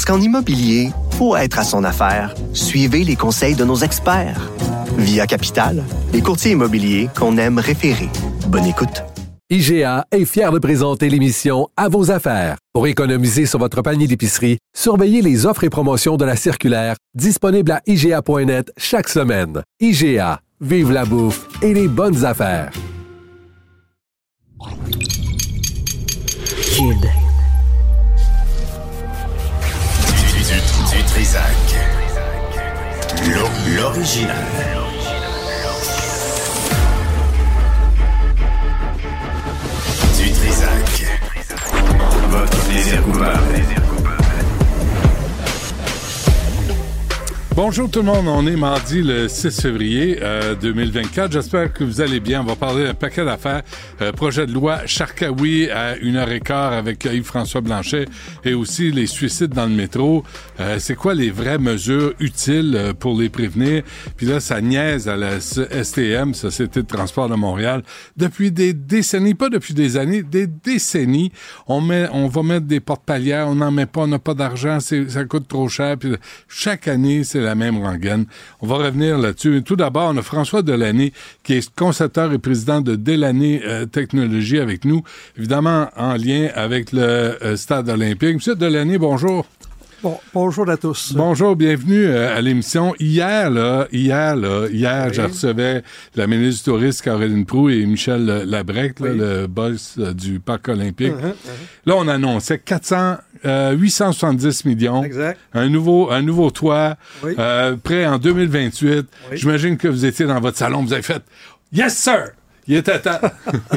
Parce qu'en immobilier, pour être à son affaire, suivez les conseils de nos experts. Via Capital, les courtiers immobiliers qu'on aime référer. Bonne écoute. IGA est fier de présenter l'émission À vos affaires. Pour économiser sur votre panier d'épicerie, surveillez les offres et promotions de la circulaire disponible à IGA.net chaque semaine. IGA, vive la bouffe et les bonnes affaires. Kid. Trisac. L'o- L'original. Du Trisac. Votre plaisir coupable. Bonjour tout le monde, on est mardi le 6 février euh, 2024. J'espère que vous allez bien. On va parler d'un paquet d'affaires. Euh, projet de loi Charkaoui à une heure et quart avec Yves-François Blanchet et aussi les suicides dans le métro. Euh, c'est quoi les vraies mesures utiles euh, pour les prévenir? Puis là, ça niaise à la STM, Société de transport de Montréal, depuis des décennies, pas depuis des années, des décennies. On met, on va mettre des porte-palières, on n'en met pas, on n'a pas d'argent, ça coûte trop cher. Puis chaque année, la même rengaine. On va revenir là-dessus. Tout d'abord, on a François Delaney, qui est concepteur et président de Delaney euh, Technologies avec nous, évidemment en lien avec le euh, stade olympique. Monsieur Delaney, bonjour. Bon, bonjour à tous. Bonjour, bienvenue euh, à l'émission. Hier, là, hier, là, hier, Oui. je recevais la ministre du Tourisme Caroline Proux et Michel Labrec, là, le boss euh, du parc olympique. Uh-huh, Là, on annonçait 400, euh, 870 millions. Exact. Un nouveau, un nouveau toit, Oui. euh, prêt en 2028. Oui. J'imagine que vous étiez dans votre salon, vous avez fait Yes, sir! Il était temps.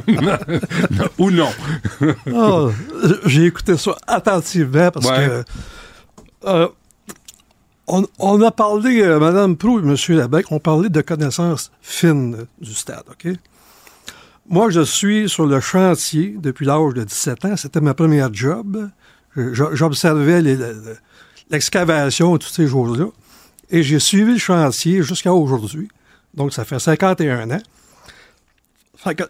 Non, non, Ou non. Ah, J'ai écouté ça attentivement parce Ouais. que euh, on, on a parlé, euh, Mme Prou et M. Labec ont parlé de connaissances fines du stade, OK? Moi, je suis sur le chantier depuis l'âge de 17 ans. C'était ma première job. J'observais l'excavation toutes ces choses-là. Et j'ai suivi le chantier jusqu'à aujourd'hui. Donc, ça fait 51 ans.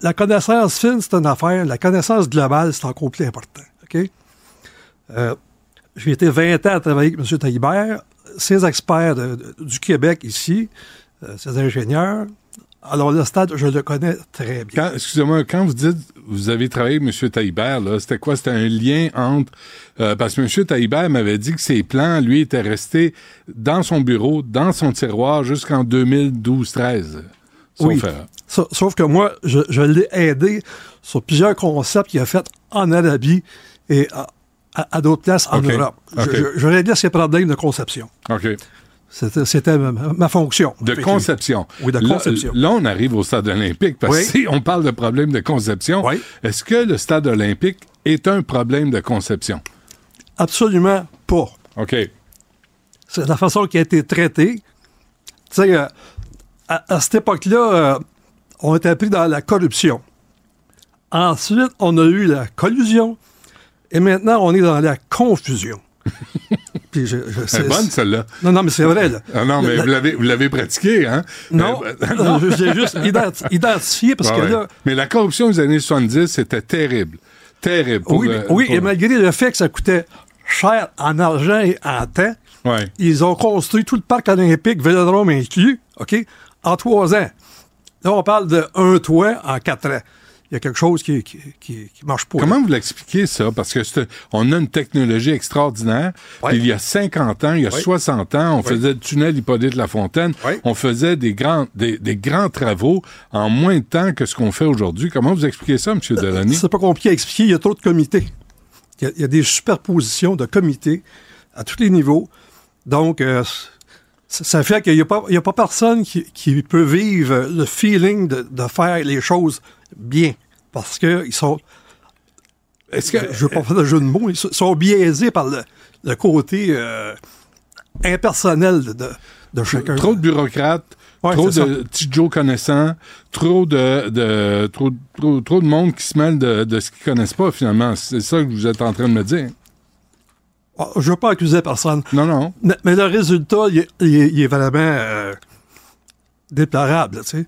La connaissance fine, c'est une affaire. La connaissance globale, c'est encore plus important. OK? Euh, j'ai été 20 ans à travailler avec M. Taillibert. Ces experts du Québec ici, euh, ces ingénieurs, alors le stade, je le connais très bien. Excusez-moi, quand vous dites vous avez travaillé avec M. Taillibert, là, c'était quoi? C'était un lien entre... euh, parce que M. Taillibert m'avait dit que ses plans, lui, étaient restés dans son bureau, dans son tiroir, jusqu'en 2012-13. sauf Oui. Sauf que moi, je, je l'ai aidé sur plusieurs concepts qu'il a fait en Arabie et à, à- à d'autres places en. Europe. Je- OK. Je, je réglais ses problèmes de conception. OK. C'était ma, fonction. De conception. Oui, de Là- conception. Là, on arrive au stade olympique, parce Oui. que si on parle de problème de conception, Oui. est-ce que le stade olympique est un problème de conception? Absolument pas. OK. C'est la façon qui a été traitée. Tu sais, euh, à, à cette époque-là, euh, on était pris dans la corruption. Ensuite, on a eu la collusion. Et maintenant, on est dans la confusion. Puis je, je- C'est bonne, celle-là. Non, non, mais c'est vrai. là. Ah non, mais La- vous l'avez, vous l'avez pratiqué, hein? Non, Euh, euh, j'ai juste identi- identifié parce Ah que ouais. là, Mais la corruption des années 70, c'était terrible. Terrible. pour, oui, oui pour- et malgré le fait que ça coûtait cher en argent et en temps, Ouais. ils ont construit tout le parc olympique, Vélodrome inclus, OK, en trois ans. Là, on parle de un toit en quatre ans. Il y a quelque chose qui, qui, qui, qui marche pas. Comment vous l'expliquez, ça? Parce que on a une technologie extraordinaire. Ouais. Puis il y a 50 ans, il y a Ouais. 60 ans, on faisait le tunnel Hippolyte Lafontaine. Ouais. On faisait des grands, des, des grands travaux en moins de temps que ce qu'on fait aujourd'hui. Comment vous expliquez ça, M. Delaney? C'est pas compliqué à expliquer. Il y a trop de comités. Il y a, il y a des superpositions de comités à tous les niveaux. Donc, euh, ça, fait qu'il n'y a, a pas personne qui, qui peut vivre le feeling de, de faire les choses bien. Parce qu'ils sont. Est-ce que, je ne veux pas faire de jeu de mots. Ils sont- biaisés par le, le côté euh, impersonnel de, de, chacun. Trop de bureaucrates, Ouais, trop de petits Joe connaissants, trop de, de trop, trop, trop de monde qui se mêle de, de ce qu'ils connaissent pas finalement. C'est ça que vous êtes en train de me dire. Ah, Je veux pas accuser personne. Non, non. Mais, mais le résultat, il est, il est- il est vraiment euh, déplorable, tu sais.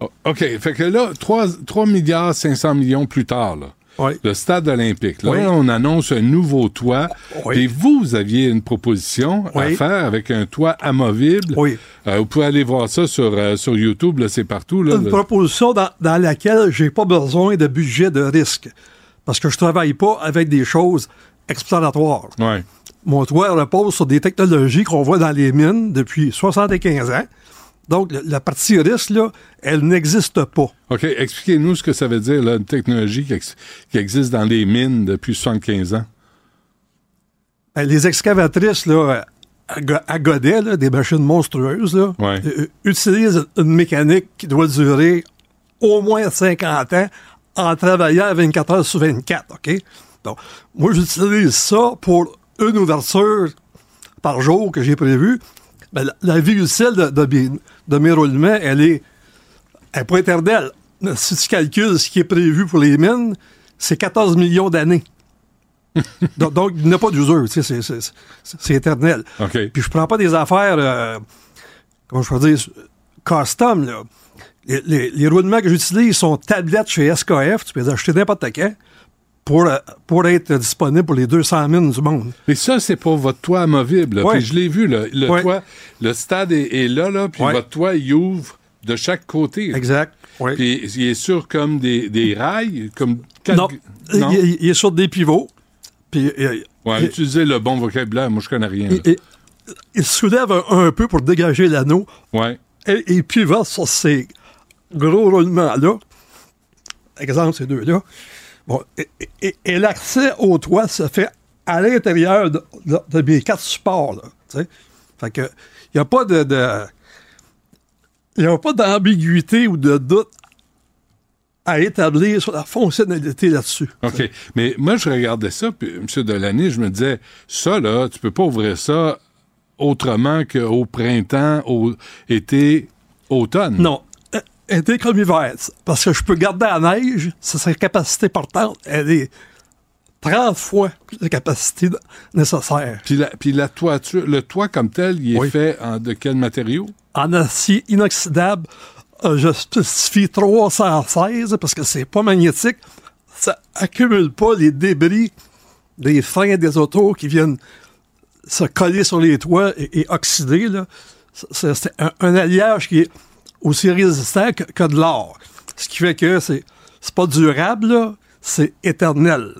O- OK. Fait que là, 3, 3 milliards 500 millions plus tard, là, Oui. le stade olympique. Là, Oui. on annonce un nouveau toit. Oui. Et vous, vous aviez une proposition à faire avec un toit amovible. Euh, vous pouvez aller voir ça sur, euh, sur YouTube, là, c'est partout. Là, Une proposition dans, dans laquelle j'ai pas besoin de budget de risque. Parce que je travaille pas avec des choses exploratoires. Mon toit repose sur des technologies qu'on voit dans les mines depuis 75 ans. Donc, le- la partie risque, là, elle n'existe pas. OK, expliquez-nous ce que ça veut dire, là, une technologie qui, ex- qui existe dans les mines depuis 75 ans. Euh, Les excavatrices, là, à Go- à Godet, là, des machines monstrueuses, là, Ouais. euh, utilisent une mécanique qui doit durer au moins 50 ans en travaillant 24 heures sur 24, OK? Donc, moi, j'utilise ça pour une ouverture par jour que j'ai prévue. Ben, la, la vie utile de, de mes, de mes roulements, elle est, elle est pas éternelle. Si tu calcules ce qui est prévu pour les mines, c'est 14 millions d'années. donc, donc, il n'y a pas d'usure, tu sais, c'est- éternel. Puis je prends pas des affaires, euh, comment je peux dire, custom, là. Les, les, les roulements que j'utilise sont tablettes chez SKF, tu peux les acheter n'importe quand, pour, pour être disponibles pour les 200 mines du monde. Mais ça, c'est pour votre toit amovible. Ouais. Puis je l'ai vu, là, le Ouais. toit, le stade est, est là, là, puis Ouais. votre toit, il ouvre de chaque côté. Exact. Puis il est sur comme des, des rails, comme... quatre- non, Non? Il, il est sur des pivots. Puis euh, il, utilisez le bon vocabulaire. Moi, je connais rien. il- il soulève un, un peu pour dégager l'anneau Ouais. et il pivote sur ces gros roulements-là. Exemple, ces deux-là. Bon, et, et- et l'accès au toit se fait à l'intérieur de, de- de mes quatre supports. Là, fait que il n'y a pas de. il n'y a pas d'ambiguïté ou de doute à établir sur la fonctionnalité là-dessus. OK. Mais moi, je regardais ça, puis M. Delaney, je me disais, ça, là, tu peux pas ouvrir ça autrement qu'au printemps, au été, automne. Non. Été comme hiver. Parce que je peux garder la neige, c'est sa capacité portante. Elle est 30 fois la capacité nécessaire. Puis la, puis la toiture, le toit comme tel, il est Oui. fait en, de quel matériau? En acier inoxydable, euh, je spécifie 316 parce que c'est pas magnétique. Ça accumule pas les débris des freins des autos qui viennent se coller sur les toits et, et oxyder. c'est un, un alliage qui est aussi résistant que, que de l'or. Ce qui fait que c'est pas durable, c'est éternel.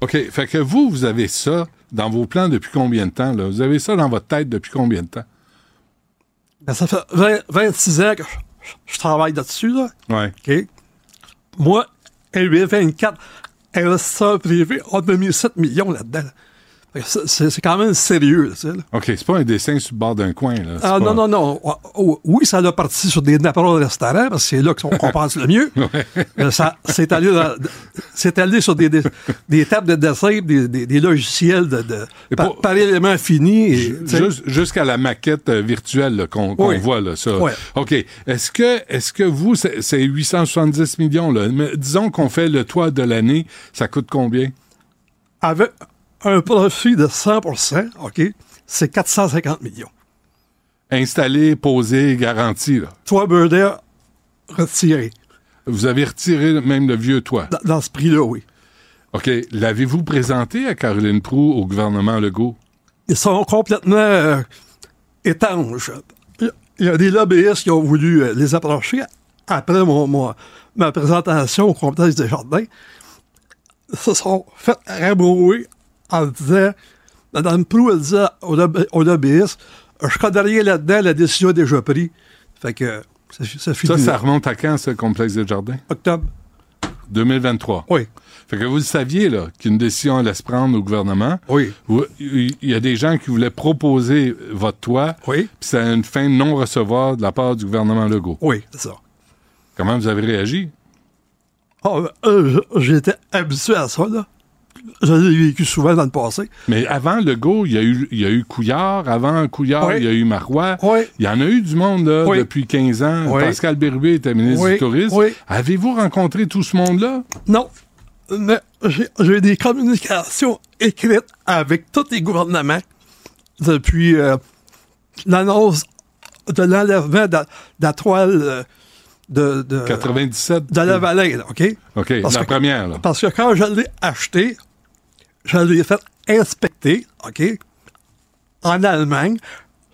OK. Fait que vous, vous avez ça dans vos plans depuis combien de temps? Là? Vous avez ça dans votre tête depuis combien de temps? Ben, ça fait 20 26 ans que je, je travaille là-dessus. Là. Ouais. OK? Moi, LV24, investisseur privé, on a mis 7 millions là-dedans. C'est- C'est c'est quand même sérieux, tu sais, là. OK. C'est pas un dessin sur le bord d'un coin. Là. C'est Ah, pas- non, non, non. Oh, oh, Oui, ça l'a parti sur des napperons de restaurants, parce que c'est là qu'on pense le mieux. Ça s'est allé, c'est allé sur des, des, des tables de dessin, des, des, des logiciels de, de Et par, pour- par élément fini. et, tu sais, Juste- Jusqu'à la maquette euh, virtuelle qu'on Oui. voit, là, ça. Ouais. OK. Est-ce que, est que vous, c'est c'est 870 millions, là? Mais disons qu'on fait le toit de l'année, ça coûte combien? Avec un profit de 100% OK, c'est 450 millions. Installé, posé, garanti, là. Toi, retiré. Vous avez retiré même le vieux toit. Dans, dans ce prix-là, oui. OK. L'avez-vous présenté à Caroline Proux au gouvernement Legault? Ils sont complètement euh, étanches. Il y a- il y a des lobbyistes qui ont voulu euh, les approcher après mon, mon- ma présentation au complexe des jardins. Ils se sont fait rabrouer en disant Mme Proux, elle disait aux lobbyistes Je rien là-dedans, la décision est déjà prise. Fait que ça, ça finit. Ça, ça remonte à quand, ce complexe des jardins? Octobre. 2023. Oui. Fait que vous le saviez, là, qu'une décision allait se prendre au gouvernement. Oui. Il y a des gens qui voulaient proposer votre toit, Oui. puis c'est une fin de non-recevoir de la part du gouvernement Legault. Oui, c'est ça. Comment vous avez réagi? Euh, j'étais habitué à ça, là. Je l'ai vécu souvent dans le passé. Mais avant Legault, il y a eu, il y a eu Couillard. Avant Couillard, Oui. il y a eu Marois. Oui. Il y en a eu du monde là, Oui. depuis 15 ans. Pascal Bérubé était ministre du Tourisme. Avez-vous rencontré tout ce monde-là? Non. Mais j'ai des communications écrites avec tous les gouvernements depuis euh, l'annonce de l'enlèvement de, de la toile euh, de, de, 97? de la vallée, là, OK? OK, Parce la que- première. Là. Parce que quand je l'ai acheté, je l'ai fait inspecter, OK, en Allemagne,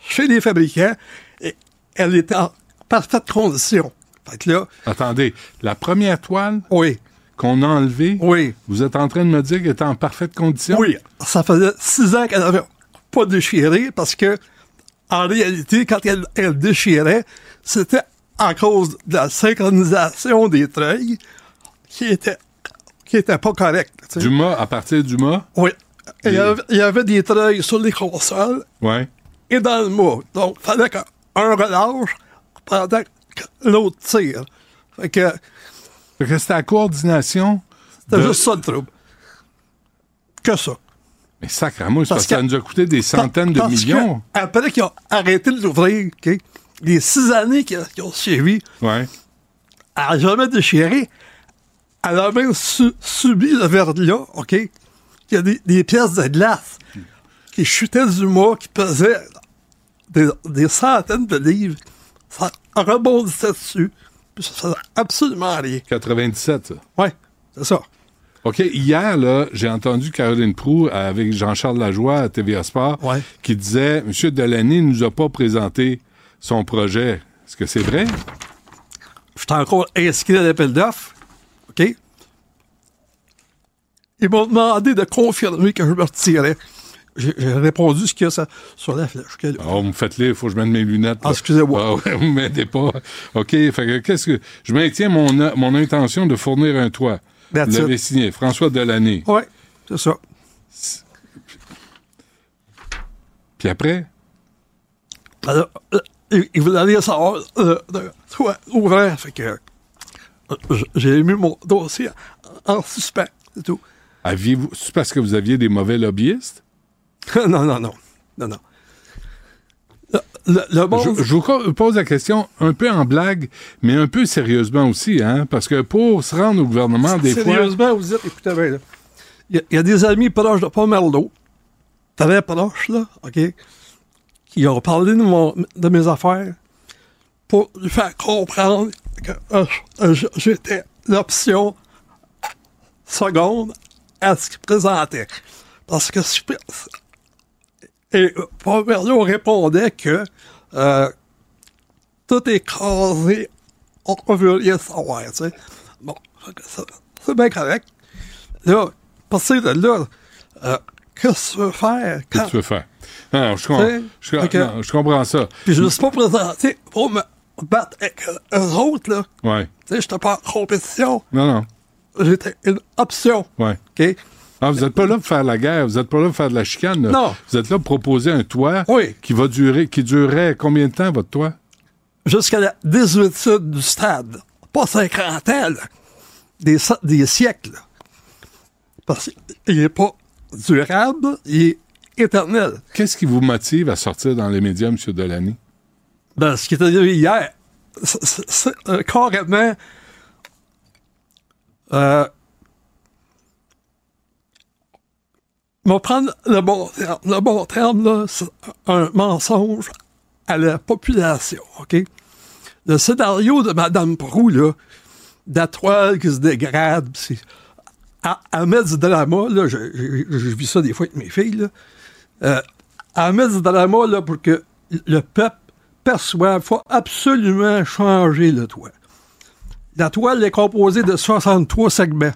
chez les fabricants, et elle était en parfaite condition. Fait que là, Attendez, la première toile oui, qu'on a enlevée, oui, vous êtes en train de me dire qu'elle était en parfaite condition? oui, ça faisait six ans qu'elle n'avait pas déchiré parce que, en réalité, quand elle, elle déchirait, c'était à cause de la synchronisation des treuils qui était, qui était pas sais. Du mât, à partir du mât? Oui. Il y, avait, il y avait des treuils sur les consoles Ouais. et dans le mât. Donc, il fallait qu'un relâche pendant que l'autre tire. Fait que Fait que c'était la coordination. c'était de- juste ça le trouble. Que ça. Mais sacrément, parce Parce que ça nous a coûté des centaines de millions. après qu'ils ont arrêté de l'ouvrir, les six années qui, qui ont suivi, Ouais. elle n'a jamais déchiré. Elle a même su- subi le verglas, OK? Il y a des, des pièces de glace qui chutaient du mât, qui pesaient des, des centaines de livres. Ça rebondissait dessus. Puis ça faisait absolument rien. 97, ça? Oui, c'est ça. OK, hier, là, j'ai entendu Caroline Proux avec Jean-Charles Lajoie à TVA Sport Ouais. qui disait M. Delaney ne nous a pas présenté son projet. Est-ce que c'est vrai? Je suis encore inscrit à l'appel d'offres. Ils m'ont demandé de confirmer que je me retirais. J'ai répondu ce qu'il y a sur la flèche. Oh, me faites lire, il faut que je mette mes lunettes. Ah, excusez-moi. Ah, ouais, vous m'aidez pas. OK, fait qu'est-ce que. Je maintiens mon, mon intention de fournir un toit. That's Vous l'avez signé, François Delaney. Oui, c'est ça. Puis après, Alors, euh, il, il voulait aller savoir euh, de toi ouvert. Fait que euh, j'ai mis mon dossier en, en suspens. C'est tout. aviez-vous. C'est parce que vous aviez des mauvais lobbyistes? non, non, non. Non, non. Le, le, le monde- Je, je vous pose la question un peu en blague, mais un peu sérieusement aussi, hein? Parce que pour se rendre au gouvernement, des fois. Sérieusement, vous dites, écoutez bien, il y, a- il y a des amis proches de Pomerleau, très proches, là, OK, qui ont parlé de, mon, de mes affaires pour lui faire comprendre que euh, euh, j'étais l'option seconde à ce qu'il présentait. Parce que et euh, Pomerleau répondait que euh, tout est casé, on veut rien savoir, tu sais. Bon, c'est bien correct. Là, passer de là, euh, qu'est-ce que tu veux faire? Qu'est-ce que tu veux faire? Non, je, com- T'sais, je, non, je comprends ça. Puis je ne me suis pas présenté pour me battre avec euh, eux autres, là. Ouais. Tu sais, j'étais pas en compétition. Non, non. J'étais une option. Ouais. OK? Ah, vous n'êtes pas là pour faire la guerre, vous n'êtes pas là pour faire de la chicane. là. Non. Vous êtes là pour proposer un toit Oui. qui va durer, qui durerait combien de temps, votre toit? Jusqu'à la désuétude du stade. Pas 50 ans, là. Des, si- des siècles, là. Parce qu'il n'est pas durable, il est éternel. Qu'est-ce qui vous motive à sortir dans les médias, M. Delaney? Ben, ce qui est arrivé hier, c'est- euh, carrément. Euh, on va prendre le bon terme. Le bon terme, c'est un mensonge à la population, OK? Le scénario de Mme Prou, là, la toile qui se dégrade, c'est- à, à mettre du drama, là, j'ai- j'ai vu ça des fois avec mes filles, là, euh, à mettre du drama, là, pour que le peuple il faut absolument changer le toit. La toile est composée de 63 segments.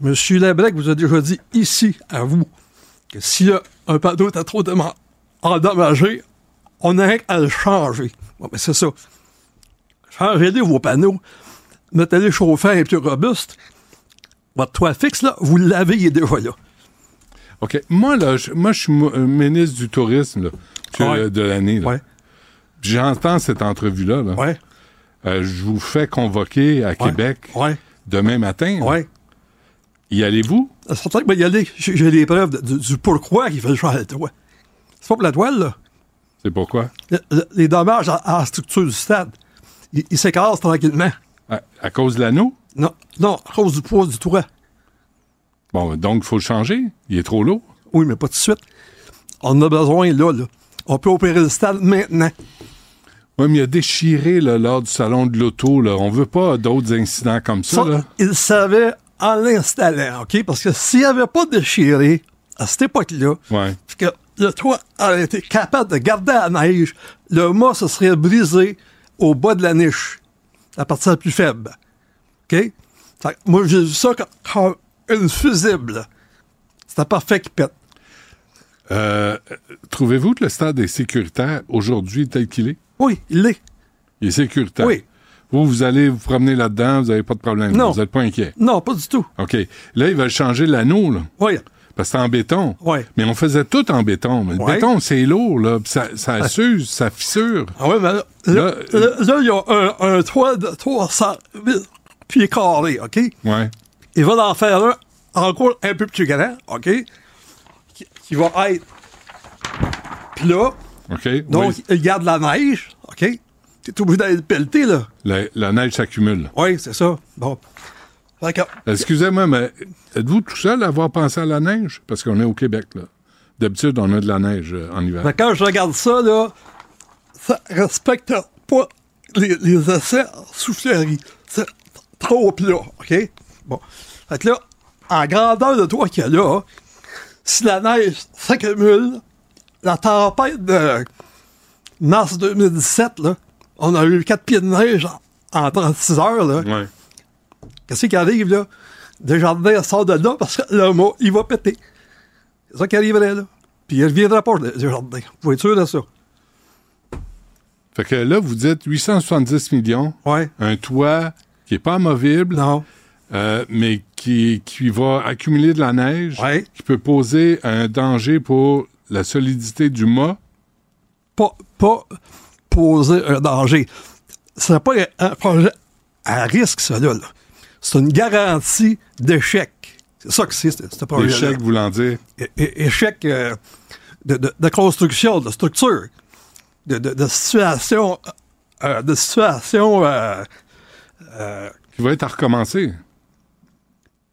Monsieur Labrec vous a déjà dit ici, à vous, que s'il y a un panneau était trop endommagé, on a à le changer. Bon, ben c'est ça. Changez-les vos panneaux, mettez-les chauffants et plus robustes. Votre toit fixe, là, vous l'avez, il est déjà là. OK. Moi, là, je, moi, je suis euh, ministre du Tourisme, là, M. Ouais. Delaney. là. Ouais, J'entends cette entrevue-là. là. ouais, Euh, je vous fais convoquer à Québec ouais, demain matin. là. ouais. Y allez-vous? C'est certain que ben, y aller, j'ai les preuves de- du, du pourquoi il fait changer le toit. C'est pas pour la toile, là. C'est pourquoi? Le- le- les dommages à, à la structure du stade, ils ils s'écrasent tranquillement. À, à cause de l'anneau? Non, non, à cause du poids du toit. Bon, donc, il faut le changer. Il est trop lourd. Oui, mais pas tout de suite. On en a besoin là, là. On peut opérer le stade maintenant. Oui, mais il a déchiré là, lors du salon de l'auto. Là. On veut pas d'autres incidents comme ça. Ça, là. il savait en l'installant, OK? Parce que s'il avait pas déchiré à cette époque-là, Ouais. que le toit aurait été capable de garder la neige, le mât se serait brisé au bas de la niche, la partie la plus faible. OK? Moi, j'ai vu ça comme, comme une fusible. C'était parfait qui pète. Euh, Trouvez-vous que le stade est sécuritaire aujourd'hui tel qu'il est? Oui, il l'est. Il est sécuritaire. Oui. Vous, vous allez vous promener là-dedans, vous n'avez pas de problème. Non. Vous n'êtes pas inquiet. Non, pas du tout. OK. Là, ils veulent changer l'anneau, là. Oui. Parce que c'est en béton. Ouais. Mais on faisait tout en béton. Mais le béton, c'est lourd, là. puis Ça, ça s'use, ça fissure. Ah oui, mais là, là, Là, là, il y a un, un toit de 300 000 pieds carrés, OK? Ouais. Il va en faire un encore un peu plus grand, OK? Qui, va être plat. OK. Donc, Oui. il garde la neige, OK? T'es obligé d'aller le pelleter, là. La, la neige s'accumule. Oui, c'est ça. Bon. Excusez-moi, mais êtes-vous tout seul à avoir pensé à la neige? Parce qu'on est au Québec, là. D'habitude, on a de la neige euh, en hiver. que quand je regarde ça, là, ça respecte pas les, les essais en soufflerie. C'est trop plat, OK? Bon. Fait que là, en grandeur de toit qu'il y a là, si la neige s'accumule, la tempête de mars 2017, là, on a eu 4 pieds de neige en, en 36 heures, là. Ouais. Qu'est-ce qui arrive, là? Desjardins sort de là parce que le mot, il va péter. C'est ça qui arriverait, là. Puis il ne reviendra pas, Desjardins. Vous pouvez être sûr de ça. Fait que là, vous dites 870 millions, Ouais. un toit qui est pas amovible, Non. Euh, mais qui, qui va accumuler de la neige, Ouais. qui peut poser un danger pour la solidité du mât. Pas, pas poser un danger. Ce n'est pas un, projet à risque, ça, là. C'est une garantie d'échec. C'est ça que c'est, ce ce projet L'échec voulant dire. é- é- échec euh, de, de- de construction, de structure, de, de- de situation, euh, de situation. euh, qui va être à recommencer.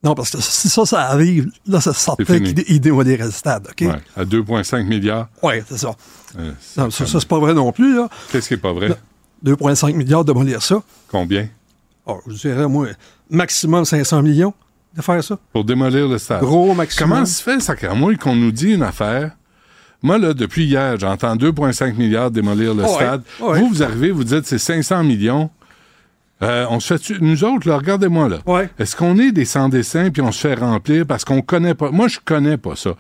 Non, parce que si ça, ça arrive, là, ça sortait fini. qu'il dé- il démolirait le stade, OK? Ouais, à 2,5 milliards. Ouais, c'est ça. Euh, Non, ça, ça, c'est pas vrai non plus, là. Qu'est-ce qui est pas vrai? 2,5 milliards de démolir ça. Combien? Oh, je dirais, moi, maximum 500 millions de faire ça. Pour démolir le stade. Gros maximum. Comment se fait, sacrément, qu'on nous dit une affaire? Moi, là, depuis hier, j'entends 2,5 milliards démolir le Ouais, stade. ouais. Vous, vous arrivez, vous dites c'est 500 millions. Euh, on se fait nous autres, là, regardez-moi là. Ouais. Est-ce qu'on est des sans-dessins puis on se fait remplir parce qu'on connaît pas. Moi, je connais pas ça.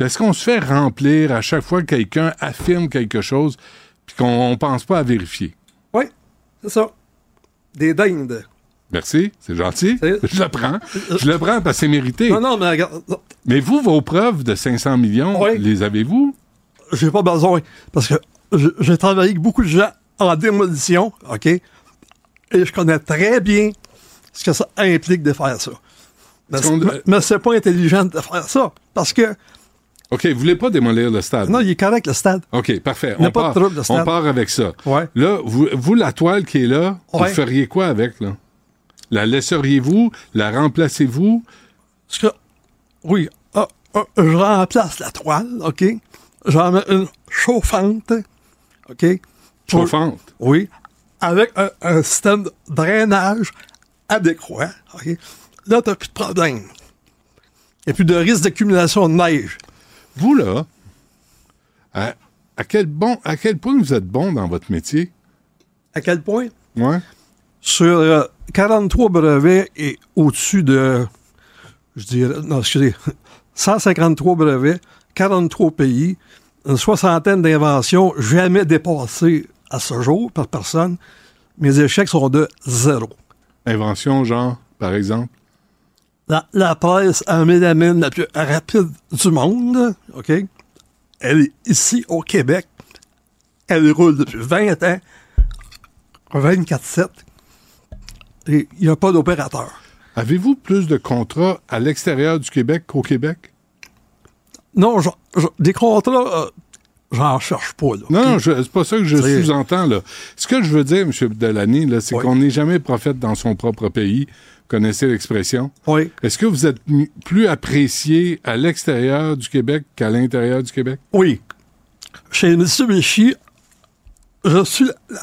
Est-ce qu'on se fait remplir à chaque fois que quelqu'un affirme quelque chose puis qu'on on pense pas à vérifier? Oui, c'est ça. Des dindes. Merci, c'est gentil. Je le prends. Je le prends parce que c'est mérité. Non, non, mais regarde, non, Mais vous, vos preuves de 500 millions, les avez-vous? j'ai pas besoin. Parce que j'ai travaillé avec beaucoup de gens en démolition, OK? Et je connais très bien ce que ça implique de faire ça. Mais, mais- c'est pas intelligent de faire ça. Parce que, OK, vous voulez pas démolir le stade? non, il est correct, le stade. OK, parfait. Il n'y a On pas de part, trouble de stade. on part avec ça. Ouais. Là, vous, vous, la toile qui est là, vous feriez quoi avec, là? La laisseriez-vous? La remplacez-vous? Parce que, oui, ah, ah, je remplace la toile, OK? J'en mets une chauffante, OK? Pour- Chauffante? Oui, avec un, un système de drainage adéquat, OK? Là, t'as plus de problème. Il n'y a plus de risque d'accumulation de neige. Vous, là, à, à quel bon, à quel point vous êtes bon dans votre métier? À quel point? Ouais. Sur euh, 43 brevets et au-dessus de, je dirais, non, excusez, 153 brevets, 43 pays, une soixantaine d'inventions jamais dépassées à ce jour par personne. Mes échecs sont de zéro. Invention, genre, par exemple? La, la presse à mélamine la plus rapide du monde, OK? Elle est ici au Québec. Elle roule depuis 20 ans, 24-7. Et il n'y a pas d'opérateur. Avez-vous plus de contrats à l'extérieur du Québec qu'au Québec? Non, je- je- des contrats, euh, j'en cherche pas. Là, Non, non, c'est pas ça que je sous-entends, là. Ce que je veux dire, M. Delany, c'est Oui. qu'on n'est jamais prophète dans son propre pays. Connaissez l'expression? Oui, Est-ce que vous êtes plus apprécié à l'extérieur du Québec qu'à l'intérieur du Québec? oui. Chez Mitsubishi, je suis la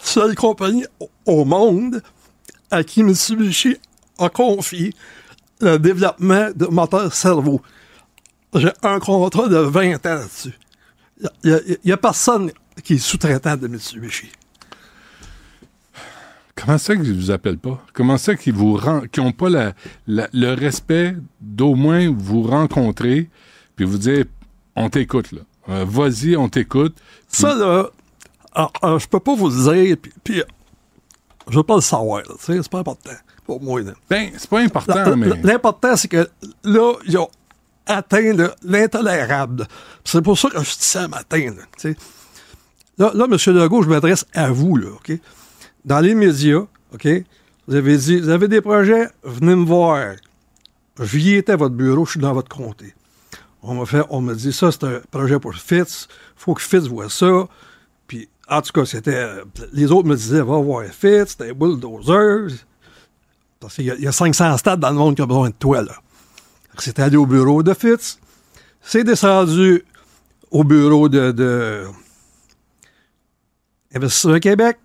seule compagnie au- monde à qui Mitsubishi a confié le développement de moteurs cerveau. J'ai un contrat de 20 ans là-dessus. Il n'y a, personne qui est sous-traitant de Mitsubishi. Comment ça qu'ils vous appellent pas? Comment ça qu'ils vous ren- qu'ils ont pas la- la- le respect d'au moins vous rencontrer puis vous dire on t'écoute là. Euh, Vas-y, on t'écoute. Ça, là, je peux pas vous le dire, puis, je veux pas le savoir, c'est pas important pour moi. là. Ben, c'est pas important, mais. L'important, c'est que là, ils ont atteint le- l'intolérable. C'est pour ça que je dis ça matin. Là, là, là, M. Legault, je m'adresse à vous. Là? Dans les médias? Vous avez dit, vous avez des projets, venez me voir. J'y étais à votre bureau, je suis dans votre comté. On m'a fait, on dit, ça, c'est un projet pour Fitz. faut que Fitz voit ça. Puis, en tout cas, c'était. Les autres me disaient, va voir Fitz, un bulldozer. Parce qu'il y, il y a 500 stades dans le monde qui ont besoin de toi, là. C'est allé au bureau de Fitz. C'est descendu au bureau de, de Investissement Québec.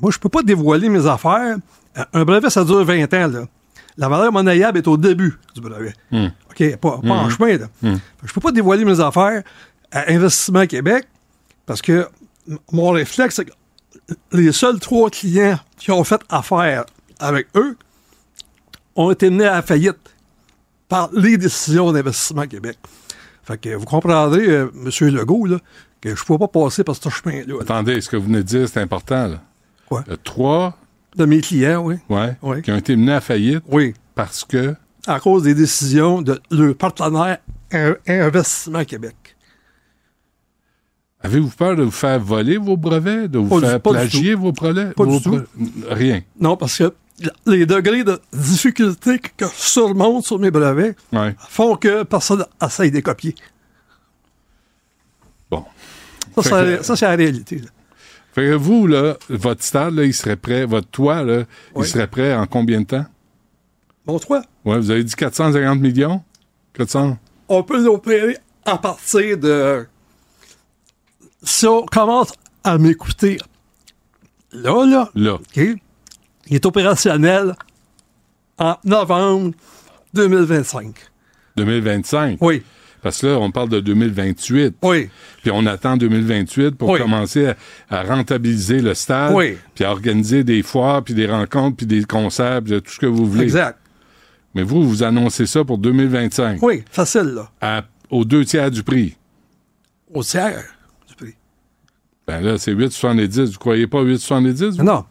Moi, je peux pas dévoiler mes affaires. Un brevet, ça dure 20 ans, là. La valeur monnayable est au début du brevet. OK? Pas, pas en chemin, là. Que Je peux pas dévoiler mes affaires à Investissement Québec parce que mon réflexe, c'est que les seuls trois clients qui ont fait affaire avec eux ont été menés à la faillite par les décisions d'Investissement Québec. Fait que vous comprendrez, euh, M. Legault, là, que je ne peux pas passer par ce chemin-là. là. Attendez, ce que vous venez de dire, c'est important, là. Quoi? Il y a trois, De mes clients, oui. ouais, Oui. qui ont été menés à faillite Oui. parce que. À cause des décisions de leur partenaire In- Investissement Québec. Avez-vous peur de vous faire voler vos brevets, de vous Pas faire du plagier vos brevets? Pas du tout. Rien? Non, parce que les degrés de difficulté que je surmonte sur mes brevets Ouais. font que personne essaye de les copier. Bon. Ça, que- ça, c'est la réalité. là. Fait que vous, là, votre stade, là, il serait prêt, votre toit, là, il serait prêt en combien de temps? Bon, toi, Ouais, vous avez dit 450 millions? 400? on peut l'opérer à partir de. Si on commence à m'écouter là, là, Là. OK, il est opérationnel en novembre 2025. 2025. Oui, Parce que là, on parle de 2028. oui, Puis on attend 2028 pour Oui. commencer à, à rentabiliser le stade. Oui. Puis à organiser des foires, puis des rencontres, puis des concerts, puis tout ce que vous voulez. exact. Mais vous, vous annoncez ça pour 2025. Oui, facile, là. À- aux deux tiers du prix. Au tiers du prix. Ben là, c'est 8,70. Vous croyez pas 8,70? vous? Non.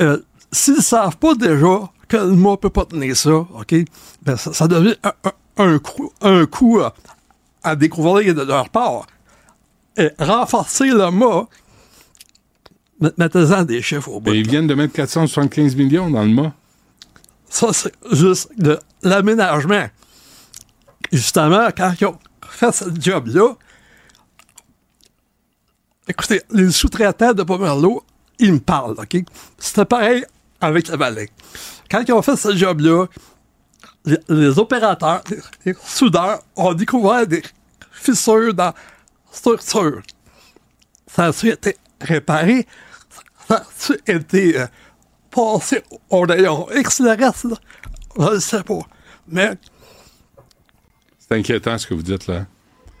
Euh, S'ils ne savent pas déjà que le mât ne peut pas tenir ça, OK, ben ça, ça devient un, un- un coup, un coup à, à découvrir de leur part. Et renforcer le mât, met- mettez-en des chiffres au bout. Ben, ils viennent de mettre 475 millions dans le mât. Ça, c'est juste de l'aménagement. Justement, quand ils ont fait ce job-là, écoutez, les sous-traitants de Pomerleau, ils me parlent, OK? C'était pareil avec le balai. Quand ils ont fait ce job-là, les, les opérateurs, les, les soudeurs ont découvert des fissures dans la structure. Ça a été réparé, ça a été euh, passé au rayon X, le reste, là, je ne sais pas. Mais, C'est inquiétant ce que vous dites là.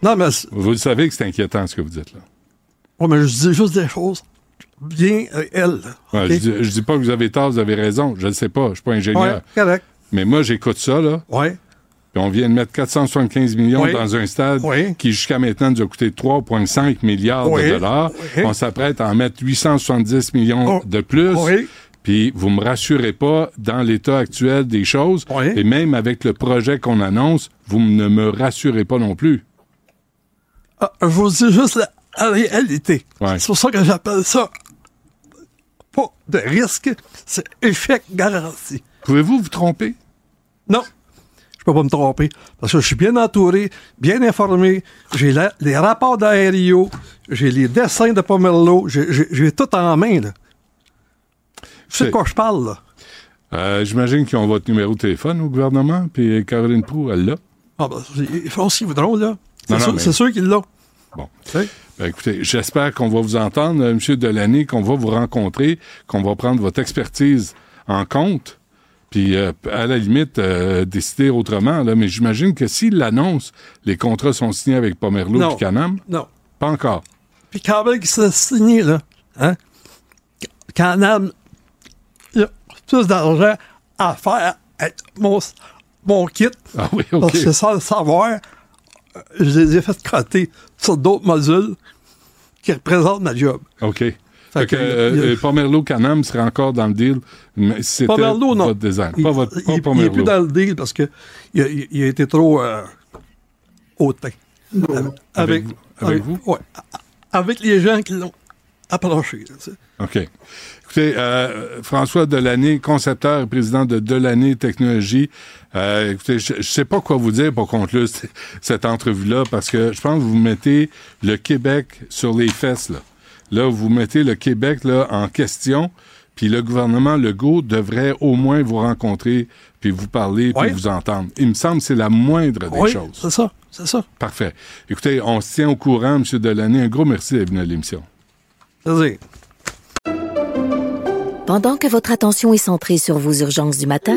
non, mais, Vous le savez que c'est inquiétant ce que vous dites là. ouais, mais je dis juste des choses bien Ouais, OK? je, dis, je dis pas que vous avez tort, vous avez raison. Je ne sais pas. Je suis pas ingénieur. Ouais. Mais moi, j'écoute ça, là. Ouais. Puis on vient de mettre 475 millions Oui. dans un stade Oui. qui, jusqu'à maintenant, nous a coûté 3,5 milliards Oui. de dollars. On s'apprête à en mettre 870 millions Oh. de plus. Puis vous me rassurez pas dans l'état actuel des choses. Et même avec le projet qu'on annonce, vous ne me rassurez pas non plus. Ah, je vous dis juste la, la réalité. C'est pour ça que j'appelle ça pas de risque. C'est échec garanti. Pouvez-vous vous tromper? Non, je peux pas me tromper. Parce que je suis bien entouré, bien informé. J'ai les rapports d'Aério, j'ai les dessins de Pomerleau, j'ai- tout en main. Là. Je sais de quoi je parle. Là? Euh, J'imagine qu'ils ont votre numéro de téléphone au gouvernement, puis Caroline Proux, elle l'a. Ah, ben, ils font ce qu'ils voudront, là. C'est sûr, mais- c'est sûr qu'ils l'ont. Bon. Tu sais? Ben, écoutez, j'espère qu'on va vous entendre, euh, M. Delaney, qu'on va vous rencontrer, qu'on va prendre votre expertise en compte, puis euh, à la limite, euh, décider autrement. Là. Mais j'imagine que s'il l'annonce, les contrats sont signés avec Pomerleau et Canam? Non. Pas encore. Puis quand même qu'ils se signé, là, hein, Canam, il y a plus d'argent à faire avec mon, mon kit. Ah oui, OK. Parce que sans le savoir, je les ai fait coter sur d'autres modules qui représentent ma job. OK. Fait que, que, euh, Pomerleau Canam serait encore dans le deal, mais c'était Pomerleau, non. votre design. Il, Pas votre il- pas il est Pomerleau. plus dans le deal parce que il a, il- il a été trop euh, hautain. Avec, Avec vous- avec vous? ouais. avec les gens qui l'ont approché. là. OK. Écoutez, euh, François Delaney, concepteur et président de Delaney Technologies. Euh, écoutez, je ne sais pas quoi vous dire pour conclure cette entrevue-là, parce que je pense que vous mettez le Québec sur les fesses. Là, là vous mettez le Québec là, en question, puis le gouvernement Legault devrait au moins vous rencontrer, puis vous parler, puis Oui. vous entendre. Il me semble que c'est la moindre des Oui, choses. c'est ça, c'est ça. Parfait. Écoutez, on se tient au courant, M. Delaney. Un gros merci d'être venu à l'émission. C'est-à-dire, Pendant que votre attention est centrée sur vos urgences du matin,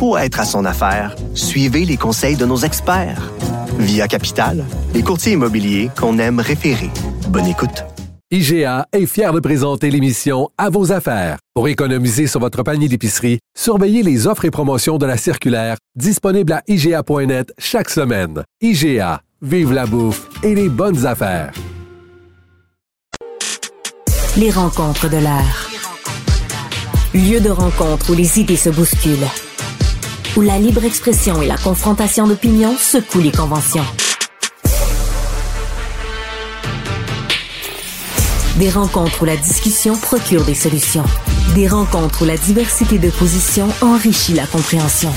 pour être à son affaire, suivez les conseils de nos experts. Via Capital, les courtiers immobiliers qu'on aime référer. Bonne écoute. IGA est fier de présenter l'émission À vos affaires. Pour économiser sur votre panier d'épicerie, surveillez les offres et promotions de la circulaire disponible à IGA.net chaque semaine. IGA, vive la bouffe et les bonnes affaires. Les rencontres de l'air. Lieu de rencontre où les idées se bousculent. Où la libre expression et la confrontation d'opinions secouent les conventions. Des rencontres où la discussion procure des solutions. Des rencontres où la diversité de positions enrichit la compréhension.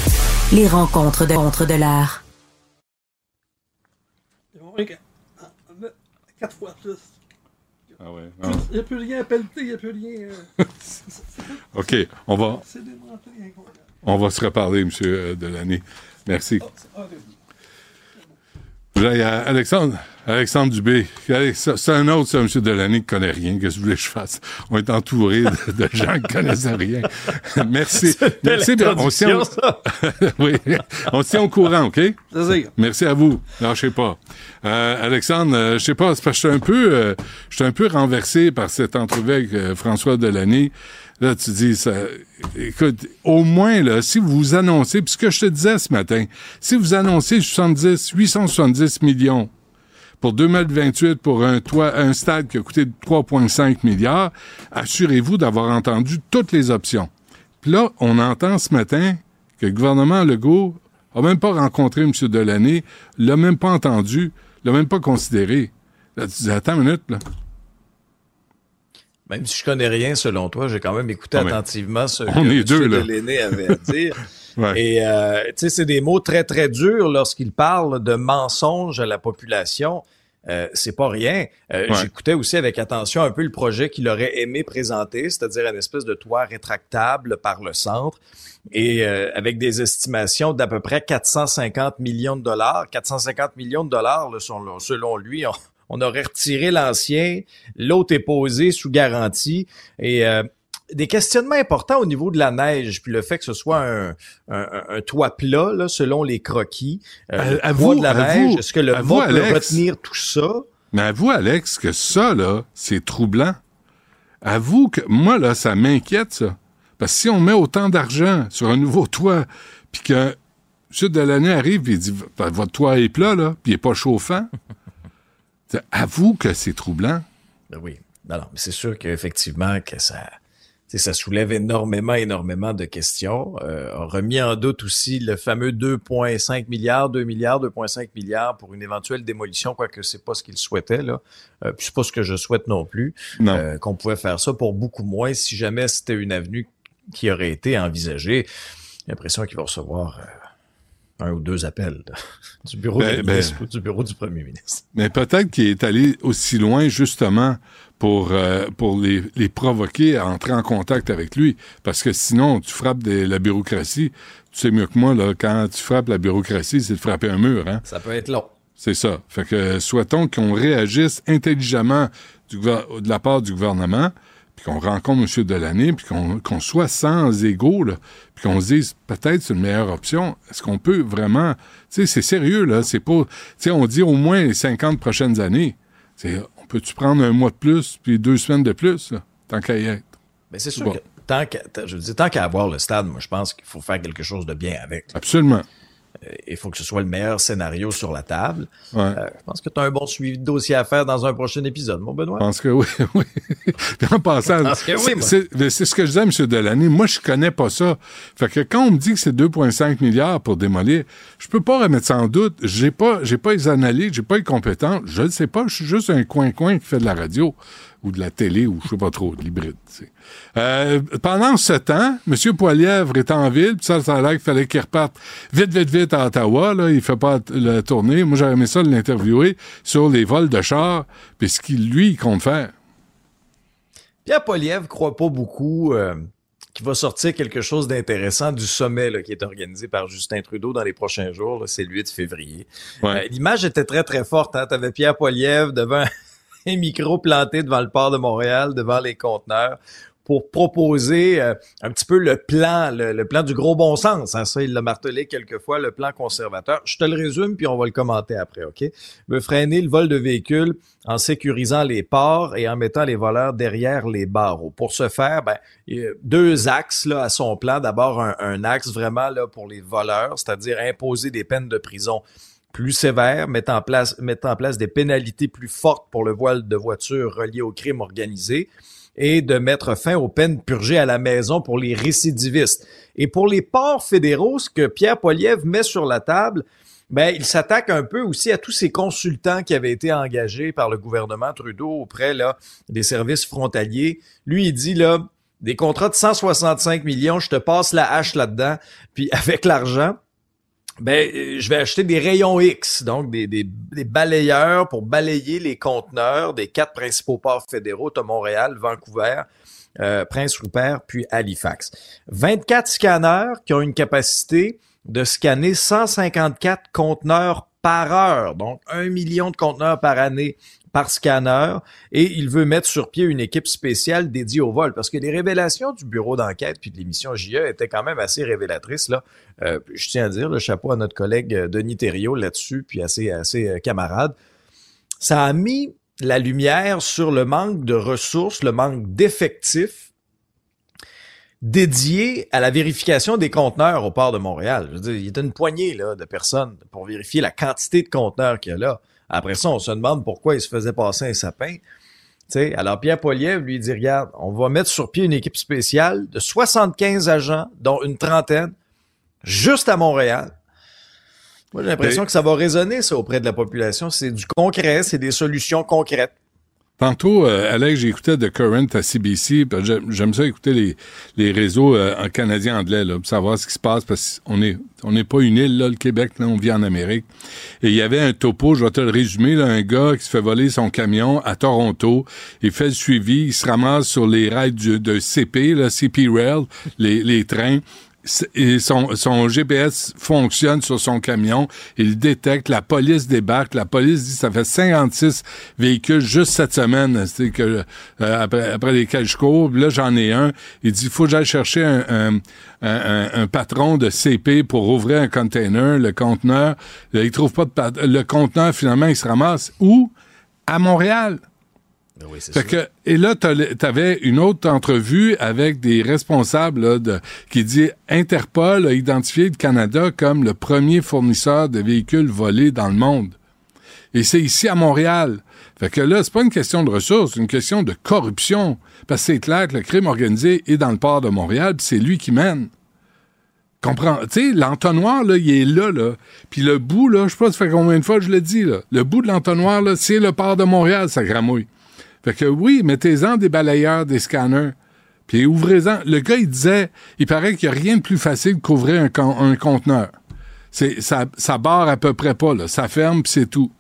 Les rencontres de contre de l'air. quatre fois plus. Ah ouais. Il n'y a plus rien à pelleter, il n'y a plus rien. euh, OK, on va, c'est démonté, incroyable. On va se reparler, M. Delaney. Merci. Là, il y a Alexandre, Alexandre Dubé. C'est un autre, ça, M. Delaney, qui connaît rien. Qu'est-ce que vous voulez que je fasse? On est entouré de, de gens qui connaissent rien. Merci. Merci. On se tient, au- oui. on se tient au courant, OK? Merci à vous. Lâchez pas. Euh, Alexandre, euh, je sais pas, c'est parce que je suis un peu, euh, je suis un peu renversé par cette entrevue avec euh, François Delaney. Là, tu dis, ça, écoute, au moins, là, si vous annoncez, puis ce que je te disais ce matin, si vous annoncez 70, 870 millions pour 2028 pour un toit, un stade qui a coûté 3,5 milliards, assurez-vous d'avoir entendu toutes les options. Puis là, on entend ce matin que le gouvernement Legault a même pas rencontré M. Delaney, l'a même pas entendu, l'a même pas considéré. Là, tu dis, attends une minute, là. Même si je connais rien selon toi, j'ai quand même écouté Ah, attentivement ce que. Delaney avait à dire. Ouais. Et euh, tu sais, c'est des mots très très durs lorsqu'il parle de mensonges à la population. Euh, c'est pas rien. Euh, Ouais. J'écoutais aussi avec attention un peu le projet qu'il aurait aimé présenter, c'est-à-dire une espèce de toit rétractable par le centre et euh, avec des estimations d'à peu près 450 millions de dollars. 450 millions de dollars, là, selon, selon lui, on, on aurait retiré l'ancien, l'autre est posé sous garantie et euh, des questionnements importants au niveau de la neige, puis le fait que ce soit un, un- toit plat, là, selon les croquis. Euh, À- le à vous- de la neige, est-ce que le vous, peut Alex. retenir tout ça? Mais avoue, Alex, que ça, là, c'est troublant. Avoue que moi, là, ça m'inquiète, ça. Parce que si on met autant d'argent sur un nouveau toit, puis que Sud de l'année arrive et il dit Votre toit est plat, là, puis il n'est pas chauffant. Avoue que c'est troublant. Ben oui. Non, non, mais c'est sûr qu'effectivement, que ça, ça soulève énormément, énormément de questions. Euh, on remis en doute aussi le fameux 2,5 milliards, 2 milliards, 2,5 milliards pour une éventuelle démolition, quoique c'est pas ce qu'il souhaitait, là. Euh, puis c'est pas ce que je souhaite non plus. Euh, qu'on pouvait faire ça pour beaucoup moins si jamais c'était une avenue qui aurait été envisagée. J'ai l'impression qu'il va recevoir euh, un ou deux appels du bureau Ben, du, ben- ministre ou du bureau du premier ministre. Mais peut-être qu'il est allé aussi loin justement pour, euh, pour les, les provoquer à entrer en contact avec lui. Parce que sinon, tu frappes des- la bureaucratie. Tu sais mieux que moi, là, quand tu frappes la bureaucratie, c'est de frapper un mur. Hein? Ça peut être long. C'est ça. Fait que souhaitons qu'on réagisse intelligemment du de la part du gouvernement, puis qu'on rencontre M. Delaney, puis qu'on soit sans là, puis qu'on se dise peut-être c'est une meilleure option. Est-ce qu'on peut vraiment... Tu sais, c'est sérieux, là. C'est pas... Tu sais, on dit au moins les 50 prochaines années. C'est, on peut-tu prendre un mois de plus, puis deux semaines de plus, là, tant qu'à y être? Mais c'est sûr Bon. que tant qu'à, tant- je veux dire, tant qu'à avoir le stade, moi, je pense qu'il faut faire quelque chose de bien avec. Absolument. Euh, Il faut que ce soit le meilleur scénario sur la table. Ouais. Euh, je pense que tu as un bon suivi de dossier à faire dans un prochain épisode, mon Benoît. Je pense que oui, oui. En passant, oui, c'est- c'est ce que je disais à M. Delaney. Moi, je connais pas ça. Fait que quand on me dit que c'est 2,5 milliards pour démolir, je peux pas remettre ça en doute. J'ai pas, j'ai pas les analyses, j'ai pas les compétences. Je ne sais pas. Je suis juste un coin-coin qui fait de la radio ou de la télé ou je sais pas trop, de l'hybride. Euh, pendant ce temps, M. Poilièvre est en ville, puis ça, ça a l'air qu'il fallait qu'il reparte vite, vite, vite à Ottawa. Là. Il fait pas la tournée. Moi, j'aurais aimé ça de l'interviewer sur les vols de chars, puis ce qu'il, lui, il compte faire. Pierre Poliev croit pas beaucoup euh, qu'il va sortir quelque chose d'intéressant du sommet là, qui est organisé par Justin Trudeau dans les prochains jours. C'est le 8 février. Ouais. Euh, L'image était très, très forte. Hein? Tu avais Pierre Poliev devant un micro planté devant le port de Montréal, devant les conteneurs, pour proposer euh, un petit peu le plan, le, plan du gros bon sens. Hein? Ça, il l'a martelé quelquefois, le plan conservateur. Je te le résume, puis on va le commenter après, OK? veut freiner le vol de véhicules en sécurisant les ports et en mettant les voleurs derrière les barreaux. Pour ce faire, ben, deux axes là, à son plan. D'abord, un, un axe vraiment là, pour les voleurs, c'est-à-dire imposer des peines de prison plus sévères, mettre en place, en place des pénalités plus fortes pour le voile de voiture relié au crime organisé et de mettre fin aux peines purgées à la maison pour les récidivistes. Et pour les ports fédéraux, ce que Pierre Poliev met sur la table, ben, il s'attaque un peu aussi à tous ces consultants qui avaient été engagés par le gouvernement Trudeau auprès là, des services frontaliers. Lui, il dit là, des contrats de 165 millions, je te passe la hache là-dedans, puis avec l'argent, ben, euh, je vais acheter des rayons X, donc des, balayeurs pour balayer les conteneurs des quatre principaux ports fédéraux, de Montréal, Vancouver, euh, Prince-Rupert, puis Halifax. 24 scanners qui ont une capacité de scanner 154 conteneurs par heure, donc un million de conteneurs par année par scanner, et il veut mettre sur pied une équipe spéciale dédiée au vol, parce que les révélations du bureau d'enquête puis de l'émission JE étaient quand même assez révélatrices. Là. Euh, je tiens à dire, le chapeau à notre collègue euh, Denis Thériault là-dessus, puis assez, assez euh, camarade. Ça a mis la lumière sur le manque de ressources, le manque d'effectifs dédiés à la vérification des conteneurs au port de Montréal. Je veux il y a une poignée là, de personnes pour vérifier la quantité de conteneurs qu'il y a là. Après ça, on se demande pourquoi il se faisait passer un sapin. Tu sais, alors Pierre Poliev lui dit, regarde, on va mettre sur pied une équipe spéciale de 75 agents, dont une trentaine, juste à Montréal. Moi, j'ai l'impression que ça va résonner, ça, auprès de la population. C'est du concret, c'est des solutions concrètes. Tantôt, euh, Alex, j'écoutais The Current à CBC. j'aime- ça écouter les, les réseaux euh, en canadien anglais là, pour savoir ce qui se passe parce qu'on est on n'est pas une île là, le Québec, là, on vit en Amérique. Et il y avait un topo, je vais te le résumer, là, un gars qui se fait voler son camion à Toronto. Il fait le suivi, il se ramasse sur les rails du, de CP, là, CP Rail, les, les trains. Et son, son GPS fonctionne sur son camion. Il détecte, la police débarque. La police dit ça fait 56 véhicules juste cette semaine. C'est que euh, après, après lesquels je cours. Là, j'en ai un. Il dit faut que j'aille chercher un, un, un- patron de CP pour ouvrir un container, le conteneur. Il trouve pas de le conteneur. Finalement, il se ramasse où? À Montréal. Ben oui, c'est Fait sûr. que, et là, tu avais une autre entrevue avec des responsables là, de, qui dit Interpol a identifié le Canada comme le premier fournisseur de véhicules volés dans le monde. Et c'est ici à Montréal. Fait que là, c'est pas une question de ressources, c'est une question de corruption. Parce que c'est clair que le crime organisé est dans le port de Montréal, puis c'est lui qui mène. Comprends? Tu sais, l'entonnoir, là, il est là, là. Puis le bout, là, je sais pas, ça fait combien de fois que je le dis, là. Le bout de l'entonnoir, là, c'est le port de Montréal, ça gramouille. Fait que oui, mettez-en des balayeurs, des scanners. Puis ouvrez-en. Le gars, il disait, il paraît qu'il n'y a rien de plus facile qu'ouvrir un, con- un conteneur. C'est, ça, ça barre à peu près pas, là. Ça ferme, puis c'est tout.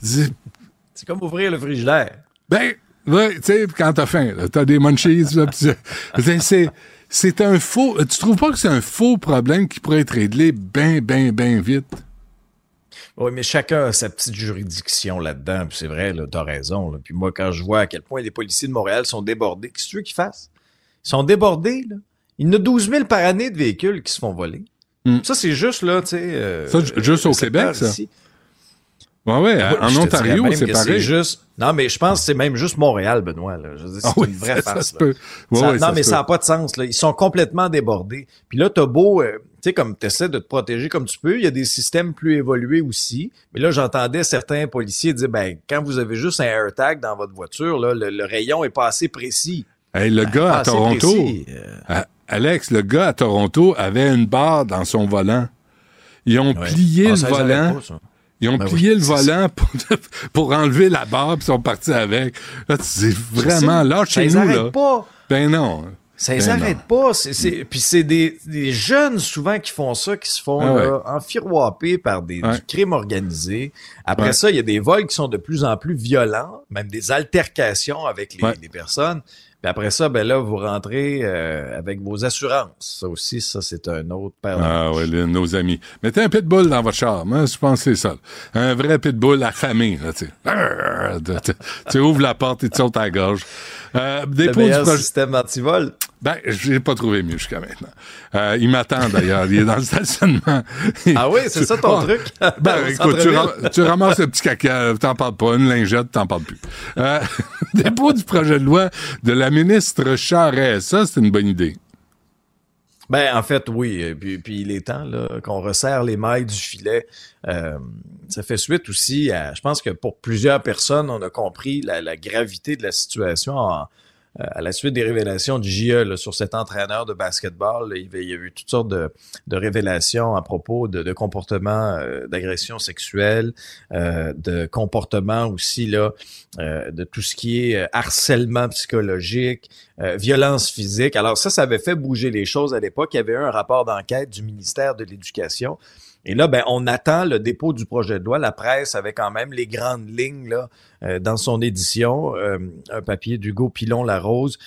C'est comme ouvrir le frigidaire. ben, ouais, tu sais, quand t'as faim, là, t'as des munchies, là, pis c'est- c'est- c'est, un faux, tu trouves pas que c'est un faux problème qui pourrait être réglé ben, ben, ben vite? Oui, mais chacun a sa petite juridiction là-dedans. Puis c'est vrai, là, t'as raison. là. Puis moi, quand je vois à quel point les policiers de Montréal sont débordés, qu'est-ce que tu veux qu'ils fassent? Ils sont débordés, là. Il y en a 12 000 par année de véhicules qui se font voler. Mm. Ça, c'est juste, là, tu sais... euh, Ça, ju- juste au Québec, ça? ici. Ouais, en Ontario, c'est pareil. juste... Non, mais je pense que c'est même juste Montréal, Benoît. Là. Je veux dire, c'est Ah oui, une vraie ça, ça farce. se là. peut. Ouais, Ça- ouais, non, mais ça n'a pas de sens. Là. Ils sont complètement débordés. Puis là, t'as beau, euh, sais, comme tu essaies de te protéger comme tu peux, il y a des systèmes plus évolués aussi. Mais là, j'entendais certains policiers dire, ben, quand vous avez juste un AirTag dans votre voiture, là, le, le rayon est pas assez précis. Hey, le Pas gars à Toronto. Euh, à- Alex, le gars à Toronto avait une barre dans son volant. Ils ont ouais. plié Ah, le volant. pas. Ils ont Ben plié oui, le c'est volant pour, pour enlever la barre puis ils sont partis avec. Là, tu dis vraiment, là, chez nous, là. pas. Ben non. Ça les Ben arrête pas. C'est, Puis c'est des, des jeunes souvent qui font ça, qui se font Ah ouais. là, enfiroiper par des, Ouais. du crime organisé. Après Ouais. ça, il y a des vols qui sont de plus en plus violents, même des altercations avec les, les personnes. Puis après ça, ben là, vous rentrez euh, avec vos assurances. Ça aussi, ça, c'est un autre paire Ah ouais, les- nos amis. Mettez un pitbull dans votre char. Moi, je pense que c'est ça. Un vrai pitbull affamé, là, tu sais. Tu ouvres la porte et tu sautes à la gorge. Euh, Le dépôt du meilleur projet. système anti-vol. Ben, j'ai pas trouvé mieux jusqu'à maintenant. Euh, il m'attend d'ailleurs. Il est dans le stationnement. Ah oui, c'est ça ton truc? Ben, écoute, tu, centre-ville. ram- tu ramasses le petit caca, t'en parles pas. Une lingette, t'en parles plus. Euh, dépôt du projet de loi de la ministre Charest. Ça, c'est une bonne idée. Ben, en fait, oui. Et Puis, puis il est temps qu'on resserre les mailles du filet. Euh, ça fait suite aussi à... Je pense que pour plusieurs personnes, on a compris la, la gravité de la situation en- euh, à la suite des révélations du JE là, sur cet entraîneur de basketball. là. il, y a eu toutes sortes de, de révélations à propos de, de comportements euh, d'agression sexuelle, euh, de comportements aussi là, euh, de tout ce qui est euh, harcèlement psychologique, euh, violence physique. Alors ça, ça avait fait bouger les choses à l'époque. Il y avait eu un rapport d'enquête du ministère de l'Éducation. Et là, ben, on attend le dépôt du projet de loi. La presse avait quand même les grandes lignes là, euh, dans son édition. Euh, un papier d'Hugo Pilon-Larose.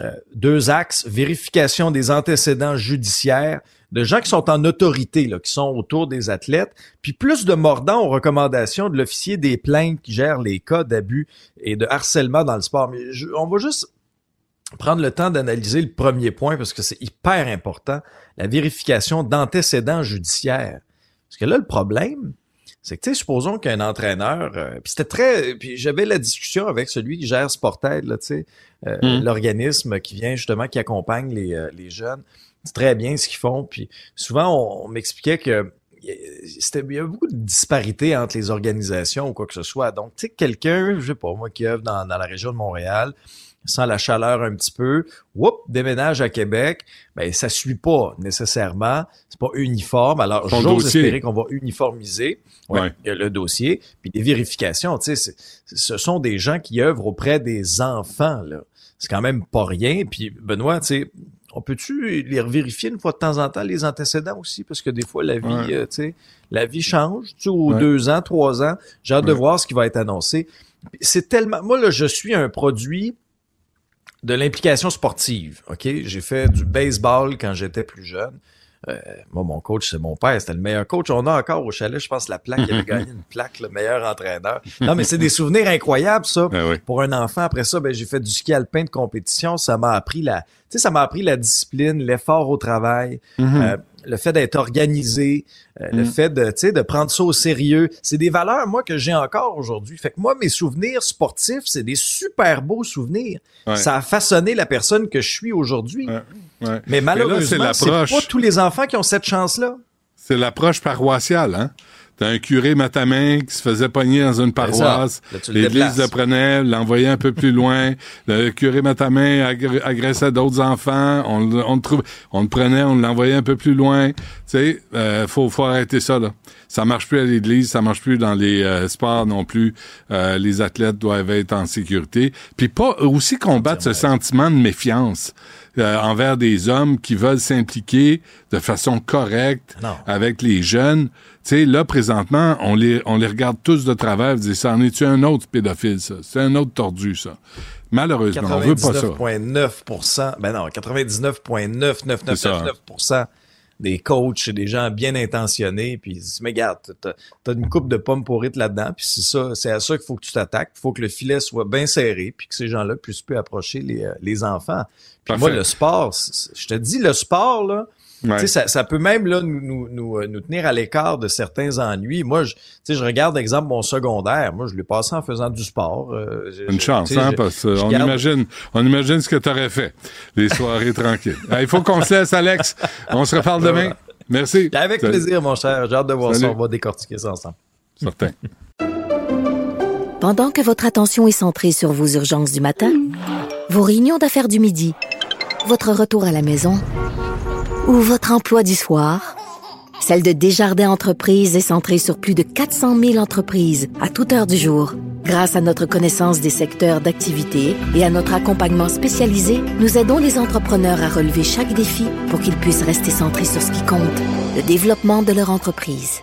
Euh, deux axes, vérification des antécédents judiciaires de gens qui sont en autorité, là, qui sont autour des athlètes, puis plus de mordant aux recommandations de l'officier des plaintes qui gère les cas d'abus et de harcèlement dans le sport. Mais je- on va juste prendre le temps d'analyser le premier point parce que c'est hyper important, la vérification d'antécédents judiciaires. Parce que là, le problème, c'est que, tu sais, supposons qu'un entraîneur, euh, puis c'était très, puis j'avais la discussion avec celui qui gère Sportaid, là, tu sais, euh, Mm. l'organisme qui vient justement, qui accompagne les, euh, les jeunes. C'est très bien ce qu'ils font, puis souvent, on, on m'expliquait que c'était, il y a beaucoup de disparités entre les organisations ou quoi que ce soit. Donc, tu sais, quelqu'un, je sais pas, moi, qui œuvre dans, dans la région de Montréal, sent la chaleur un petit peu, whoop, déménage à Québec, ben ça suit pas nécessairement, c'est pas uniforme. Alors j'ose espérer qu'on va uniformiser ouais, le dossier, puis les vérifications, tu sais, ce sont des gens qui œuvrent auprès des enfants là. C'est quand même pas rien. Puis Benoît, tu sais, on peut-tu les vérifier une fois de temps en temps les antécédents aussi? Parce que des fois la vie, Ouais. euh, tu sais, la vie change, tu sais, aux deux ans, trois ans, j'ai hâte de voir ce qui va être annoncé. C'est tellement, moi là, je suis un produit de l'implication sportive. OK? J'ai fait du baseball quand j'étais plus jeune. Euh, moi, mon coach, c'est mon père. C'était le meilleur coach. On a encore au chalet, je pense, la plaque. Il avait gagné une plaque, le meilleur entraîneur. Non, mais c'est des souvenirs incroyables, ça. Ben oui. Pour un enfant, après ça, ben, j'ai fait du ski alpin de compétition. Ça m'a appris la, tu sais, ça m'a appris la discipline, l'effort au travail. Mhm. Euh, le fait d'être organisé, euh, le Mm. fait de, tu sais, de prendre ça au sérieux, c'est des valeurs, moi, que j'ai encore aujourd'hui. Fait que moi, mes souvenirs sportifs, c'est des super beaux souvenirs. Ouais. Ça a façonné la personne que je suis aujourd'hui. Ouais, ouais. Mais malheureusement, c'est pas tous les enfants qui ont cette chance-là. C'est l'approche paroissiale, hein? T'as un curé matamain qui se faisait pogner dans une paroisse. Tu le L'Église le prenait, l'envoyait un peu plus loin. Le curé matamain agr- agressait d'autres enfants. On, le- on le trouve, on le prenait, on l'envoyait un peu plus loin. Tu sais, euh, faut, faut arrêter ça, là. Ça marche plus à l'Église, ça marche plus dans les euh, sports non plus. Euh, les athlètes doivent être en sécurité. Puis pas aussi combattre ce sentiment de méfiance euh, envers des hommes qui veulent s'impliquer de façon correcte Non. avec les jeunes. Tu sais, là, présentement, on les, on les regarde tous de travers et dit, ça en est-tu un autre pédophile, ça? C'est un autre tordu, ça. Malheureusement, on veut pas ça. 99,9%, ben non, 99,9999% des coachs et des gens bien intentionnés, puis ils disent, mais regarde, t'as, t'as une coupe de pommes pourrites là-dedans, puis c'est ça, c'est à ça qu'il faut que tu t'attaques, il faut que le filet soit bien serré, puis que ces gens-là puissent plus approcher les, euh, les enfants. Puis Parfait. moi, le sport, je te dis, le sport, là, Ouais. tu sais, ça, ça peut même là nous, nous, nous, euh, nous tenir à l'écart de certains ennuis. Moi, je, tu sais, je regarde, exemple, mon secondaire. Moi, je l'ai passé en faisant du sport. euh, Une je- chance, hein, je- parce qu'on je garde- imagine, on imagine ce que tu aurais fait. Les soirées tranquilles. Il faut qu'on se laisse, Alex. On se reparle demain. Merci. Avec Salut. plaisir, mon cher. J'ai hâte de voir Salut. ça. On va décortiquer ça ensemble. Certain. Pendant que votre attention est centrée sur vos urgences du matin, vos réunions d'affaires du midi, votre retour à la maison ou votre emploi du soir, celle de Desjardins Entreprises est centrée sur plus de 400 000 entreprises à toute heure du jour. Grâce à notre connaissance des secteurs d'activité et à notre accompagnement spécialisé, nous aidons les entrepreneurs à relever chaque défi pour qu'ils puissent rester centrés sur ce qui compte, le développement de leur entreprise.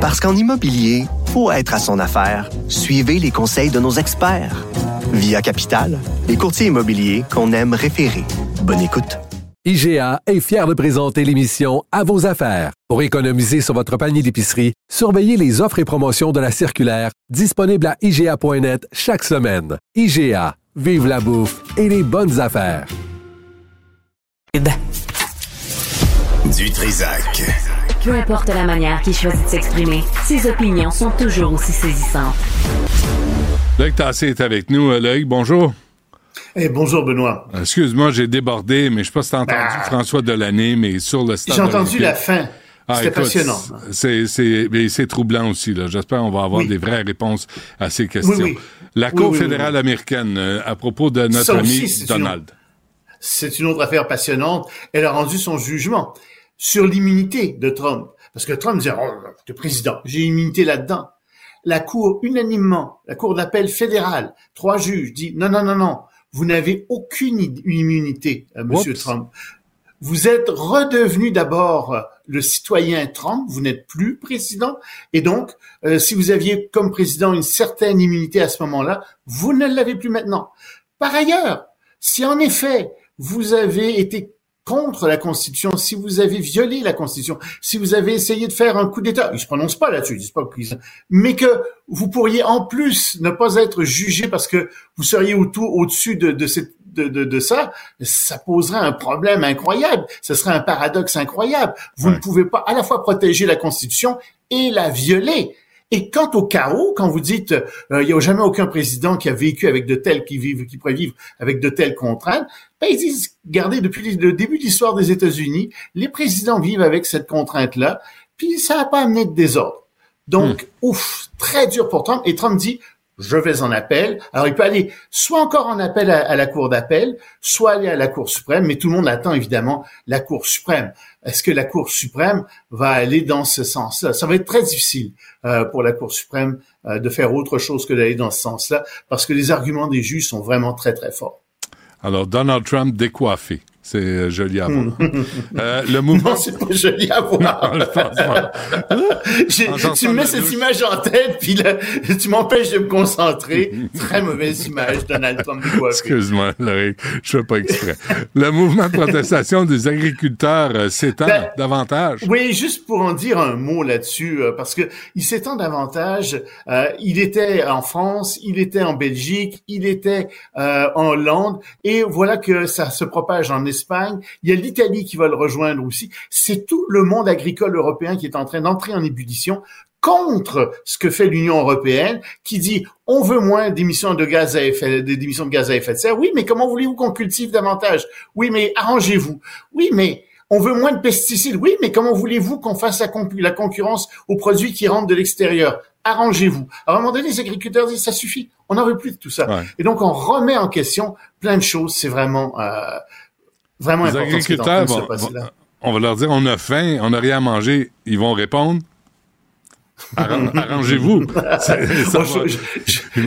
Parce qu'en immobilier, pour être à son affaire, suivez les conseils de nos experts. Via Capital, les courtiers immobiliers qu'on aime référer. Bonne écoute. IGA est fier de présenter l'émission À vos affaires. Pour économiser sur votre panier d'épicerie, surveillez les offres et promotions de la circulaire disponible à IGA.net chaque semaine. IGA, vive la bouffe et les bonnes affaires. Du Trisac. Peu importe la manière qu'il choisit de s'exprimer, ses opinions sont toujours aussi saisissantes. Loïc Tassé est avec nous. Euh, Loïc, bonjour. Eh, bonjour Benoît. Excuse-moi, j'ai débordé, mais je sais pas si t'as entendu Ah. François Delaney, mais sur le stade J'ai entendu la fin. Ah, C'était passionnant. C'est, c'est, mais c'est troublant aussi. Là. J'espère qu'on va avoir Oui. des vraies réponses à ces questions. Oui, oui. La Cour fédérale américaine, euh, à propos de notre Ça ami Donald. C'est une autre affaire passionnante. Elle a rendu son jugement sur l'immunité de Trump. Parce que Trump disait, oh, le président, j'ai immunité là-dedans. La Cour, unanimement, la Cour d'appel fédérale, trois juges, dit, non, non, non, non, vous n'avez aucune immunité, euh, Monsieur. Trump. Vous êtes redevenu d'abord euh, le citoyen Trump, vous n'êtes plus président, et donc, euh, si vous aviez comme président une certaine immunité à ce moment-là, vous ne l'avez plus maintenant. Par ailleurs, si en effet vous avez été contre la Constitution, si vous avez violé la Constitution, si vous avez essayé de faire un coup d'État, ils se prononcent pas là-dessus, ils disent pas qu'ils- mais que vous pourriez en plus ne pas être jugé parce que vous seriez autour, au-dessus de, de, cette, de, de, de ça, ça poserait un problème incroyable. Ce serait un paradoxe incroyable. Vous Ouais. ne pouvez pas à la fois protéger la Constitution et la violer. Et quant au chaos, quand vous dites euh, il n'y a jamais aucun président qui a vécu avec de telles qui vivent, qui pourrait vivre avec de telles contraintes, ben ils disent regardez depuis le début de l'histoire des États-Unis, les présidents vivent avec cette contrainte-là, puis ça n'a pas amené de désordre. Donc ouf, très dur pour Trump. Et Trump dit je vais en appel. Alors il peut aller soit encore en appel à, à la Cour d'appel, soit aller à la Cour suprême, mais tout le monde attend évidemment la Cour suprême. Est-ce que la Cour suprême va aller dans ce sens-là? Ça va être très difficile euh, pour la Cour suprême euh, de faire autre chose que d'aller dans ce sens-là, parce que les arguments des juges sont vraiment très très forts. Alors, Donald Trump décoiffé. C'est euh, joli à voir. Euh, le mouvement... Non, c'est pas joli à voir. Non, je pense pas. Tu me mets cette douche. image en tête, puis là, tu m'empêches de me concentrer. Très mauvaise image, Donald Trump. Excuse-moi, Loïc, je fais pas exprès. Le mouvement de protestation des agriculteurs euh, s'étend Ben, davantage? Oui, juste pour en dire un mot là-dessus, euh, parce que il s'étend davantage. euh, il était en France, il était en Belgique, il était euh, en Hollande, et voilà que ça se propage en l'Espagne, il y a l'Italie qui va le rejoindre aussi. C'est tout le monde agricole européen qui est en train d'entrer en ébullition contre ce que fait l'Union européenne, qui dit on veut moins d'émissions de gaz à effet d'émissions de gaz à effet de serre. Oui, mais comment voulez-vous qu'on cultive davantage? Oui, mais arrangez-vous. Oui, mais on veut moins de pesticides. Oui, mais comment voulez-vous qu'on fasse la, concurrence aux produits qui rentrent de l'extérieur? Arrangez-vous. À un moment donné, les agriculteurs disent ça suffit. On n'en veut plus de tout ça. Et donc on remet en question plein de choses. C'est vraiment euh, vraiment les important. Agriculteurs, on va leur dire on a faim, on n'a rien à manger. Ils vont répondre Arrangez-vous.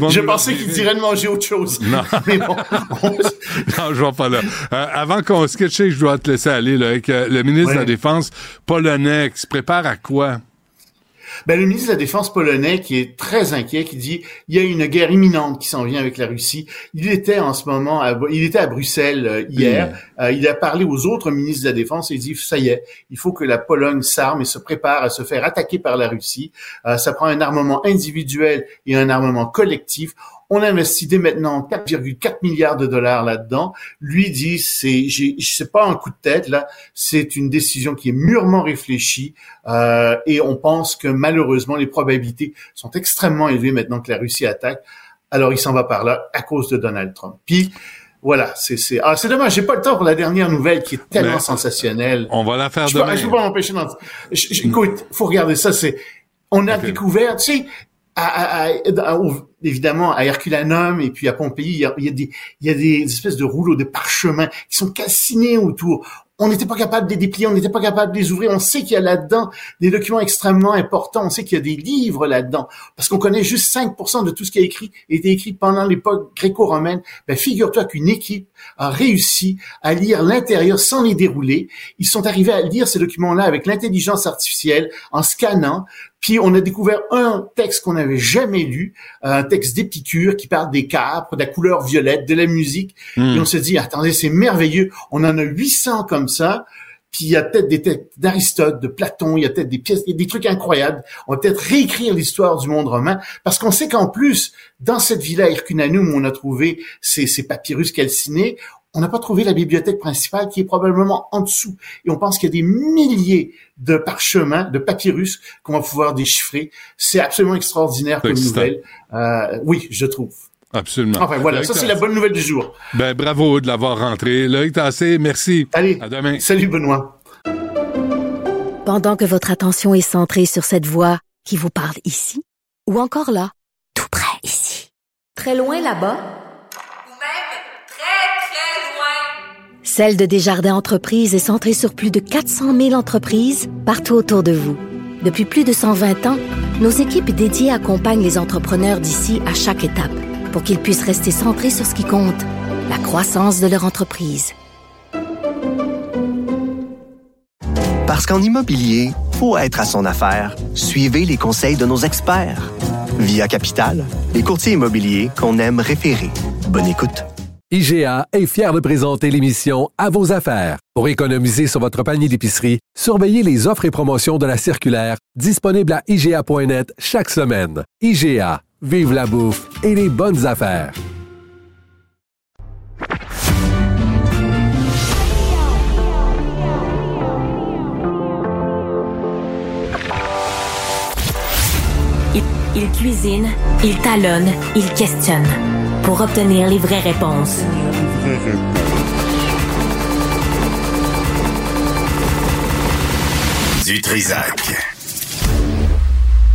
je, pensais qu'il dirait de manger autre chose. Non. Mais bon, non, je vais pas là. Euh, avant qu'on se quitte, je dois te laisser aller là, avec euh, le ministre de la Défense polonais qui se prépare à quoi? Ben, le ministre de la Défense polonais qui est très inquiet, qui dit il y a une guerre imminente qui s'en vient avec la Russie. Il était en ce moment, à, il était à Bruxelles euh, hier. Euh, il a parlé aux autres ministres de la Défense et il dit ça y est, il faut que la Pologne s'arme et se prépare à se faire attaquer par la Russie. Euh, ça prend un armement individuel et un armement collectif. On investit dès maintenant 4,4 milliards de dollars là-dedans. Lui dit, c'est, c'est pas un coup de tête là, c'est une décision qui est mûrement réfléchie euh, et on pense que malheureusement les probabilités sont extrêmement élevées maintenant que la Russie attaque. Alors il s'en va par là à cause de Donald Trump. Puis voilà, c'est c'est ah c'est dommage, j'ai pas le temps pour la dernière nouvelle qui est tellement sensationnelle. On va la faire je demain. je peux pas m'empêcher d'en... Écoute, faut regarder ça, c'est on a découvert, tu sais, évidemment à Herculanum et puis à Pompéi, il y a, il y a, des, il y a des espèces de rouleaux de parchemin qui sont cassinés autour on n'était pas capable de les déplier, on n'était pas capable de les ouvrir. On sait qu'il y a là-dedans des documents extrêmement importants. On sait qu'il y a des livres là-dedans. Parce qu'on connaît juste 5% de tout ce qui a écrit, été écrit pendant l'époque gréco-romaine. Ben, figure-toi qu'une équipe a réussi à lire l'intérieur sans les dérouler. Ils sont arrivés à lire ces documents-là avec l'intelligence artificielle, en scannant. Puis on a découvert un texte qu'on n'avait jamais lu, un texte d'Épicure qui parle des capres, de la couleur violette, de la musique. Hmm. Et on se dit, attendez, c'est merveilleux. On en a 800 comme ça. Puis il y a peut-être des textes d'Aristote, de Platon, il y a peut-être des pièces, des trucs incroyables. On va peut-être réécrire l'histoire du monde romain, parce qu'on sait qu'en plus, dans cette villa Hercunanum où on a trouvé ces, ces papyrus calcinés, on n'a pas trouvé la bibliothèque principale qui est probablement en dessous. Et on pense qu'il y a des milliers de parchemins, de papyrus qu'on va pouvoir déchiffrer. C'est absolument extraordinaire comme nouvelle. Euh, oui, je trouve. Absolument. Enfin voilà, ça c'est la bonne nouvelle du jour. Ben bravo de l'avoir rentré. Loïc Tassé, merci. Allez, à demain. Salut Benoît. Pendant que votre attention est centrée sur cette voix qui vous parle ici, ou encore là, tout près ici, très loin là-bas, ou même très très loin, Celle de Desjardins Entreprises est centrée sur plus de 400 000 entreprises partout autour de vous. Depuis plus de 120 ans, nos équipes dédiées accompagnent les entrepreneurs d'ici à chaque étape pour qu'ils puissent rester centrés sur ce qui compte, la croissance de leur entreprise. Parce qu'en immobilier, pour être à son affaire, suivez les conseils de nos experts. Via Capital, les courtiers immobiliers qu'on aime référer. Bonne écoute. IGA est fier de présenter l'émission À vos affaires. Pour économiser sur votre panier d'épicerie, surveillez les offres et promotions de la circulaire disponible à IGA.net chaque semaine. IGA, vive la bouffe et les bonnes affaires. Il, il cuisine, il talonne, il questionne pour obtenir les vraies réponses. Du Trisac.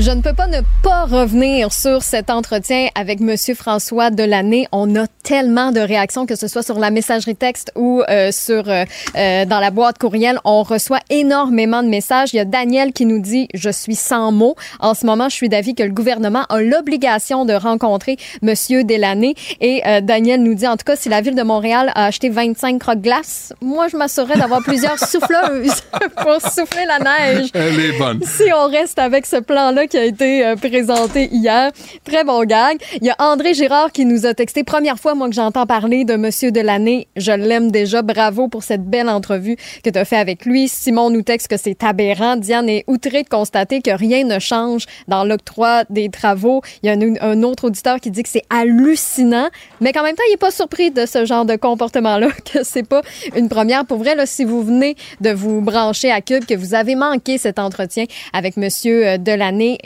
Je ne peux pas ne pas revenir sur cet entretien avec Monsieur François Delaney. On a tellement de réactions, que ce soit sur la messagerie texte ou euh, sur euh, euh, dans la boîte courriel. On reçoit énormément de messages. Il y a Daniel qui nous dit je suis sans mots. En ce moment, je suis d'avis que le gouvernement a l'obligation de rencontrer Monsieur Delaney. Et Daniel nous dit en tout cas si la ville de Montréal a acheté 25 croque-glace, moi je m'assurerais d'avoir plusieurs souffleuses pour souffler la neige. Elle est bonne. Si on reste avec ce plan-là là qui a été euh, présenté hier. Très bon gag. Il y a André Girard qui nous a texté. Première fois, moi, que j'entends parler de Monsieur de l'année. Je l'aime déjà. Bravo pour cette belle entrevue que tu as fait avec lui. Simon nous texte que c'est aberrant. Diane est outrée de constater que rien ne change dans l'octroi des travaux. Il y a un, autre auditeur qui dit que c'est hallucinant, mais qu'en même temps, il n'est pas surpris de ce genre de comportement-là, que c'est pas une première. Pour vrai, si vous venez de vous brancher à Cube, que vous avez manqué cet entretien avec Monsieur euh,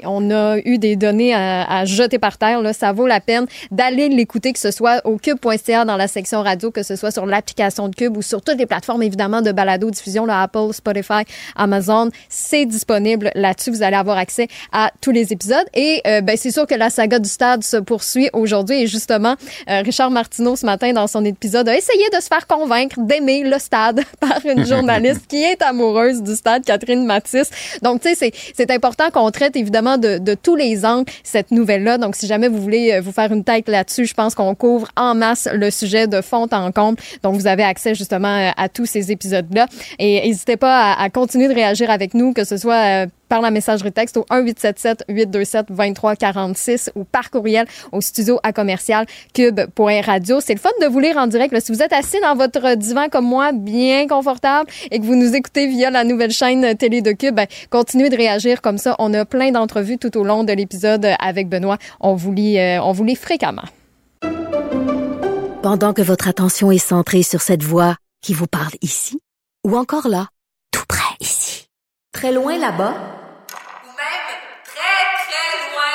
On a eu des données à, jeter par terre. Ça vaut la peine d'aller l'écouter, que ce soit au cube.ca dans la section radio, que ce soit sur l'application de Cube ou sur toutes les plateformes, évidemment, de balado diffusion, là, Apple, Spotify, Amazon. C'est disponible là-dessus. Vous allez avoir accès à tous les épisodes. Et euh, ben, c'est sûr que la saga du stade se poursuit aujourd'hui. Et justement, euh, Richard Martineau, ce matin, dans son épisode, a essayé de se faire convaincre d'aimer le stade par une journaliste qui est amoureuse du stade, Catherine Matisse. Donc, tu sais, c'est important qu'on traite évidemment de, tous les angles cette nouvelle-là. Donc, si jamais vous voulez euh, vous faire une tête là-dessus, je pense qu'on couvre en masse le sujet de fond en comble. Donc, vous avez accès justement euh, à tous ces épisodes-là. Et n'hésitez pas à, à continuer de réagir avec nous, que ce soit euh, par la messagerie texte au 1877-827-2346 ou par courriel au studio à commercial cube.radio. C'est le fun de vous lire en direct. Là, si vous êtes assis dans votre divan comme moi, bien confortable, et que vous nous écoutez via la nouvelle chaîne télé de Cube, ben, continuez de réagir comme ça. On a plein d'entrevues tout au long de l'épisode avec Benoît. On vous lit, euh, on vous lit fréquemment. Pendant que votre attention est centrée sur cette voix qui vous parle ici, ou encore là, tout près ici, très loin là-bas, Ou même très, très loin.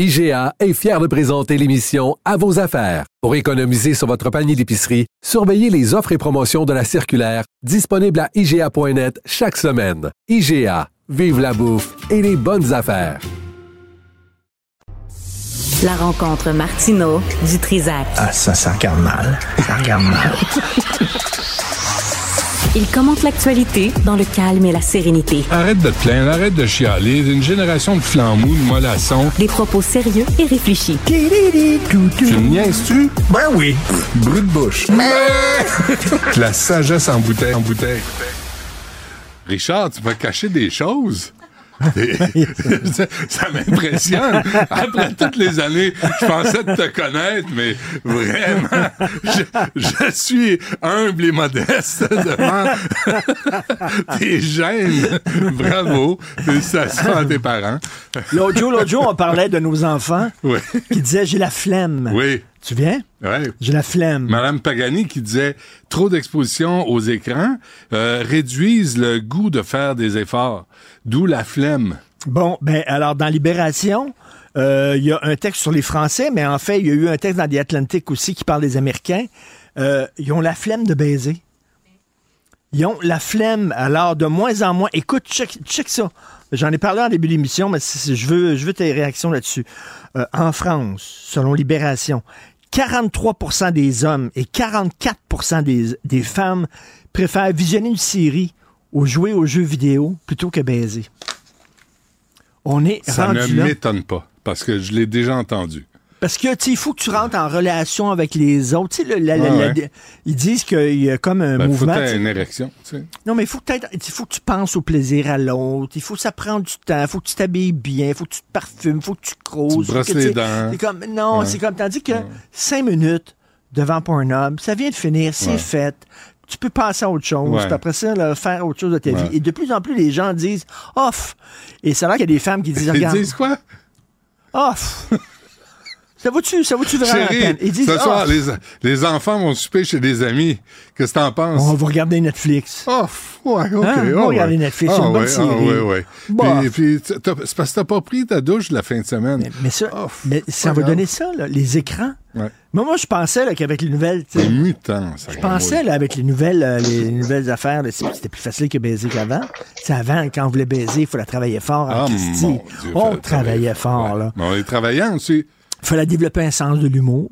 IGA est fier de présenter l'émission À vos affaires. Pour économiser sur votre panier d'épicerie, surveillez les offres et promotions de la circulaire disponible à IGA.net chaque semaine. IGA, vive la bouffe et les bonnes affaires. La rencontre Martino du Trizac. Ah, ça, ça regarde mal. Ça regarde mal. Il commente l'actualité dans le calme et la sérénité. Arrête de te plaindre, arrête de chialer. Une génération de flambous, de mollassons. Des propos sérieux et réfléchis. Tu me niaises-tu? Ben oui. Brut de bouche. La sagesse en bouteille. En bouteille. Richard, tu vas cacher des choses? ça ça m'impressionne. Après toutes les années, je pensais de te connaître, mais vraiment, je, je suis humble et modeste devant tes gènes. Bravo. Félicitations à tes parents. L'autre jour, l'autre jour, on parlait de nos enfants Oui. qui disaient j'ai la flemme. Oui. Tu viens? Ouais. J'ai la flemme. Madame Pagani qui disait trop d'exposition aux écrans euh, réduisent le goût de faire des efforts, d'où la flemme. Bon, ben alors dans Libération, euh, il y a un texte sur les Français, mais en fait, il y a eu un texte dans The Atlantic aussi qui parle des Américains. Euh, ils ont la flemme de baiser. Ils ont la flemme, alors de moins en moins. Écoute, check, check ça. J'en ai parlé en début d'émission, mais je veux, je veux tes réactions là-dessus. Euh, en France, selon Libération, 43% des hommes et 44 des, des femmes préfèrent visionner une série ou jouer aux jeux vidéo plutôt que baiser. On est Ça rendu ne m'étonne pas, parce que je l'ai déjà entendu. Parce que, tu il faut que tu rentres en relation avec les autres. Tu sais, Ouais, ils disent qu'il y a comme un Ben, faut mouvement. que tu t'aies sais. une érection, tu sais. Non, mais il faut que, il faut tu penses au plaisir à l'autre. Il faut que ça prenne du temps. Il faut que tu t'habilles bien. Il faut que tu te parfumes. Il faut que tu creuses. Tu brosses faut les dents. C'est comme, non, Ouais. c'est comme, tandis que cinq minutes devant Pornhub, ça vient de finir, c'est fait. Tu peux passer à autre chose. Ouais. Puis après ça, là, faire autre chose de ta Ouais. vie. Et de plus en plus, les gens disent off. Et c'est là qu'il y a des femmes qui disent, Ils regarde, disent quoi? off. Ça vaut-tu, ça vaut-tu vraiment Chérie, la peine? Ils disent, ce ah, soir, les, les enfants vont souper chez des amis. Qu'est-ce que t'en penses? on va regarder Netflix. Oh, ouais, OK. Hein? oh, On va regarder ouais. Netflix, c'est Ah, une bonne ouais, série. Ah, ouais, ouais. Bah. Puis, puis c'est parce que t'as pas pris ta douche la fin de semaine. Mais, mais ça, Oh, mais ça va donner ça, là, les écrans. Ouais. Mais moi, je pensais qu'avec les nouvelles, mutant, ça. je pensais là, avec les nouvelles, euh, les nouvelles affaires, c'était plus facile que baiser qu'avant. C'est avant, quand on voulait baiser, il fallait travailler fort Ah, Dieu, On travaillait fort, là. Mais on est travaillant aussi. Il fallait développer un sens de l'humour.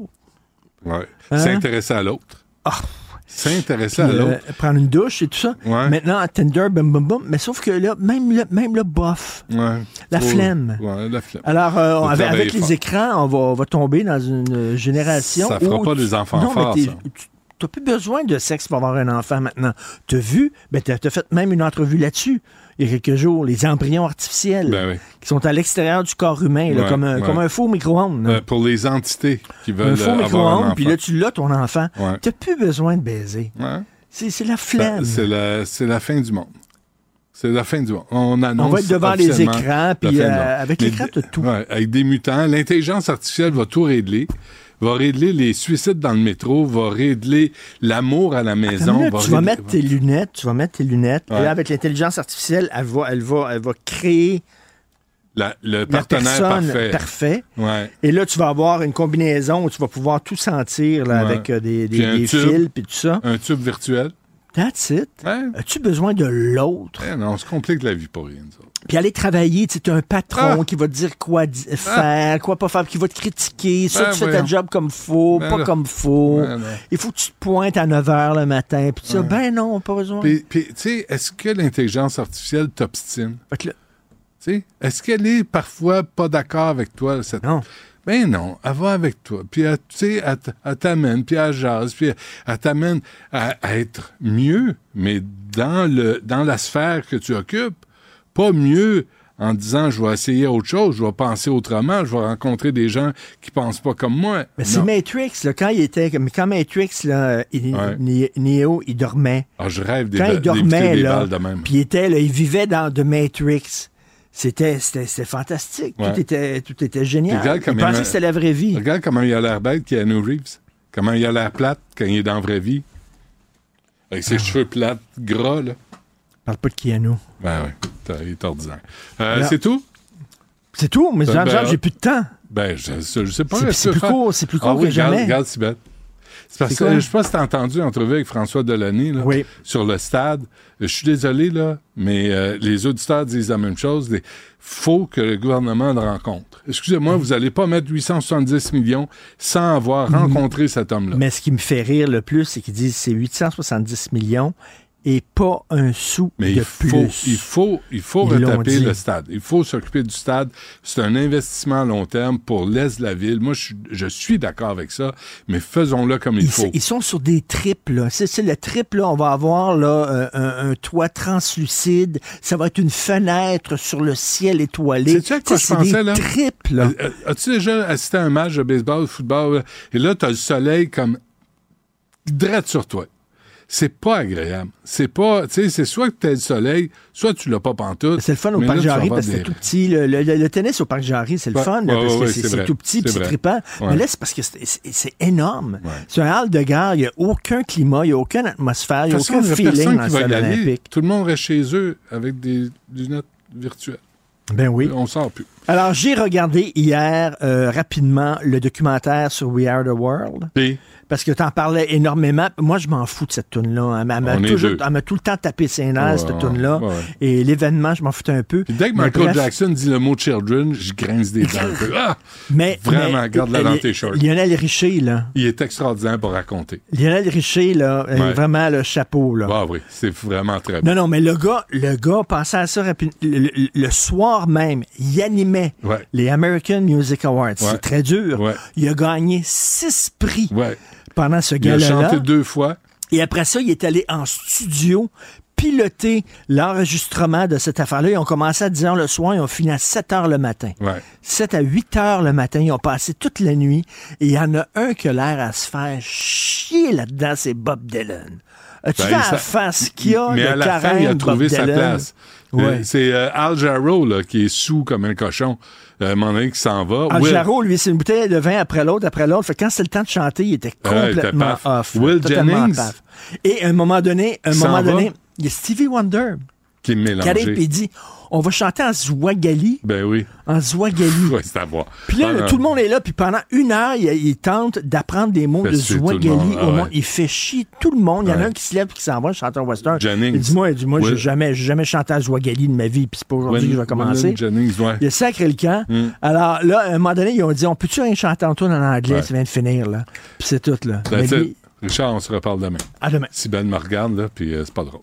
Ouais. Hein? S'intéresser à l'autre. Ah. S'intéresser à euh, l'autre. prendre une douche et tout ça. Ouais. Maintenant, Tinder, bum, bum, bum. Mais sauf que là, même le, même le bof. Ouais. La Faut- flemme. Ouais, la flemme. Alors, euh, avec, les écrans, on va, on va tomber dans une génération. Ça fera où pas tu- des enfants non, forts, mais ça. Tu n'as plus besoin de sexe pour avoir un enfant maintenant. Tu as vu, ben, tu as, fait même une entrevue là-dessus il y a quelques jours, les embryons artificiels Ben oui. qui sont à l'extérieur du corps humain, là, Ouais, comme, un, ouais. comme un faux micro-ondes. Euh, pour les entités qui veulent un faux avoir micro-ondes, puis là, tu l'as, ton enfant. Ouais. Tu n'as plus besoin de baiser. C'est c'est la Ça- flemme. C'est la, c'est la fin du monde. C'est la fin du monde. On annonce On va être devant les écrans, puis euh, avec Mais- l'écran, tu tout. Avec des mutants. L'intelligence artificielle va tout régler. Va régler les suicides dans le métro, va régler l'amour à la maison. minute, va tu vas mettre tes lunettes, tu vas mettre tes lunettes, et là, avec l'intelligence artificielle, elle va, elle va, elle va créer la- le partenaire personne parfait. parfait. Ouais. Et là, tu vas avoir une combinaison où tu vas pouvoir tout sentir là, Ouais. avec euh, des, des, tube. fils puis tout ça. Un tube virtuel. That's it. As-tu besoin de l'autre? Non, on se complique la vie pour rien. autres. Puis aller travailler, tu un patron Ah. qui va te dire quoi di- faire, quoi pas faire, qui va te critiquer. Ça, Ben tu fais ta job comme faut, Ben pas là. comme faut. Ben. Il faut que tu te pointes à 9 h le matin. Puis ça, Ouais. ben non, pas besoin. Puis, puis, tu sais, est-ce que l'intelligence artificielle t'obstine? Tu est-ce qu'elle est parfois pas d'accord avec toi? Cette... Non. Ben non, elle va avec toi. Puis, elle, tu sais, elle, t'amène, puis elle jase, puis elle, t'amène à, à être mieux, mais dans, le, dans la sphère que tu occupes, pas mieux en disant je vais essayer autre chose, je vais penser autrement, je vais rencontrer des gens qui pensent pas comme moi. Mais c'est. Matrix, là, quand il était. mais Quand Matrix, là, il- Ouais. Neo, il dormait. Ah, je rêve des Quand il dormait, des là, balles de même. puis il était, là, il vivait dans The Matrix. C'était, c'était, c'était fantastique. Ouais. Tout, était, tout était génial. Regarde Il pensait que c'était la vraie vie. Regarde comment il a l'air bête, Keanu Reeves. Comment il a l'air plate quand il est dans la vraie vie. Avec Ah. ses cheveux plates, gras, là. Parle pas de Keanu. Ben oui, il est ordinaire. Euh, c'est tout? C'est tout, mais Ben, genre, ben, j'ai plus de temps. Ben, je, je- sais pas. C'est- c'est plus court- c'est plus court ah, oui, que regarde, jamais. Regarde, Sibeth. C'est parce que quoi? je sais pas si t'as entendu l'entrevue avec François Delaney là, Oui. sur le stade. Je suis désolé, là, mais euh, les auditeurs disent la même chose. Il faut que le gouvernement le rencontre. Excusez-moi, vous allez pas mettre 870 millions sans avoir rencontré cet homme-là. Mais ce qui me fait rire le plus, c'est qu'ils disent c'est 870 millions et pas un sou Mais de il faut, plus. il faut, il faut Ils l'ont retaper le stade. Il faut s'occuper du stade. C'est un investissement à long terme pour l'Est de la ville. Moi, je, suis- je suis d'accord avec ça, mais faisons-le comme il Ils, faut. ils sont sur des tripes, là. C'est, c'est le triple, là. On va avoir, là, euh, un, un toit translucide. Ça va être une fenêtre sur le ciel étoilé. Quoi Ça, je c'est pensais, des là? triples, là. Euh, euh, As-tu déjà assisté à un match de baseball, de football, et là, tu as le soleil comme drette sur toi? C'est pas agréable. C'est pas, tu sais, c'est soit que tu as le soleil, soit tu l'as pas pantoute. C'est le fun au Parc Jarry parce que c'est tout petit. Le, le- le tennis au Parc Jarry, c'est le Ouais, fun là, parce ouais, que c'est, tout petit, C'est puis c'est trippant. Ouais. Mais là, c'est parce que c'est, énorme. C'est un hall de gare, il n'y a aucun climat, il n'y a aucune atmosphère, il n'y a aucun feeling dans le olympique. Tout le monde reste chez eux avec des lunettes virtuelles. Ben oui. On sort plus. Alors, j'ai regardé hier euh, rapidement le documentaire sur We Are the World. Parce que tu en parlais énormément. Moi, je m'en fous de cette tune-là. Elle m'a- elle m'a toujours- elle tout le temps tapé ses nerfs, Ouais, cette tune-là. ouais. Et l'événement, je m'en foutais un peu. puis dès que Mais Michael bref, Jackson dit le mot children, je grince des dents. un peu. Ah! mais, Vraiment, mais- garde-la dans tes shorts. Lionel Richer, là. Il est extraordinaire pour raconter. Lionel Richer, là, vraiment le chapeau, là. Ah oui, c'est vraiment très bon. Non, non, mais le gars, le gars pensait à ça rapidement. Le, le- le soir même, il animait Ouais. les American Music Awards. C'est très dur. Ouais. Il a gagné six prix Ouais. Pendant ce Il a gala-là. chanté deux fois. Et après ça, il est allé en studio, piloté l'enregistrement de cette affaire-là. Ils ont commencé à 10 heures le soir, ils ont fini à 7 heures le matin. Ouais. 7 à 8 heures le matin, ils ont passé toute la nuit. Et il y en a un qui a l'air à se faire chier là-dedans, c'est Bob Dylan. As-tu Ben, la face qu'il a, Mais le à la fin, il a trouvé Bob sa Dylan? place. Ouais. C'est euh, Al Jarreau là, qui est sous comme un cochon. Euh, à un moment donné, qui s'en va. Will- Jarreau, lui, c'est une bouteille de vin après l'autre, après l'autre. Fait que quand c'est le temps de chanter, il était complètement off. Will Jennings? paf. Et à un moment donné, un moment va? donné, il y a Stevie Wonder qui est qui mélangé. arrive et il dit on va chanter en Zouagali. Ben oui. En Zouagali. Oui, c'est à voir. Puis là, tout le monde est là, puis pendant une heure, il, il tente d'apprendre des mots Fait de Zouagali. Ah au monde. ouais. Il fait chier tout le monde. Il y en a Ouais. un qui se lève et qui s'en va, le chanteur western. Jennings. Il dit Moi, j'ai jamais, jamais chanté à Zouagali de ma vie, puis c'est pas aujourd'hui que je vais commencer. Jennings, ouais. Il a sacré le camp. Mm. Alors là, à un moment donné, ils ont dit On peut-tu rien chanter en toi en anglais? Ça vient de finir, là. Puis c'est tout, là. Richard, on se reparle demain. À demain. Si Ben me regarde, là, puis euh, c'est pas drôle.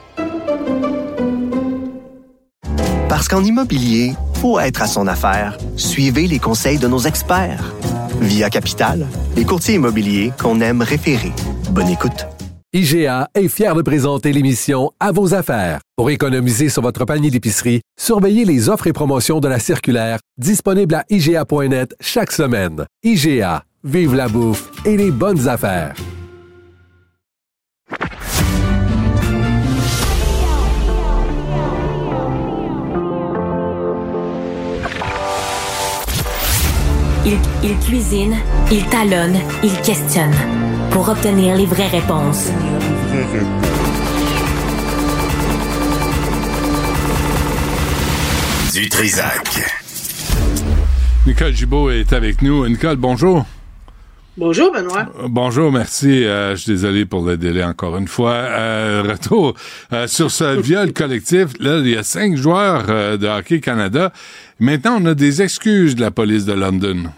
Parce qu'en immobilier, pour être à son affaire, suivez les conseils de nos experts. Via Capital, les courtiers immobiliers qu'on aime référer. Bonne écoute. IGA est fier de présenter l'émission À vos affaires. Pour économiser sur votre panier d'épicerie, surveillez les offres et promotions de la circulaire disponible à IGA.net chaque semaine. IGA, vive la bouffe et les bonnes affaires. Il, il cuisine, il talonne, il questionne pour obtenir les vraies réponses. Du Trisac. Nicole Gibault est avec nous. Nicole, bonjour. Bonjour, Benoît. Euh, Bonjour, merci. Euh, je suis désolé pour le délai encore une fois. Euh, retour euh, sur ce viol collectif. Là, il y a cinq joueurs de Hockey Canada. Maintenant, on a des excuses de la police de London.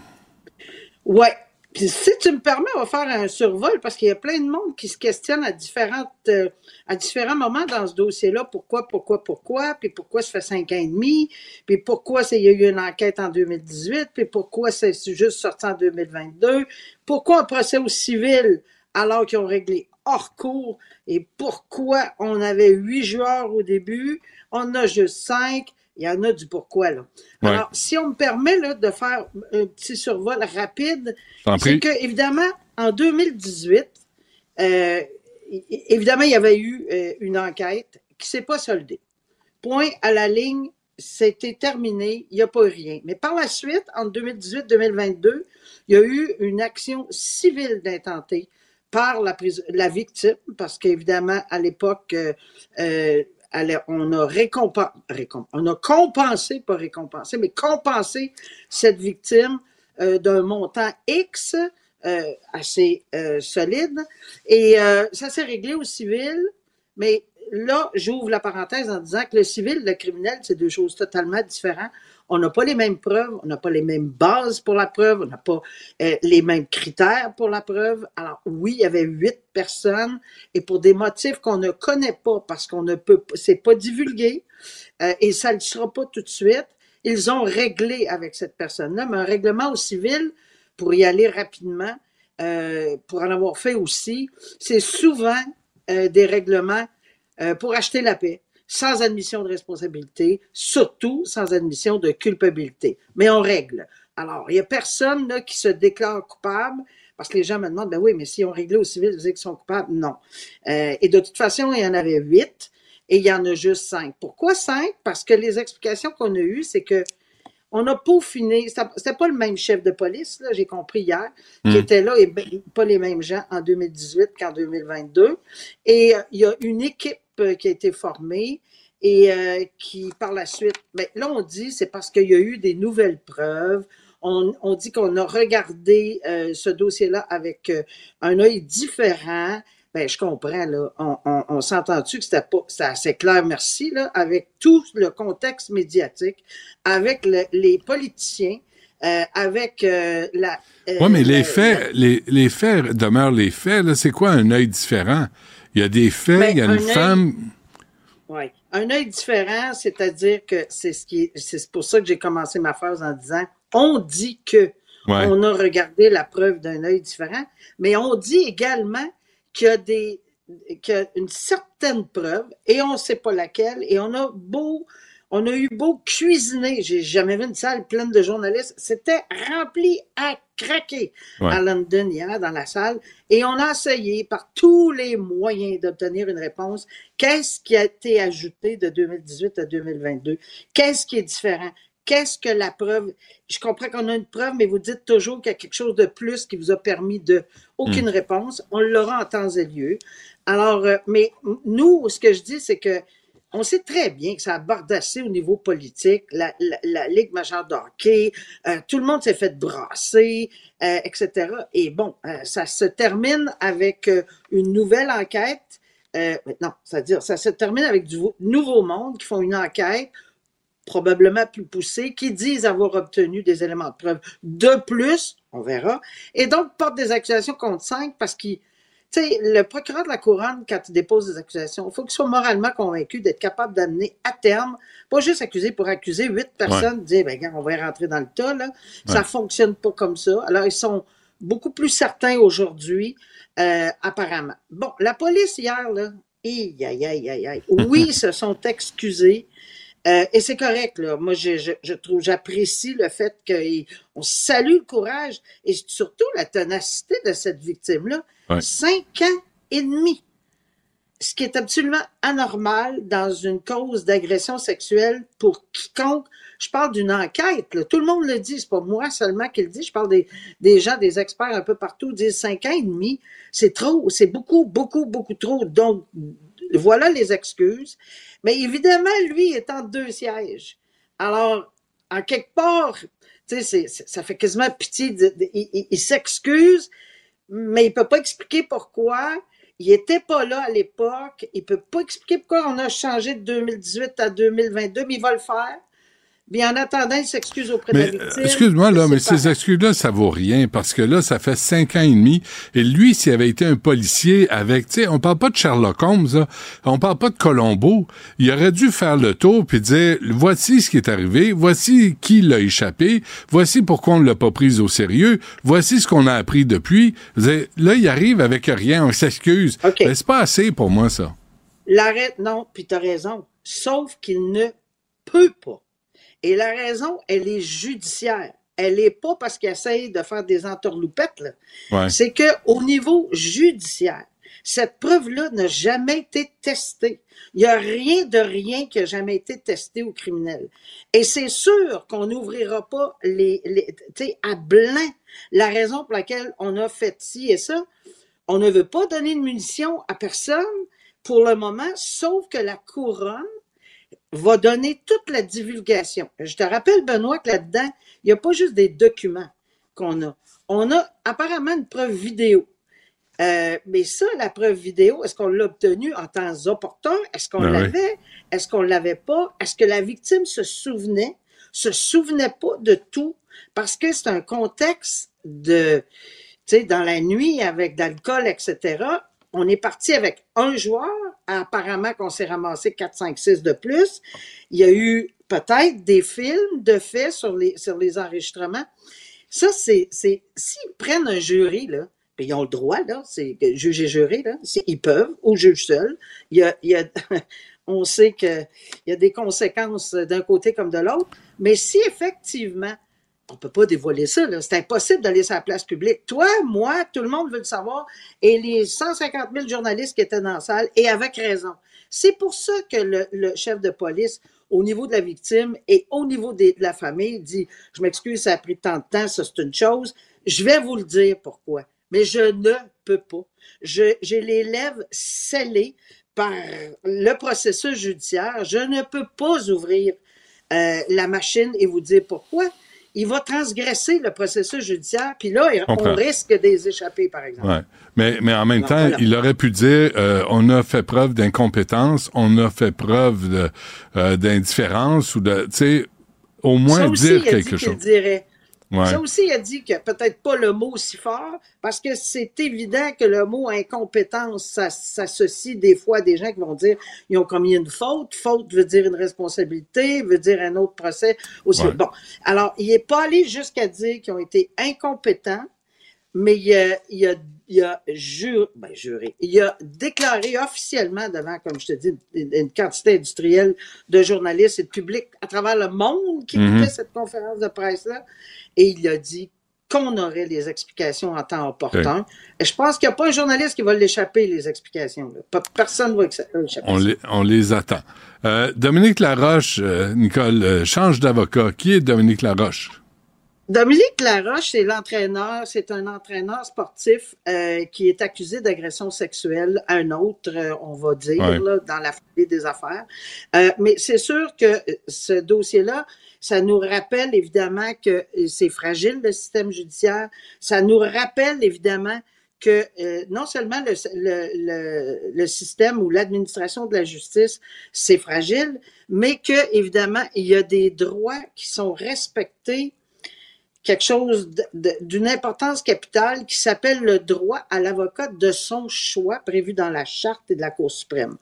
Ouais. Puis si tu me permets, on va faire un survol parce qu'il y a plein de monde qui se questionne à différentes euh, à différents moments dans ce dossier-là. Pourquoi, pourquoi, pourquoi, puis pourquoi ça fait cinq ans et demi, puis pourquoi il y a eu une enquête en 2018, puis pourquoi c'est juste sorti en 2022, pourquoi un procès au civil alors qu'ils ont réglé hors cours, et pourquoi on avait huit joueurs au début, on a juste cinq, il y en a du pourquoi là. Ouais. Alors, si on me permet là, de faire un petit survol rapide, c'est que, évidemment, en 2018, euh, évidemment, il y avait eu euh, une enquête qui s'est pas soldée. Point à la ligne, c'était terminé, il n'y a pas eu rien. Mais par la suite, en 2018-2022, il y a eu une action civile d'intentée par la, la victime, parce qu'évidemment, à l'époque, euh, euh, on a récompen- récom- on a compensé, pas récompensé, mais compensé cette victime euh, d'un montant X euh, assez euh, solide. Et ça s'est réglé au civil, mais là, j'ouvre la parenthèse en disant que le civil le criminel, c'est deux choses totalement différentes. On n'a pas les mêmes preuves, on n'a pas les mêmes bases pour la preuve, on n'a pas euh, les mêmes critères pour la preuve. Alors oui, il y avait huit personnes et pour des motifs qu'on ne connaît pas parce qu'on ne peut, c'est pas divulgué euh, et ça ne sera pas tout de suite. Ils ont réglé avec cette personne-là, mais un règlement au civil, pour y aller rapidement, euh, pour en avoir fait aussi, c'est souvent des règlements pour acheter la paix, sans admission de responsabilité, surtout sans admission de culpabilité. Mais on règle. Alors, il n'y a personne là, qui se déclare coupable, parce que les gens me demandent, ben oui, mais si on réglé au civil, vous dites qu'ils sont coupables? Non. Euh, et de toute façon, il y en avait huit, et il y en a juste cinq. Pourquoi cinq? Parce que les explications qu'on a eues, c'est que on a peaufiné, c'était pas le même chef de police, là, j'ai compris hier, qui Mm. était là, et ben, pas les mêmes gens en 2018 qu'en 2022. Et euh, il y a une équipe qui a été formée et euh, qui, par la suite, ben, là, on dit, c'est parce qu'il y a eu des nouvelles preuves. On, on dit qu'on a regardé euh, ce dossier-là avec euh, un œil différent Ben, je comprends, là. On, on, on s'entend-tu que c'était pas, c'était assez clair, merci, là, avec tout le contexte médiatique, avec le- les politiciens, euh, avec euh, la. euh, Oui, mais les faits, les, les faits demeurent les faits. là. C'est quoi un œil différent? Il y a des faits, il y a un une femme. Oui. Un œil différent, c'est-à-dire que c'est ce qui est, c'est pour ça que j'ai commencé ma phrase en disant on dit que Ouais. on a regardé la preuve d'un œil différent, mais on dit également qu'il y a des qu'il y a une certaine preuve et on ne sait pas laquelle et on a beau on a eu beau cuisiner, j'ai jamais vu une salle pleine de journalistes, c'était rempli à craquer Ouais. à London hier dans la salle et on a essayé par tous les moyens d'obtenir une réponse. Qu'est-ce qui a été ajouté de 2018 à 2022? Qu'est-ce qui est différent? Qu'est-ce que la preuve? Je comprends qu'on a une preuve, mais vous dites toujours qu'il y a quelque chose de plus qui vous a permis de aucune Mm. réponse. On l'aura en temps et lieu. Alors, euh, mais nous, ce que je dis, c'est que on sait très bien que ça a bardassé au niveau politique, la, Ligue majeure de hockey, euh, tout le monde s'est fait brasser, euh, etc. Et bon, euh, ça se termine avec une nouvelle enquête. Non, c'est-à-dire, ça se termine avec du Nouveau Monde qui font une enquête probablement plus poussée, qui disent avoir obtenu des éléments de preuve de plus, on verra, et donc portent des accusations contre cinq parce qu'ils tu sais, le procureur de la couronne, quand il dépose des accusations, il faut qu'il soit moralement convaincu d'être capable d'amener à terme, pas juste accuser pour accuser huit personnes, dire, ben, on va y rentrer dans le tas, là. Ça Ouais. fonctionne pas comme ça. Alors, ils sont beaucoup plus certains aujourd'hui, euh, apparemment. Bon, la police hier, là, aïe, aïe, aïe, aïe, aïe. Oui, ils se sont excusés. Euh, et c'est correct, là. Moi, je, je, je trouve, j'apprécie le fait qu'on salue le courage et surtout la ténacité de cette victime-là. Ouais. Cinq ans et demi. Ce qui est absolument anormal dans une cause d'agression sexuelle pour quiconque. Je parle d'une enquête, là. Tout le monde le dit. C'est pas moi seulement qui le dit. Je parle des, des gens, des experts un peu partout disent cinq ans et demi. C'est trop. C'est beaucoup, beaucoup, beaucoup trop. Donc, voilà les excuses. Mais évidemment, lui en deux sièges. Alors, en quelque part, tu sais, ça fait quasiment pitié. il s'excuse, mais il peut pas expliquer pourquoi. Il était pas là à l'époque. Il peut pas expliquer pourquoi on a changé de 2018 à 2022, mais il va le faire. Bien, en attendant, il s'excuse auprès Mais de la euh, victime. excuse-moi, là, mais ces excuses-là, ça vaut rien parce que là, ça fait cinq ans et demi. Et lui, s'il avait été un policier avec, tu sais, on parle pas de Sherlock Holmes, là, on parle pas de Colombo. Il aurait dû faire le tour puis dire, voici ce qui est arrivé, voici qui l'a échappé, voici pourquoi on l'a pas pris au sérieux, voici ce qu'on a appris depuis. Là, il arrive avec rien, on s'excuse. Mais C'est pas assez pour moi, ça. L'arrêt, non, puis tu as raison. Sauf qu'il ne peut pas. Et la raison, elle est judiciaire. Elle n'est pas parce qu'il essaye de faire des entourloupettes. Ouais. C'est qu'au niveau judiciaire, cette preuve-là n'a jamais été testée. Il n'y a rien de rien qui a jamais été testé au criminel. Et c'est sûr qu'on n'ouvrira pas les, les à blanc la raison pour laquelle on a fait ci et ça. On ne veut pas donner de munitions à personne pour le moment, sauf que la couronne va donner toute la divulgation. Je te rappelle, Benoît, que là-dedans, il n'y a pas juste des documents qu'on a. On a apparemment une preuve vidéo. Euh, mais ça, la preuve vidéo, est-ce qu'on l'a obtenue en temps opportun? Est-ce qu'on Ben oui. l'avait? Est-ce qu'on l'avait pas? Est-ce que la victime se souvenait? Se souvenait pas de tout? Parce que c'est un contexte de, tu sais, dans la nuit avec d'alcool, etc. On est parti avec un joueur. Apparemment qu'on s'est ramassé 4, 5, 6 de plus. Il y a eu peut-être des films de faits sur les, enregistrements. Ça, c'est, s'ils prennent un jury, là, puis ils ont le droit, là, c'est juge et jury, là, ils peuvent, ou juge seul. On sait qu'il y a des conséquences d'un côté comme de l'autre. Mais si effectivement, on peut pas dévoiler ça, c'est impossible d'aller sur la place publique. Toi, moi, tout le monde veut le savoir, et les 150 000 journalistes qui étaient dans la salle, et avec raison. C'est pour ça que le, chef de police, au niveau de la victime et au niveau de la famille, dit Je m'excuse, ça a pris tant de temps, ça c'est une chose. Je vais vous le dire pourquoi. Mais je ne peux pas. J'ai les lèvres scellées par le processus judiciaire. Je ne peux pas ouvrir euh, la machine et vous dire pourquoi. Il va transgresser le processus judiciaire, puis là, on risque de les échapper, par exemple. Ouais. Mais, mais en même Non, temps, voilà. il aurait pu dire euh, on a fait preuve d'incompétence, on a fait preuve euh, d'indifférence ou de, tu sais, au moins aussi, dire il a quelque chose. dirait. Ouais. Ça aussi, il a dit que peut-être pas le mot si fort, parce que c'est évident que le mot incompétence ça s'associe des fois à des gens qui vont dire ils ont commis une faute. Faute veut dire une responsabilité, veut dire un autre procès aussi. Ouais. Bon, alors, il n'est pas allé jusqu'à dire qu'ils ont été incompétents, mais il a, il a, il a juré, ben, juré, il a déclaré officiellement devant, comme je te dis, une, quantité industrielle de journalistes et de public à travers le monde qui Mhm. écoutait cette conférence de presse-là, et il a dit qu'on aurait les explications en temps opportun. Et je pense qu'il n'y a pas un journaliste qui va l'échapper, les explications. là. Personne ne va exa- l'échapper. On les, on les attend. Euh, Dominique Laroche, euh, Nicole, euh, change d'avocat. Qui est Dominique Laroche? Dominique Laroche, c'est l'entraîneur, c'est un entraîneur sportif euh, qui est accusé d'agression sexuelle un autre, euh, on va dire, Ouais. là, dans la foulée des affaires. Euh, mais c'est sûr que euh, ce dossier-là, ça nous rappelle évidemment que euh, c'est fragile, le système judiciaire. Ça nous rappelle évidemment que euh, non seulement le, le, le, le système ou l'administration de la justice, c'est fragile, mais que, évidemment, il y a des droits qui sont respectés quelque chose d'une importance capitale qui s'appelle le droit à l'avocat de son choix prévu dans la charte et de la Cour suprême.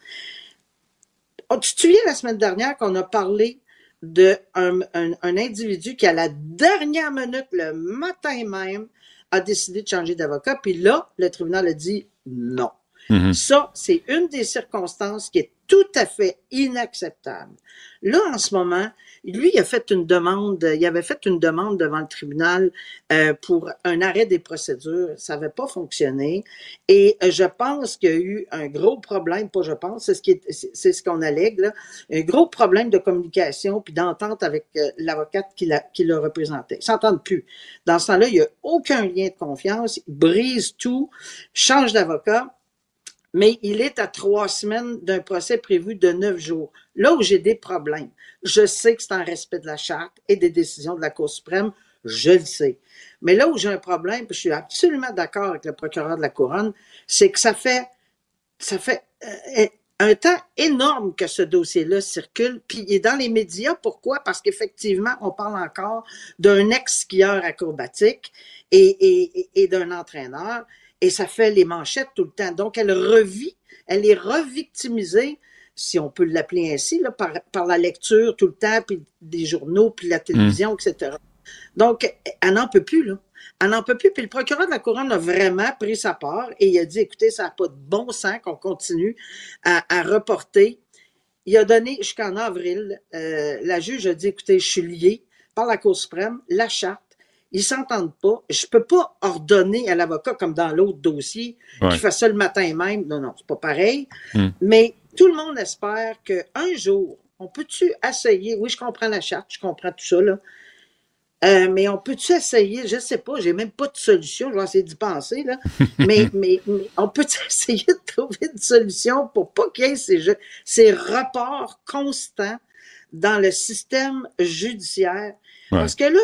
Oh, tu te souviens la semaine dernière qu'on a parlé de un, un- un individu qui, à la dernière minute, le matin même, a décidé de changer d'avocat, puis là, le tribunal a dit non. Mhm. Ça, c'est une des circonstances qui est tout à fait inacceptable. Là, en ce moment, lui, il a fait une demande, il avait fait une demande devant le tribunal euh, pour un arrêt des procédures. Ça n'avait pas fonctionné. Et euh, je pense qu'il y a eu un gros problème, pas je pense, c'est ce qui est- c'est ce qu'on allègue, un gros problème de communication puis d'entente avec euh, l'avocate qui l'a qui l'a représenté. Ils s'entendent plus. Dans ce temps-là, il n'y a aucun lien de confiance. Il brise tout, change d'avocat mais il est à trois semaines d'un procès prévu de neuf jours. Là où j'ai des problèmes, je sais que c'est en respect de la charte et des décisions de la Cour suprême, je le sais. Mais là où j'ai un problème, puis je suis absolument d'accord avec le procureur de la Couronne, c'est que ça fait, ça fait euh, un temps énorme que ce dossier-là circule, puis il est dans les médias. Pourquoi? Parce qu'effectivement, on parle encore d'un ex-skieur acrobatique et- et- et d'un entraîneur, et ça fait les manchettes tout le temps. Donc, elle revit, elle est revictimisée, si on peut l'appeler ainsi, là, par, par la lecture tout le temps, puis des journaux, puis la télévision, etc. Donc, elle n'en peut plus, là. Elle n'en peut plus. Puis le procureur de la Couronne a vraiment pris sa part et il a dit, écoutez, ça n'a pas de bon sens qu'on continue à, à reporter. Il a donné jusqu'en avril, euh, la juge a dit, écoutez, je suis lié par la Cour suprême, la charte, ils s'entendent pas. Je peux pas ordonner à l'avocat, comme dans l'autre dossier, Ouais. qui fait ça le matin même. Non, non, c'est pas pareil. Hmm. Mais tout le monde espère qu'un jour, on peut-tu essayer, oui, je comprends la charte, je comprends tout ça, là, euh, mais on peut-tu essayer, je sais pas, j'ai même pas de solution, je vais essayer d'y penser, là, mais, mais, mais on peut-tu essayer de trouver une solution pour pas qu'il y ait ces, jeux- ces reports constants dans le système judiciaire? Ouais. Parce que là,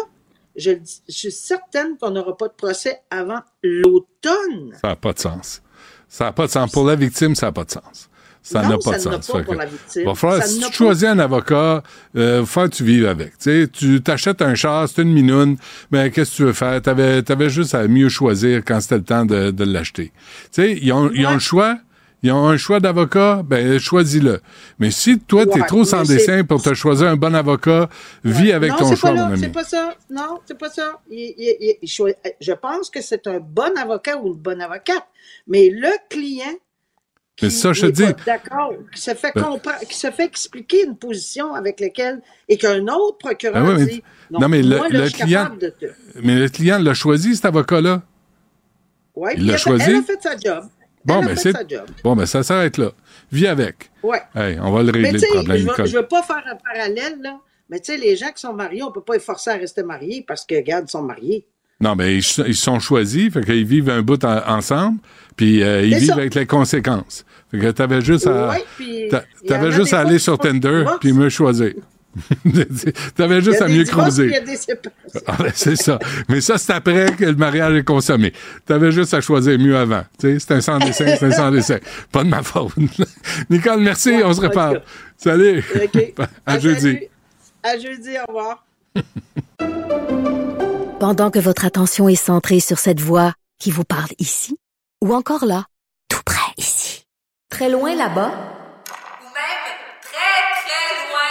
je, je suis certaine qu'on n'aura pas de procès avant l'automne. Ça n'a pas de sens. Ça n'a pas de sens. Pour la victime, ça n'a pas de sens. Ça n'a pas ça de sens. pas pour la victime. Va falloir, Ça si tu pas. choisis un avocat, euh, faut que tu vives avec. Tu tu t'achètes un char, c'est une minoune, ben qu'est-ce que tu veux faire? T'avais, avais juste à mieux choisir quand c'était le temps de, de l'acheter. Tu sais, ils ont, ils ont le choix. Ils ont un choix d'avocat, ben choisis-le. Mais si toi, tu es trop sans dessin pour te choisir un bon avocat, vis avec non, ton choix, pas là, mon ami. C'est pas ça. Non, c'est pas ça. Il- il- il- il choi- je pense que c'est un bon avocat ou une bonne avocate. Mais le client Mais ça, je te dis. d'accord, qui se fait Ben- qui se fait expliquer une position avec laquelle et qu'un autre procureur Ben oui, mais- dit non, mais le- là, client- capable de te. Mais le client l'a choisi, cet avocat-là. Ouais, Il l'a choisi? Elle a fait sa job. Bon, a ben c'est. Bon, ben ça s'arrête là. Vis avec. Ouais. Hey, on va le Mais régler tu sais, le problème, je veux, je veux pas faire un parallèle, là. Mais tu sais, les gens qui sont mariés, on peut pas les forcer à rester mariés parce que, regarde, ils sont mariés. Non, mais ils, sont choisis, fait qu'ils vivent un bout en- ensemble, puis euh, ils vivent ça. avec les conséquences. Fait que t'avais juste à, Ouais, puis t'a- il y en t'avais a juste à aller sur Tinder, puis me choisir. T'avais juste à mieux creuser. Ah, ben, c'est ça. Mais ça, c'est après que le mariage est consommé. T'avais juste à choisir mieux avant. Tu sais, c'est un sans dessin, c'est un sans dessin. Pas de ma faute. Nicole, merci, on se reparle. Salut. À, À jeudi. salut. À jeudi, au revoir. Pendant que votre attention est centrée sur cette voix qui vous parle ici, ou encore là, tout près ici, très loin là-bas, Ou même très, très loin.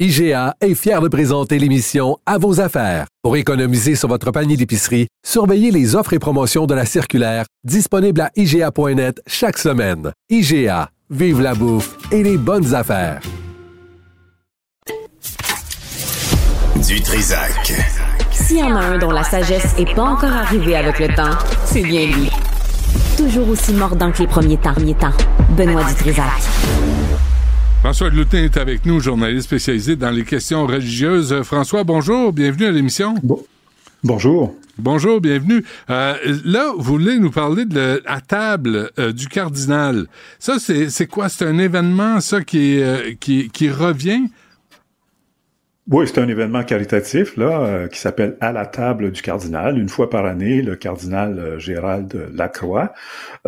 IGA est fier de présenter l'émission À vos affaires. Pour économiser sur votre panier d'épicerie, surveillez les offres et promotions de la circulaire disponible à IGA.net chaque semaine. IGA, vive la bouffe et les bonnes affaires. Du Trisac. S'il y en a un dont la sagesse est pas encore arrivée avec le temps, c'est bien lui. Toujours aussi mordant que les premiers temps. Premiers temps. Benoît Dutrisac. François Gloutin est avec nous, journaliste spécialisé dans les questions religieuses. François, bonjour, bienvenue à l'émission. Bonjour. Bonjour, bienvenue. Euh, là, vous voulez nous parler de le- la table euh, du cardinal. Ça, c'est quoi? C'est un événement, ça, qui, euh, qui, qui revient? Oui, c'est un événement caritatif là euh, qui s'appelle À la table du cardinal. Une fois par année, le cardinal euh, Gérald Lacroix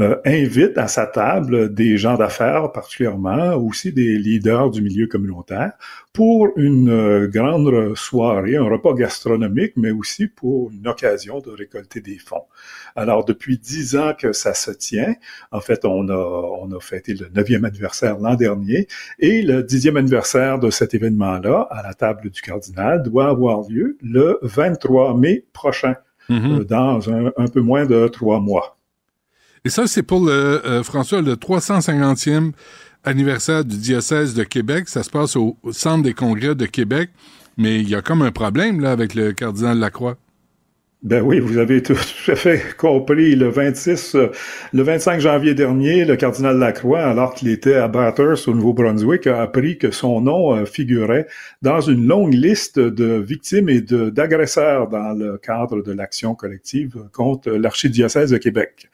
euh, invite à sa table des gens d'affaires particulièrement, aussi des leaders du milieu communautaire, pour une euh, grande soirée, un repas gastronomique, mais aussi pour une occasion de récolter des fonds. Alors, depuis dix ans que ça se tient, en fait, on a, on a fêté le neuvième anniversaire l'an dernier, et le dixième anniversaire de cet événement-là, à la table du cardinal, doit avoir lieu le 23 mai prochain, Mhm. euh, dans un, un peu moins de trois mois. Et ça, c'est pour le, euh, François, le 350e anniversaire du diocèse de Québec. Ça se passe au, Centre des congrès de Québec. Mais il y a comme un problème, là, avec le cardinal Lacroix. Ben oui, vous avez tout, à fait compris. Le 26, euh, le 25 janvier dernier, le cardinal Lacroix, alors qu'il était à Bathurst au Nouveau-Brunswick, a appris que son nom euh, figurait dans une longue liste de victimes et d'agresseurs dans le cadre de l'action collective contre l'archidiocèse de Québec.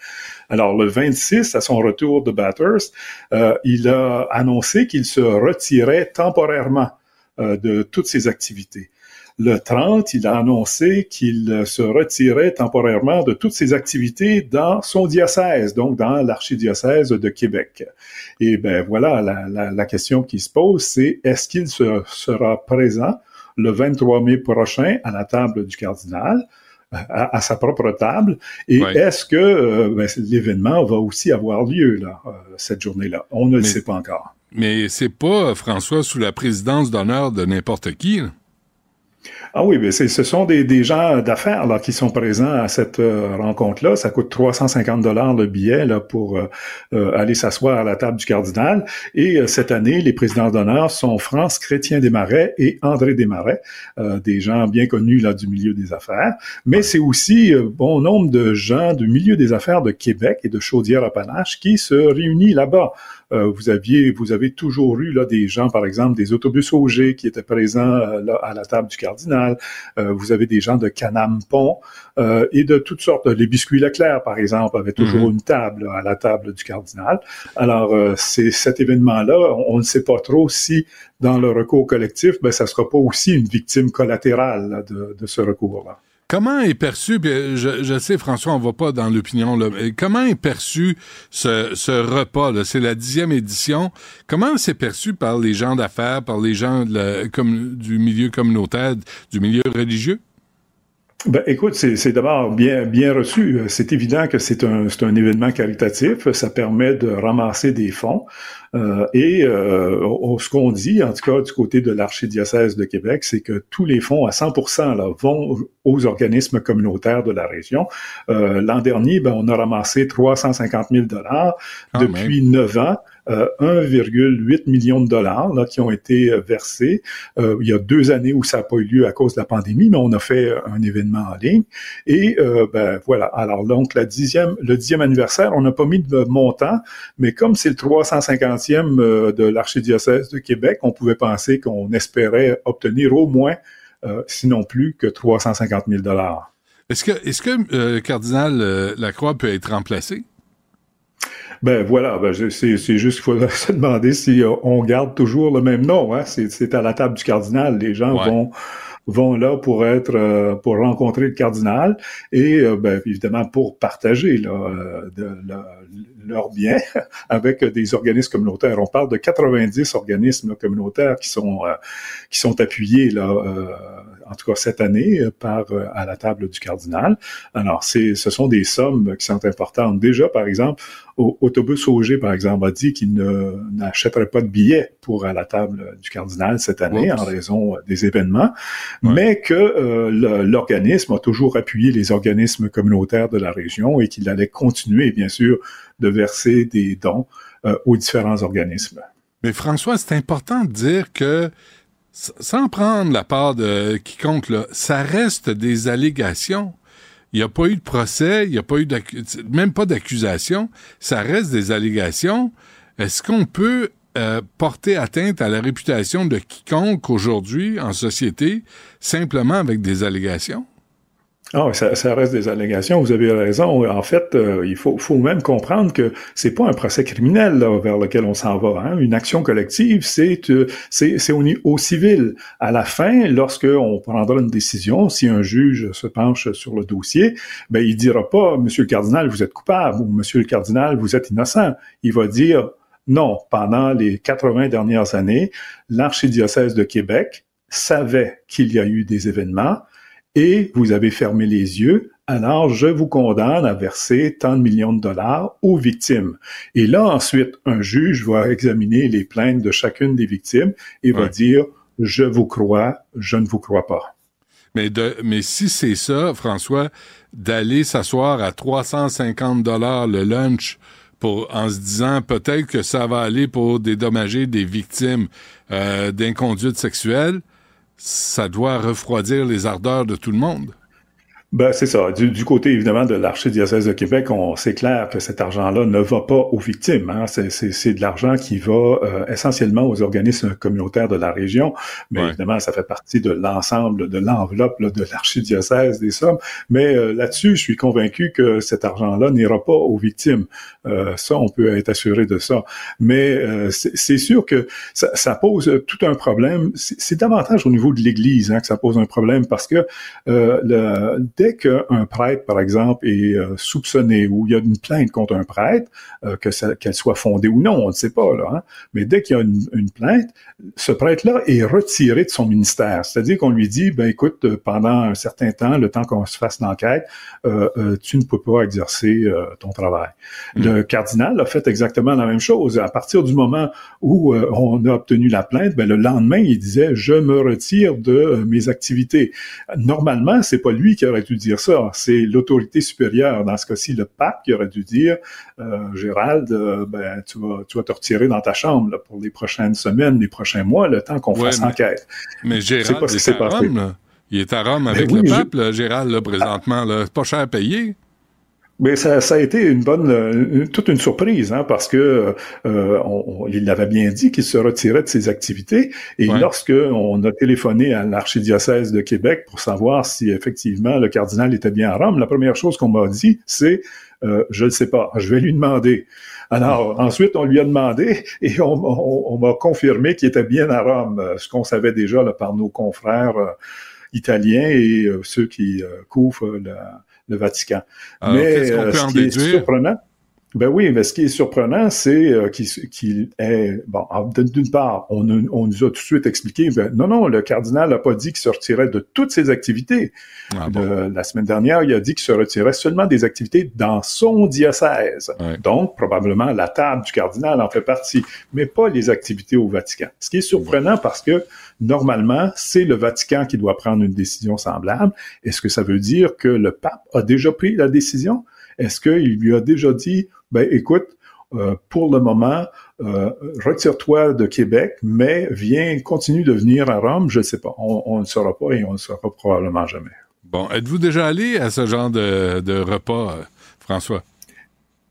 Alors, le 26, à son retour de Bathurst, euh, il a annoncé qu'il se retirait temporairement euh, de toutes ses activités. Le 30, il a annoncé qu'il se retirait temporairement de toutes ses activités dans son diocèse, donc dans l'archidiocèse de Québec. Et ben voilà, la question qui se pose, c'est est-ce qu'il se- sera présent le 23 mai prochain à la table du cardinal? À, à sa propre table et Ouais. est-ce que euh, ben, l'événement va aussi avoir lieu là euh, cette journée-là? On ne le sait pas encore. Mais c'est pas, euh, François, sous la présidence d'honneur de n'importe qui. là. Ah oui, mais c'est, ce sont des, gens d'affaires là qui sont présents à cette euh, rencontre-là. Ça coûte 350 dollars le billet là pour euh, euh, aller s'asseoir à la table du cardinal. Et cette année, les présidents d'honneur sont France Chrétien Desmarais et André Desmarais, des gens bien connus là du milieu des affaires. Mais c'est aussi bon nombre de gens du milieu des affaires de Québec et de Chaudière-Appalaches qui se réunissent là-bas. Euh, vous aviez, vous avez toujours eu là des gens, par exemple, des autobus OG qui étaient présents euh, là, à la table du cardinal. Euh, vous avez des gens de Canam Pont euh, et de toutes sortes. Les biscuits Leclerc, par exemple, avaient toujours Mhm. une table là, à la table du cardinal. Alors, euh, c'est cet événement-là. On, on ne sait pas trop si dans le recours collectif, ben, ça sera pas aussi une victime collatérale là, de, de ce recours-là. Comment est perçu, euh, je, je sais, François, on va pas dans l'opinion, comment est perçu ce, ce repas? C'est la dixième édition. Comment c'est perçu par les gens d'affaires, par les gens du milieu communautaire, du milieu religieux? Ben, écoute, c'est c'est d'abord bien, bien reçu. C'est évident que c'est un, c'est un événement caritatif. Ça permet de ramasser des fonds. Euh, et euh, on- ce qu'on dit, en tout cas du côté de l'archidiocèse de Québec, c'est que tous les fonds à 100% là, vont aux organismes communautaires de la région. Euh, L'an dernier, ben, on a ramassé 350 000 dollars Quand depuis neuf ans. Euh, 1,8 million de dollars qui ont été euh, versés. Euh, il y a deux années où ça n'a pas eu lieu à cause de la pandémie, mais on a fait un événement en ligne. Et ben voilà. Alors donc la dixième, le dixième anniversaire, on n'a pas mis de montant, mais comme c'est le 350e de l'archidiocèse de Québec, on pouvait penser qu'on espérait obtenir au moins, sinon plus, que 350 000 dollars. Est-ce que, est-ce que euh, le cardinal Lacroix peut être remplacé? Ben voilà, ben c'est juste qu'il faut se demander si euh, on garde toujours le même nom. Hein? C'est à la table du cardinal. Les gens vont vont là pour être euh, pour rencontrer le cardinal et euh, ben, évidemment pour partager là, de, leurs biens avec des organismes communautaires. On parle de 90 organismes communautaires qui sont qui sont appuyés là en tout cas cette année, euh, par euh, à la table du cardinal. Alors, c'est, ce sont des sommes qui sont importantes. Déjà, par exemple, au, Autobus Auger, par exemple, a dit qu'il n'achèterait pas de billets pour à la table du cardinal cette année en raison euh, des événements, mais que l'organisme a toujours appuyé les organismes communautaires de la région et qu'il allait continuer, bien sûr, de verser des dons aux différents organismes. Mais François, c'est important de dire que sans prendre la part de quiconque, là, ça reste des allégations. Il n'y a pas eu de procès, il n'y a pas eu même pas d'accusation. Ça reste des allégations. Est-ce qu'on peut euh, porter atteinte à la réputation de quiconque aujourd'hui en société simplement avec des allégations? Ah, ça, ça, reste des allégations. Vous avez raison. En fait, euh, il faut, faut, même comprendre que c'est pas un procès criminel vers lequel on s'en va. Hein. Une action collective, c'est euh, c'est au, au civil. À la fin, lorsque on prendra une décision, si un juge se penche sur le dossier, ben il dira pas, Monsieur le cardinal, vous êtes coupable ou Monsieur le cardinal, vous êtes innocent. Il va dire non. Pendant les 80 dernières années, l'archidiocèse de Québec savait qu'il y a eu des événements et vous avez fermé les yeux, alors je vous condamne à verser tant de millions de dollars aux victimes. Et là, ensuite, un juge va examiner les plaintes de chacune des victimes et va dire, je vous crois, je ne vous crois pas. Mais, de, mais si c'est ça, François, d'aller s'asseoir à 350 dollars le lunch pour, en se disant peut-être que ça va aller pour dédommager des victimes euh, d'inconduite sexuelle, ça doit refroidir les ardeurs de tout le monde. Ben, c'est ça. Du, côté, évidemment, de l'archidiocèse de Québec, on, c'est clair que cet argent-là ne va pas aux victimes. Hein. C'est, c'est, c'est de l'argent qui va euh, essentiellement aux organismes communautaires de la région. Mais évidemment, ça fait partie de l'ensemble de l'enveloppe de l'archidiocèse des sommes. Mais euh, là-dessus, je suis convaincu que cet argent-là n'ira pas aux victimes. Euh, ça, on peut être assuré de ça. Mais c'est, c'est sûr que ça, ça, pose tout un problème. C'est, davantage au niveau de l'Église hein, que ça pose un problème parce que le dès qu'un prêtre, par exemple, est euh, soupçonné ou il y a une plainte contre un prêtre, euh, que qu'elle soit fondée ou non, on ne sait pas, là, hein, mais dès qu'il y a une, plainte, ce prêtre-là est retiré de son ministère. C'est-à-dire qu'on lui dit, ben écoute, euh, pendant un certain temps, le temps qu'on se fasse l'enquête, tu ne peux pas exercer ton travail. Mm. Le cardinal a fait exactement la même chose. À partir du moment où on a obtenu la plainte, ben, le lendemain, il disait, je me retire de mes activités. Normalement, c'est pas lui qui aurait dû dire ça. C'est l'autorité supérieure, dans ce cas-ci le pape, qui aurait dû dire euh, Gérald, euh, ben, tu, vas, tu vas te retirer dans ta chambre pour les prochaines semaines, les prochains mois, le temps qu'on fasse enquête. Mais Gérald, est, à Rome, Il est à Rome ben avec le pape, Gérald, là, présentement. Là. Pas cher à payer. Mais ça, ça, a été une bonne, euh, toute une surprise, hein, parce que euh, on, il avait bien dit qu'il se retirait de ses activités. Et lorsque on a téléphoné à l'archidiocèse de Québec pour savoir si effectivement le cardinal était bien à Rome, la première chose qu'on m'a dit, c'est euh, je ne sais pas, je vais lui demander. Alors ensuite, on lui a demandé et on, on, m'a confirmé qu'il était bien à Rome, ce qu'on savait déjà là, par nos confrères italiens et ceux qui couvrent la le Vatican. mais euh, ce qui est surprenant, ben oui, mais ce qui est surprenant, c'est euh, qu'il est bon. D'une part, on, on, nous a tout de suite expliqué, ben, non, non, le cardinal n'a pas dit qu'il se retirait de toutes ses activités. Ah la semaine dernière, il a dit qu'il se retirait seulement des activités dans son diocèse. Donc, probablement, la table du cardinal en fait partie, mais pas les activités au Vatican. Ce qui est surprenant parce que normalement, c'est le Vatican qui doit prendre une décision semblable. Est-ce que ça veut dire que le pape a déjà pris la décision? Est-ce qu'il lui a déjà dit, ben écoute, euh, pour le moment, euh, retire-toi de Québec, mais viens, continue de venir à Rome, je ne sais pas. On ne le saura pas et on ne le saura probablement jamais. Bon, êtes-vous déjà allé à ce genre de, de repas, euh, François?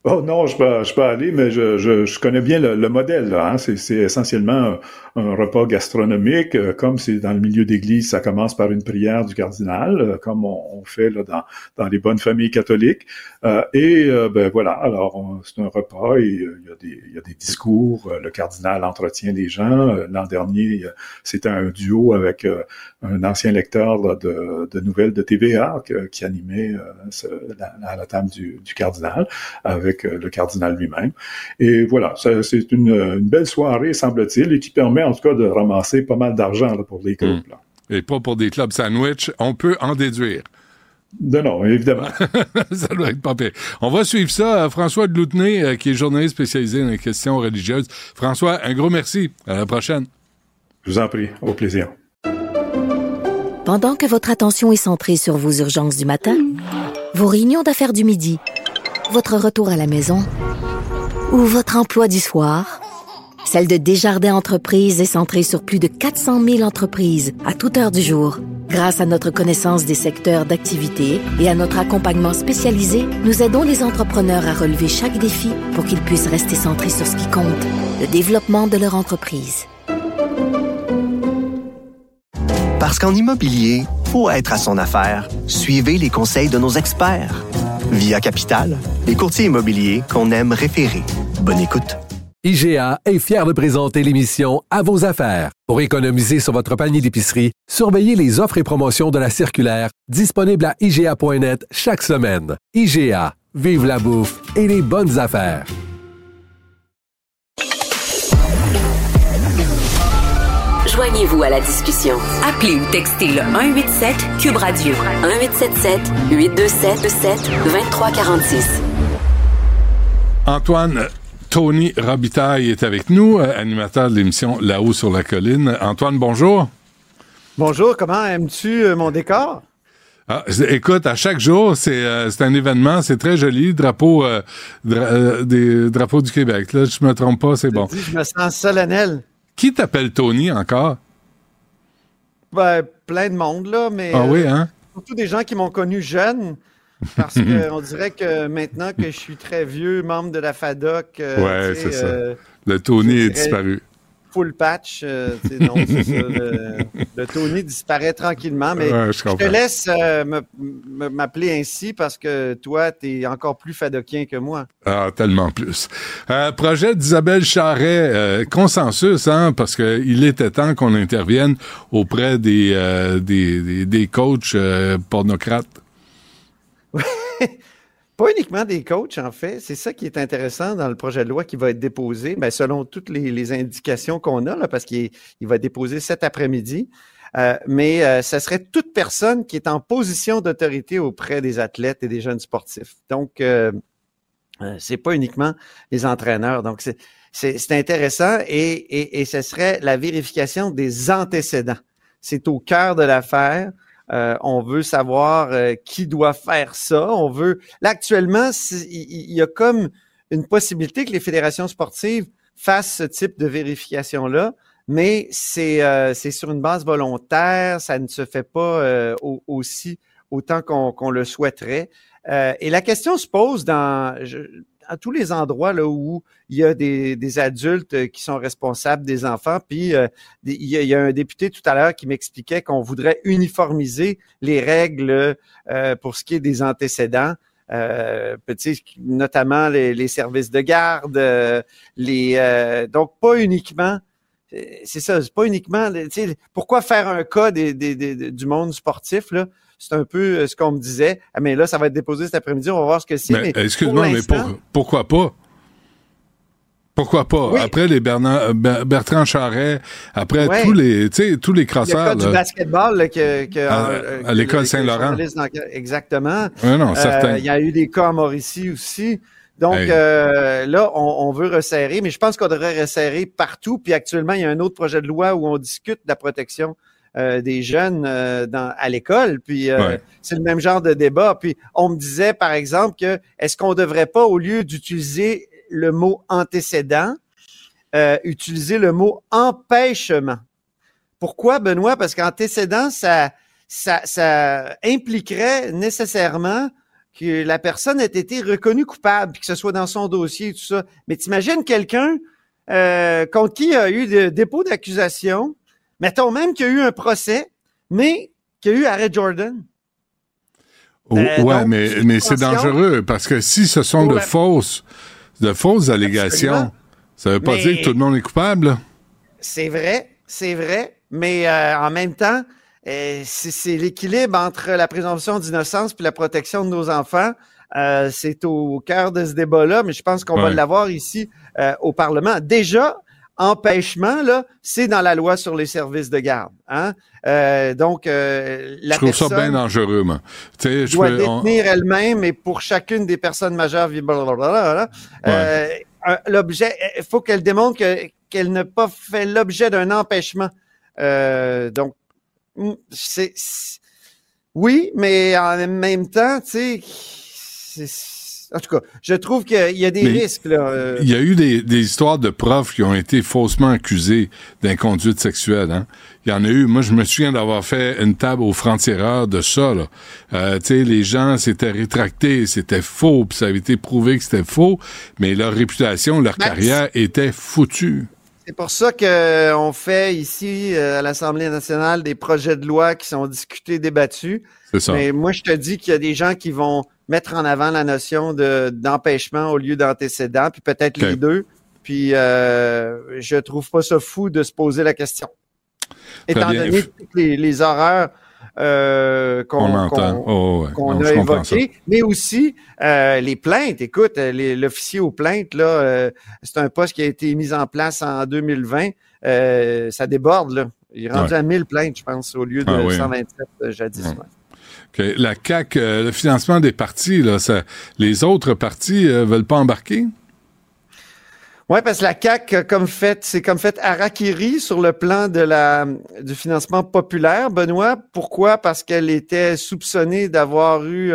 Oh non, je peux, je peux aller, mais je, je, je connais bien le, le modèle. Hein. C'est essentiellement un repas gastronomique, euh, comme c'est dans le milieu d'église, ça commence par une prière du cardinal, euh, comme on, fait là, dans, dans les bonnes familles catholiques. Euh, et ben voilà, alors c'est un repas et il y, a des, il y a des discours. le cardinal entretient les gens. L'an dernier, c'était un duo avec un ancien lecteur de, de, nouvelles de TVA qui animait à la table du, du cardinal avec le cardinal lui-même. Et voilà, c'est une belle soirée, semble-t-il, et qui permet en tout cas de ramasser pas mal d'argent pour les. Hmm. Et pas pour des clubs sandwich, on peut en déduire. Non, non, évidemment. ça doit être pas pire. On va suivre ça. Euh, François Dloutenay, euh, qui est journaliste spécialisé dans les questions religieuses. François, un gros merci. À la prochaine. Je vous en prie. Au plaisir. Pendant que votre attention est centrée sur vos urgences du matin, vos réunions d'affaires du midi, votre retour à la maison ou votre emploi du soir, celle de Desjardins Entreprises est centrée sur plus de 400 000 entreprises à toute heure du jour. Grâce à notre connaissance des secteurs d'activité et à notre accompagnement spécialisé, nous aidons les entrepreneurs à relever chaque défi pour qu'ils puissent rester centrés sur ce qui compte, le développement de leur entreprise. Parce qu'en immobilier, pour être à son affaire, suivez les conseils de nos experts. Via Capital, les courtiers immobiliers qu'on aime référer. Bonne écoute. IGA est fier de présenter l'émission À vos affaires. Pour économiser sur votre panier d'épicerie, surveillez les offres et promotions de la circulaire disponible à IGA.net chaque semaine. IGA, vive la bouffe et les bonnes affaires. Joignez-vous à la discussion. Appelez ou textez le 187 Cube Radio 1877 827 2346. Antoine, Tony Robitaille est avec nous, euh, animateur de l'émission Là-haut sur la colline. Antoine, bonjour. Bonjour, comment aimes-tu euh, mon décor? Ah, écoute, à chaque jour, c'est euh, un événement, c'est très joli, drapeau des drapeaux du Québec. Là, je me trompe pas, c'est bon. je me sens solennel. Qui t'appelle Tony encore? Ben, plein de monde, là, mais. Ah oui, hein? Surtout des gens qui m'ont connu jeune. Parce qu'on dirait que maintenant que je suis très vieux, membre de la FADOC. Euh, ouais, c'est ça. Euh, le Tony est disparu. Full patch, euh, non, c'est ça. Le, Tony disparaît tranquillement, mais je, te laisse m'appeler ainsi parce que toi, tu es encore plus fadokien que moi. Ah, tellement plus. projet d'Isabelle Charret, consensus, hein, parce qu'il était temps qu'on intervienne auprès des, des, des, des coachs pornocrates. Pas uniquement des coachs, en fait. C'est ça qui est intéressant dans le projet de loi qui va être déposé, ben, selon toutes les, indications qu'on a, là, parce qu'il va être déposé cet après-midi. Euh, mais euh, serait toute personne qui est en position d'autorité auprès des athlètes et des jeunes sportifs. Donc, euh, euh c'est pas uniquement les entraîneurs. Donc, c'est intéressant et, et, et ce serait la vérification des antécédents. C'est au cœur de l'affaire. Euh, on veut savoir euh, qui doit faire ça. On veut. Là, actuellement, il y, a comme une possibilité que les fédérations sportives fassent ce type de vérification-là, mais c'est euh, sur une base volontaire. Ça ne se fait pas aussi autant qu'on le souhaiterait. et la question se pose dans à tous les endroits là où il y a des, adultes euh, qui sont responsables des enfants. Puis euh, il, y a, un député tout à l'heure qui m'expliquait qu'on voudrait uniformiser les règles euh, pour ce qui est des antécédents. Euh, notamment les, services de garde, les donc pas uniquement c'est ça, pas uniquement pourquoi faire un cas des, du monde sportif là? C'est un peu euh, ce qu'on me disait. Ah, mais là, ça va être déposé cet après-midi, on va voir ce que c'est. Mais, excuse-moi, mais pourquoi pas? Pourquoi pas? Après les Bernard, euh, Bertrand Charret, après tous les, tous les crasseurs. Il y a du basketball que, à, l'école Saint-Laurent. Exactement. non, certain. il y a eu des cas à Mauricie aussi. Donc euh, là, on, veut resserrer, mais je pense qu'on devrait resserrer partout. Puis actuellement, il y a un autre projet de loi où on discute de la protection euh, des jeunes euh, dans, à l'école. Puis euh, c'est le même genre de débat. Puis on me disait, par exemple, que est-ce qu'on devrait pas, au lieu d'utiliser le mot antécédent, euh, utiliser le mot empêchement? Pourquoi, Benoît? Parce qu'antécédent, ça, ça, ça impliquerait nécessairement que la personne ait été reconnue coupable, puis que ce soit dans son dossier et tout ça. Mais t'imagines quelqu'un euh, contre qui il y a eu des dépôts d'accusation, mettons même qu'il y a eu un procès, mais qu'il y a eu arrêt Jordan. Euh, ouais, donc, mais, c'est mais c'est dangereux parce que si ce sont de fausses, de fausses allégations, Absolument. ça veut pas Mais- dire que tout le monde est coupable. C'est vrai, c'est vrai, mais euh, en même temps, euh, c'est l'équilibre entre la présomption d'innocence puis la protection de nos enfants. Euh, c'est au cœur de ce débat-là, mais je pense qu'on va l'avoir ici au Parlement. Déjà, empêchement, là, c'est dans la loi sur les services de garde. Hein? Euh, donc, euh, la Je trouve ça bien dangereux, moi. Tu sais, je doit on- détenir elle-même et pour chacune des personnes majeures, blablabla, euh, l'objet, il faut qu'elle démontre que- qu'elle n'a pas fait l'objet d'un empêchement. Donc, mm, c'est, c'est- oui, mais en même temps, tu sais, c'est- en tout cas, je trouve qu'il y a des Mais risques. Là, euh, Il y a eu des, des histoires de profs qui ont été faussement accusés d'inconduite sexuelle. Hein? Il y en a eu. Moi, je me souviens d'avoir fait une table aux francs-tireurs de ça. Là. Euh, tu sais, les gens s'étaient rétractés, c'était faux, puis ça avait été prouvé que c'était faux, mais leur réputation, leur Ben, carrière était foutue. C'est pour ça qu'on fait ici euh, à l'Assemblée nationale des projets de loi qui sont discutés, débattus. C'est ça. Mais moi, je te dis qu'il y a des gens qui vont mettre en avant la notion de d'empêchement au lieu d'antécédent, puis peut-être les deux. Puis euh, je trouve pas ça fou de se poser la question. Étant bien. donné toutes les, les horreurs euh, qu'on Oh, ouais. a évoquées, mais aussi euh, les plaintes. Écoute, euh, l'officier aux plaintes, là, euh, c'est un poste qui a été mis en place en 2020. Euh, ça déborde, là. Il est rendu Ouais. à 1000 plaintes, je pense, au lieu de Ah oui. 127 euh, jadis. Ouais. La CAC, euh, le financement des partis, les autres partis euh, veulent pas embarquer? Oui, parce que la CAC, euh, comme fait, c'est comme fait Harakiri sur le plan de la du financement populaire, Benoît. Pourquoi? Parce qu'elle était soupçonnée d'avoir eu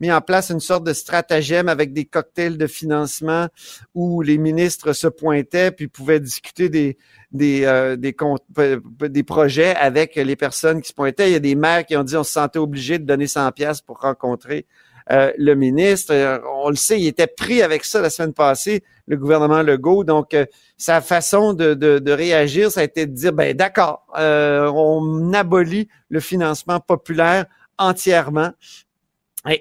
mis en place une sorte de stratagème avec des cocktails de financement où les ministres se pointaient puis pouvaient discuter des des euh, des projets avec les personnes qui se pointaient. Il y a des maires qui ont dit on se sentait obligé de donner 100 pièces pour rencontrer euh, le ministre. Euh, On le sait, il était pris avec ça la semaine passée, le gouvernement Legault. Donc, euh, sa façon de, de, de réagir, ça a été de dire, ben d'accord, euh, on abolit le financement populaire entièrement.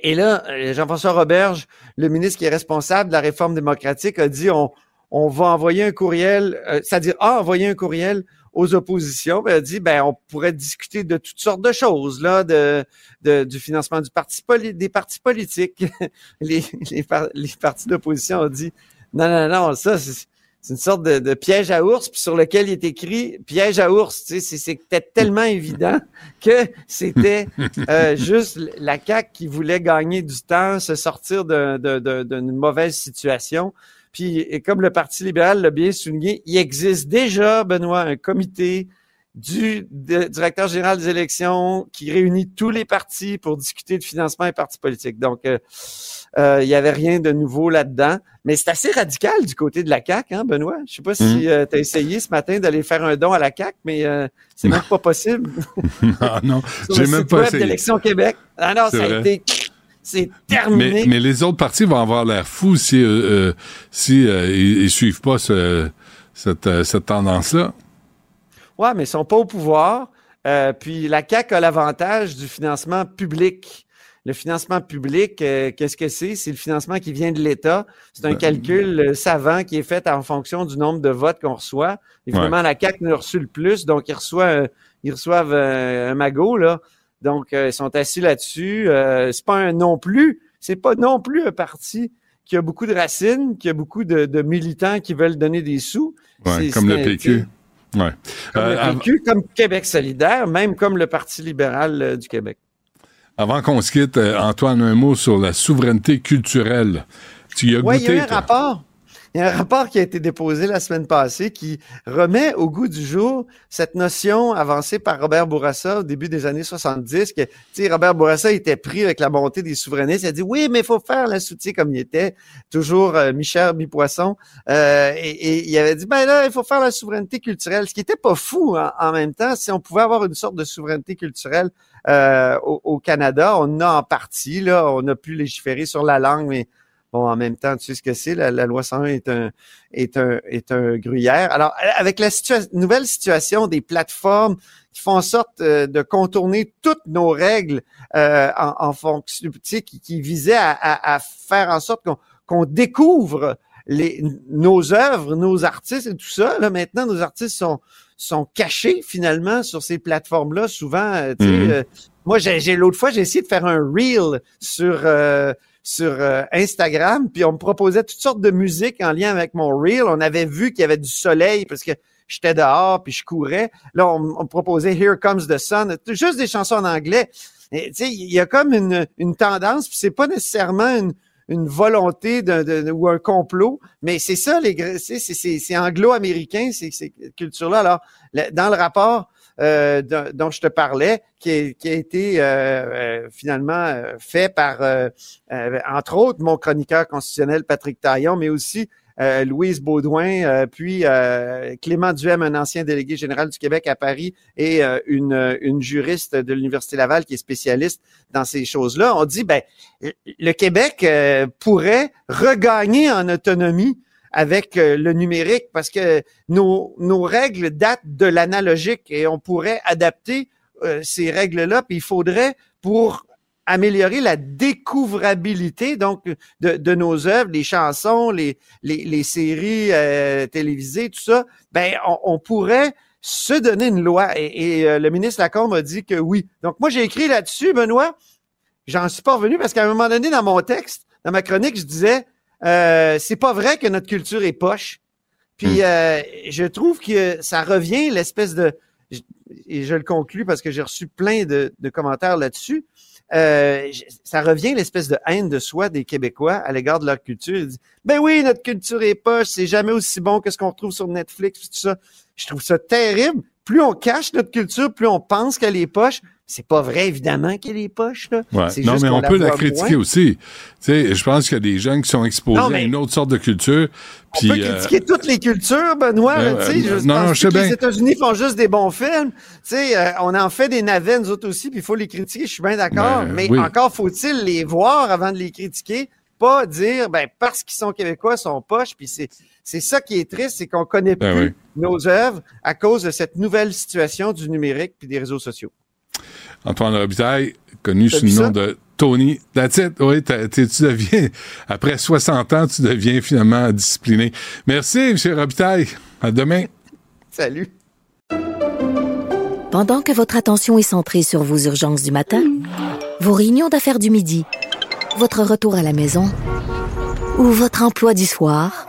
Et, là, euh, Jean-François Roberge, le ministre qui est responsable de la réforme démocratique, a dit on, on va envoyer un courriel, c'est-à-dire a envoyé un courriel aux oppositions, puis a dit ben on pourrait discuter de toutes sortes de choses là, de, de- du financement du parti poli- des partis politiques. les, les, par- les partis d'opposition ont dit non non non ça c'est une sorte de, de piège à ours puis sur lequel il est écrit piège à ours. Tu sais, c'est- c'était tellement évident que c'était euh, juste la CAQ qui voulait gagner du temps, se sortir d'un- d'un- d'un- d'une mauvaise situation. Puis, et comme le Parti libéral l'a bien souligné, il existe déjà, Benoît, un comité du directeur général des élections qui réunit tous les partis pour discuter de financement des partis politiques. Donc, euh, euh, il y avait rien de nouveau là-dedans. Mais c'est assez radical du côté de la CAQ, hein, Benoît? Je sais pas si Mhm. tu as essayé ce matin d'aller faire un don à la CAQ, mais euh, c'est même pas possible. Ah non, Sur j'ai le même pas essayé. Québec. Ah non, ça a été... C'est terminé. Mais, mais les autres partis vont avoir l'air fous si, euh, euh, si euh, ils, ils suivent pas ce- cette, euh, cette tendance-là. Ouais, mais ils sont pas au pouvoir. Euh, puis la CAQ a l'avantage du financement public. Le financement public, euh, qu'est-ce que c'est? C'est le financement qui vient de l'État. C'est un Ben, calcul euh, savant qui est fait en fonction du nombre de votes qu'on reçoit. Évidemment, Ouais. la CAQ en a reçu le plus, donc ils reçoivent, ils reçoivent un magot, là. Donc, euh, ils sont assis là-dessus. Euh, c'est pas un non plus. C'est pas non plus un parti qui a beaucoup de racines, qui a beaucoup de, de militants qui veulent donner des sous. Ouais, comme le PQ. Ouais. comme Euh, le av- PQ, comme Québec solidaire, même comme le Parti libéral euh, du Québec. avant qu'on se quitte, euh, Antoine, un mot sur la souveraineté culturelle. Tu y as Oui, il y goûté, a eu un toi? rapport. Il y a un rapport qui a été déposé la semaine passée qui remet au goût du jour cette notion avancée par Robert Bourassa au début des années 70 que, tu Robert Bourassa était pris avec la montée des souverainistes. Il a dit, oui, mais il faut faire la soutien comme il était. Toujours euh, mi-cher, mi-poisson. Euh, et, il avait dit, ben là, il faut faire la souveraineté culturelle. Ce qui était pas fou en, en même temps, si on pouvait avoir une sorte de souveraineté culturelle euh, au, Canada. On a en partie, là, on a pu légiférer sur la langue, mais bon, en même temps, tu sais ce que c'est, la, loi 101 est un, est un, est un gruyère. Alors, avec la nouvelle situation des plateformes qui font en sorte euh, de contourner toutes nos règles euh, en, en, fonction, tu sais, qui, qui visaient à, à, faire en sorte qu'on découvre les, nos œuvres, nos artistes et tout ça. Là, maintenant, nos artistes sont, sont cachés finalement sur ces plateformes-là. Souvent, euh, tu sais, mhm. euh, moi, j'ai l'autre fois, j'ai essayé de faire un reel sur euh, sur Instagram, puis on me proposait toutes sortes de musique en lien avec mon reel. On avait vu qu'il y avait du soleil parce que j'étais dehors puis je courais. Là, on, me proposait Here Comes the Sun, juste des chansons en anglais. Il y a comme une, une tendance, puis c'est pas nécessairement une, une volonté de, ou un complot, mais c'est ça, les c'est anglo-américain, ces, ces cultures-là. Alors, dans le rapport euh, dont je te parlais, qui, qui a été euh, euh, finalement fait par, entre autres, mon chroniqueur constitutionnel Patrick Taillon, mais aussi euh, Louise Baudouin, euh, puis euh, Clément Duhem, un ancien délégué général du Québec à Paris, et une, une juriste de l'Université Laval qui est spécialiste dans ces choses-là. On dit, ben, le Québec pourrait regagner en autonomie avec le numérique parce que nos, nos règles datent de l'analogique et on pourrait adapter ces règles-là, puis il faudrait pour améliorer la découvrabilité donc de, de nos œuvres, les chansons, les, les, séries euh, télévisées, tout ça, ben on, pourrait se donner une loi. Et, euh, le ministre Lacombe a dit que oui. Donc moi j'ai écrit là-dessus, Benoît. J'en suis pas revenu parce qu'à un moment donné dans mon texte, dans ma chronique, je disais euh, c'est pas vrai que notre culture est poche. Puis hmm. euh, je trouve que ça revient l'espèce de et je le conclus parce que j'ai reçu plein de, de commentaires là-dessus. Euh, ça revient l'espèce de haine de soi des Québécois à l'égard de leur culture. Ils disent, ben oui, notre culture est poche, c'est jamais aussi bon que ce qu'on retrouve sur Netflix, tout ça. Je trouve ça terrible. Plus on cache notre culture, plus on pense qu'elle est poche. C'est pas vrai, évidemment, qu'elle est poche. Là. Non, mais on, peut la, critiquer aussi. Tu sais, je pense qu'il y a des gens qui sont exposés à une autre sorte de culture. On peut euh, critiquer toutes les cultures, Benoît. Ben, tu sais, je non, je que les États-Unis font juste des bons films. Tu sais, euh, on en fait des navets, nous autres aussi, puis il faut les critiquer, je suis bien d'accord. Ben, mais encore faut-il les voir avant de les critiquer pas dire ben parce qu'ils sont québécois, ils sont poches, puis c'est c'est ça qui est triste, c'est qu'on connaît ben plus nos œuvres à cause de cette nouvelle situation du numérique puis des réseaux sociaux. Antoine Robitaille, connu sous le nom de Tony. That's it. Oui, tu deviens, après 60 ans, tu deviens finalement discipliné. Merci, M. Robitaille. À demain. Salut. Pendant que votre attention est centrée sur vos urgences du matin, vos réunions d'affaires du midi, votre retour à la maison ou votre emploi du soir,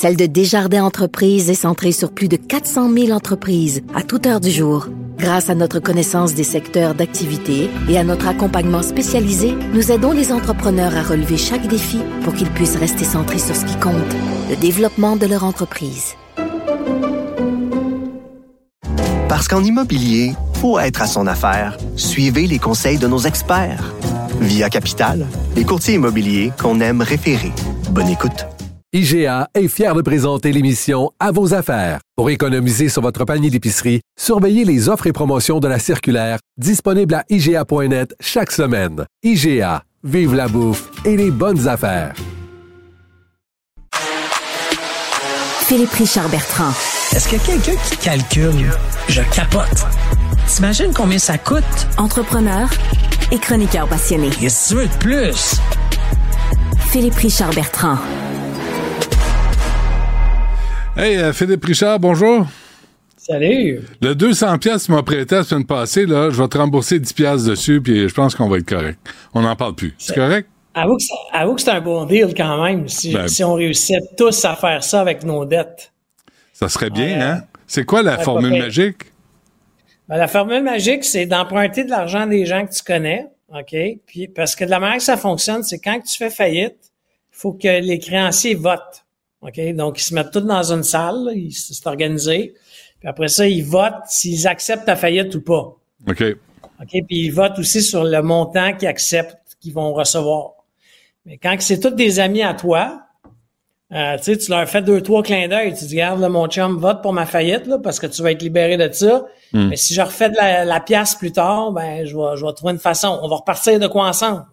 celle de Desjardins Entreprises est centrée sur plus de 400 000 entreprises à toute heure du jour. Grâce à notre connaissance des secteurs d'activité et à notre accompagnement spécialisé, nous aidons les entrepreneurs à relever chaque défi pour qu'ils puissent rester centrés sur ce qui compte, le développement de leur entreprise. Parce qu'en immobilier, pour être à son affaire, suivez les conseils de nos experts. Via Capital, les courtiers immobiliers qu'on aime référer. Bonne écoute. IGA est fier de présenter l'émission À vos affaires. Pour économiser sur votre panier d'épicerie, surveillez les offres et promotions de la circulaire disponible à IGA.net chaque semaine. IGA, vive la bouffe et les bonnes affaires. Philippe Richard Bertrand. Est-ce qu'il y a quelqu'un qui calcule? Je capote. T'imagines combien ça coûte? Entrepreneur et chroniqueur passionné. Qu'est-ce que tu veux de plus? Philippe Richard Bertrand. Hey, euh, Philippe Richard, bonjour. Salut. Le 200 pièces m'a prêté la semaine passée, là, je vais te rembourser 10 pièces dessus, puis je pense qu'on va être correct. On n'en parle plus. C'est correct? Avoue que, c'est un bon deal quand même, si, ben, si, on réussissait tous à faire ça avec nos dettes. Ça serait bien, hein? C'est quoi la formule magique? Ben, la formule magique, c'est d'emprunter de l'argent des gens que tu connais, OK? Puis, parce que de la manière que ça fonctionne, c'est quand tu fais faillite, il faut que les créanciers votent. OK? Donc, ils se mettent tous dans une salle, là, ils c'est organisé. Puis après ça, ils votent s'ils acceptent ta faillite ou pas. OK. OK? Puis ils votent aussi sur le montant qu'ils acceptent, qu'ils vont recevoir. Mais quand c'est tous des amis à toi, euh, tu sais, tu leur fais deux, trois clins d'œil. Tu dis, regarde, là, mon chum, vote pour ma faillite, là, parce que tu vas être libéré de ça. Hmm. Mais si je refais de la, la pièce plus tard, ben, je vais, je vais trouver une façon. On va repartir de quoi ensemble.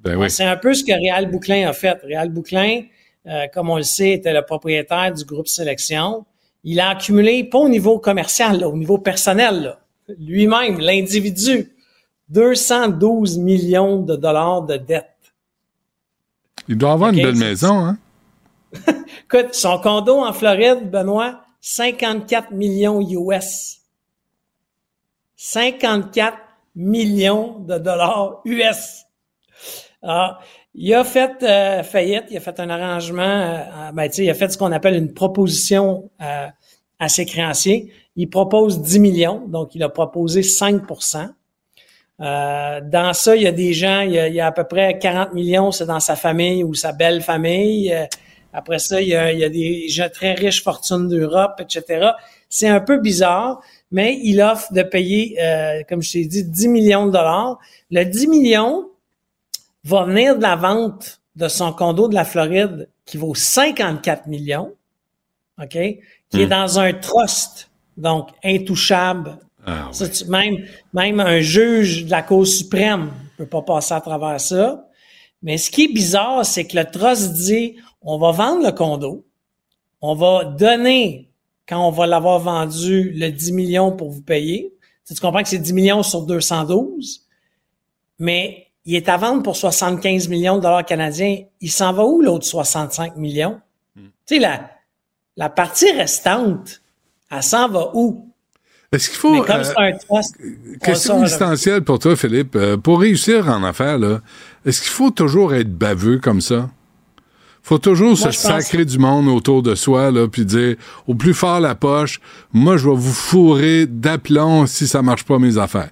Ben oui. C'est un peu ce que Réal Bouclin a fait. Réal Bouclin, euh, comme on le sait, était le propriétaire du groupe Sélection. Il a accumulé, pas au niveau commercial, là, au niveau personnel, là. lui-même, l'individu, 212 millions de dollars de dettes. Il doit avoir une belle maison, hein? Écoute, son condo en Floride, Benoît, 54 millions US. 54 millions de dollars US. Ah, il a fait euh, faillite, il a fait un arrangement, euh, ben, il a fait ce qu'on appelle une proposition euh, à ses créanciers. Il propose 10 millions, donc il a proposé 5% euh, dans ça, il y a des gens, il y a, il y a à peu près 40 millions, c'est dans sa famille ou sa belle famille. Euh, après ça, il y a, il y a des gens très riches, fortunes d'Europe, etc. C'est un peu bizarre, mais il offre de payer, euh, comme je t'ai dit, 10 millions de dollars. Le 10 millions va venir de la vente de son condo de la Floride qui vaut 54 millions, OK? Qui est dans un trust, donc intouchable. Ça, tu- même, même un juge de la Cour suprême ne peut pas passer à travers ça. Mais ce qui est bizarre, c'est que le trust dit on va vendre le condo, on va donner, quand on va l'avoir vendu, le 10 millions pour vous payer. Tu comprends que c'est 10 millions sur 212, mais il est à vendre pour 75 millions de dollars canadiens. Il s'en va où l'autre 65 millions? Tu sais, la, la partie restante, elle s'en va où? Est-ce qu'il faut. Mais comme euh, un trust, Question existentielle pour toi, Philippe. Euh, pour réussir en affaires, là, est-ce qu'il faut toujours être baveux comme ça? faut toujours se Moi, sacrer du monde autour de soi, là, puis dire au plus fort la poche, moi, je vais vous fourrer d'aplomb si ça marche pas mes affaires.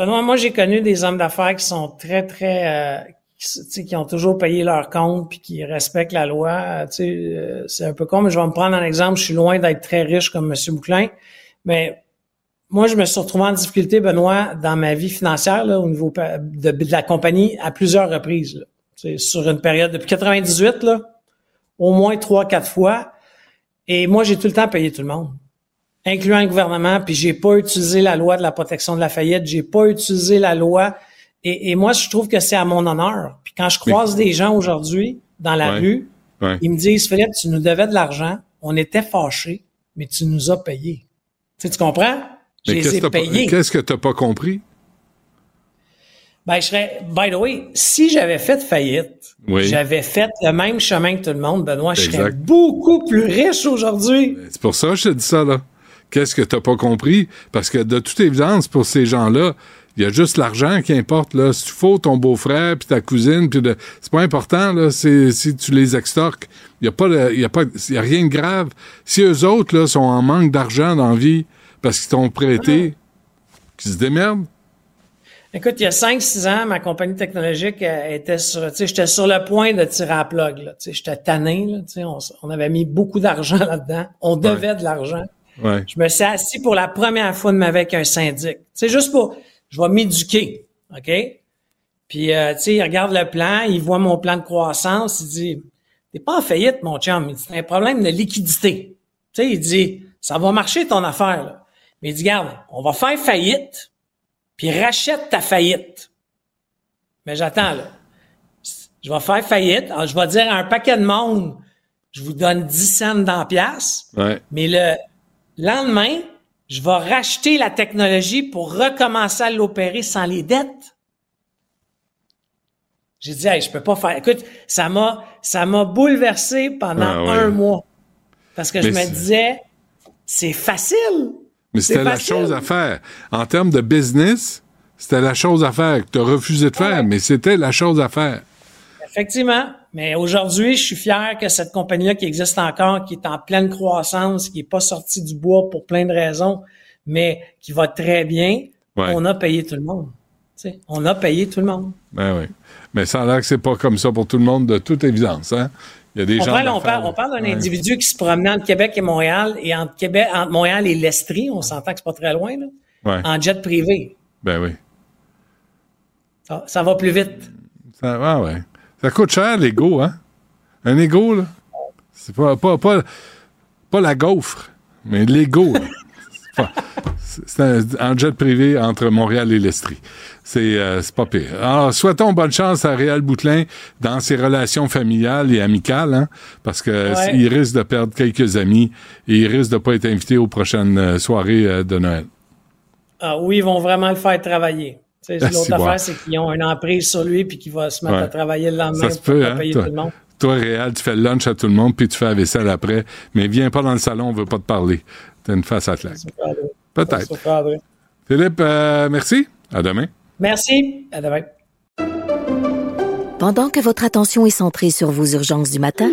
Benoît, moi, j'ai connu des hommes d'affaires qui sont très, très, euh, qui, qui ont toujours payé leur compte puis qui respectent la loi. Euh, euh, c'est un peu con, mais je vais me prendre un exemple. Je suis loin d'être très riche comme M. Bouclin, mais moi, je me suis retrouvé en difficulté, Benoît, dans ma vie financière, là, au niveau de, la compagnie, à plusieurs reprises. Là. Sur une période depuis 98, là, au moins trois, quatre fois. Et moi, j'ai tout le temps payé tout le monde incluant le gouvernement, puis j'ai pas utilisé la loi de la protection de la faillite, j'ai pas utilisé la loi. Et, et moi, je trouve que c'est à mon honneur. Puis quand je croise des gens aujourd'hui dans la rue, ils me disent, Philippe, tu nous devais de l'argent, on était fâchés, mais tu nous as payés. Tu, sais, tu comprends? Je Mais les qu'est-ce ai que payés. qu'est-ce que t'as pas compris? Ben, je serais, by the way, si j'avais fait faillite, Oui. j'avais fait le même chemin que tout le monde, Benoît, je serais beaucoup plus riche aujourd'hui. C'est pour ça que je te dis ça, là. Qu'est-ce que t'as pas compris? Parce que de toute évidence, pour ces gens-là, il y a juste l'argent qui importe, là. Si tu fous ton beau-frère, puis ta cousine, puis de... c'est pas important, là, c'est si tu les extorques. Il y a pas de- y a pas, y a rien de grave. Si eux autres, là, sont en manque d'argent dans la vie parce qu'ils t'ont prêté, qu'ils se démerdent. Écoute, il y a 5-6 ans, ma compagnie technologique euh, était sur, tu sais, j'étais sur le point de tirer à la plug, là. Tu sais, j'étais tanné, là. Tu sais, on avait mis beaucoup d'argent là-dedans. On devait de l'argent. Ouais. Je me suis assis pour la première fois de ma vie avec un syndic. C'est juste pour, je vais m'éduquer, OK? Puis, euh, tu sais, il regarde le plan, il voit mon plan de croissance, il dit, t'es pas en faillite, mon chum, il dit, c'est un problème de liquidité. Tu sais, il dit, ça va marcher ton affaire, là. Mais il dit, regarde, on va faire faillite, puis rachète ta faillite. Mais j'attends, là. Je vais faire faillite, alors je vais dire à un paquet de monde, je vous donne 10 cents dans la pièce, Ouais. mais le lendemain, je vais racheter la technologie pour recommencer à l'opérer sans les dettes. J'ai dit, hey, je peux pas faire. Écoute, ça m'a, ça m'a bouleversé pendant Ah ouais. un mois. Parce que Mais je me disais, c'est facile. Mais c'était la chose à faire. En termes de business, c'était la chose à faire que tu as refusé de faire, mais c'était la chose à faire. Effectivement. Mais aujourd'hui, je suis fier que cette compagnie-là qui existe encore, qui est en pleine croissance, qui est pas sortie du bois pour plein de raisons, mais qui va très bien, Ouais. on a payé tout le monde. On a payé tout le monde. Ben oui. Mais ça a l'air que c'est pas comme ça pour tout le monde, de toute évidence. Hein? Il y a des on gens. parle, on parle, on parle d'un ouais. individu qui se promenait entre Québec et Montréal et entre Québec, entre Montréal et l'Estrie, on s'entend que c'est pas très loin, là, Ouais. en jet privé. Ben oui. Ça, ça va plus vite. Ça, ah ouais. Ça coûte cher, l'ego, hein? Un ego, là. C'est pas, pas, pas, pas la gaufre, mais l'ego. là. C'est un, jet privé entre Montréal et l'Estrie. C'est euh, c'est pas pire. Alors, souhaitons bonne chance à Réal Boutelin dans ses relations familiales et amicales, hein, parce que Ouais. il risque de perdre quelques amis et il risque de pas être invité aux prochaines euh, soirées euh, de Noël. Ah oui, ils vont vraiment le faire travailler. Tu sais, L'autre affaire, c'est qu'ils ont une emprise sur lui puis qu'il va se mettre Ouais. à travailler le lendemain Ça se pour peut, pas hein? payer Toi, tout le monde. toi, Réal, tu fais le lunch à tout le monde, puis tu fais la vaisselle après. Mais viens pas dans le salon, on veut pas te parler. T'as une face à claque. Peut-être. Philippe, euh, merci. À demain. Merci. À demain. Pendant que votre attention est centrée sur vos urgences du matin,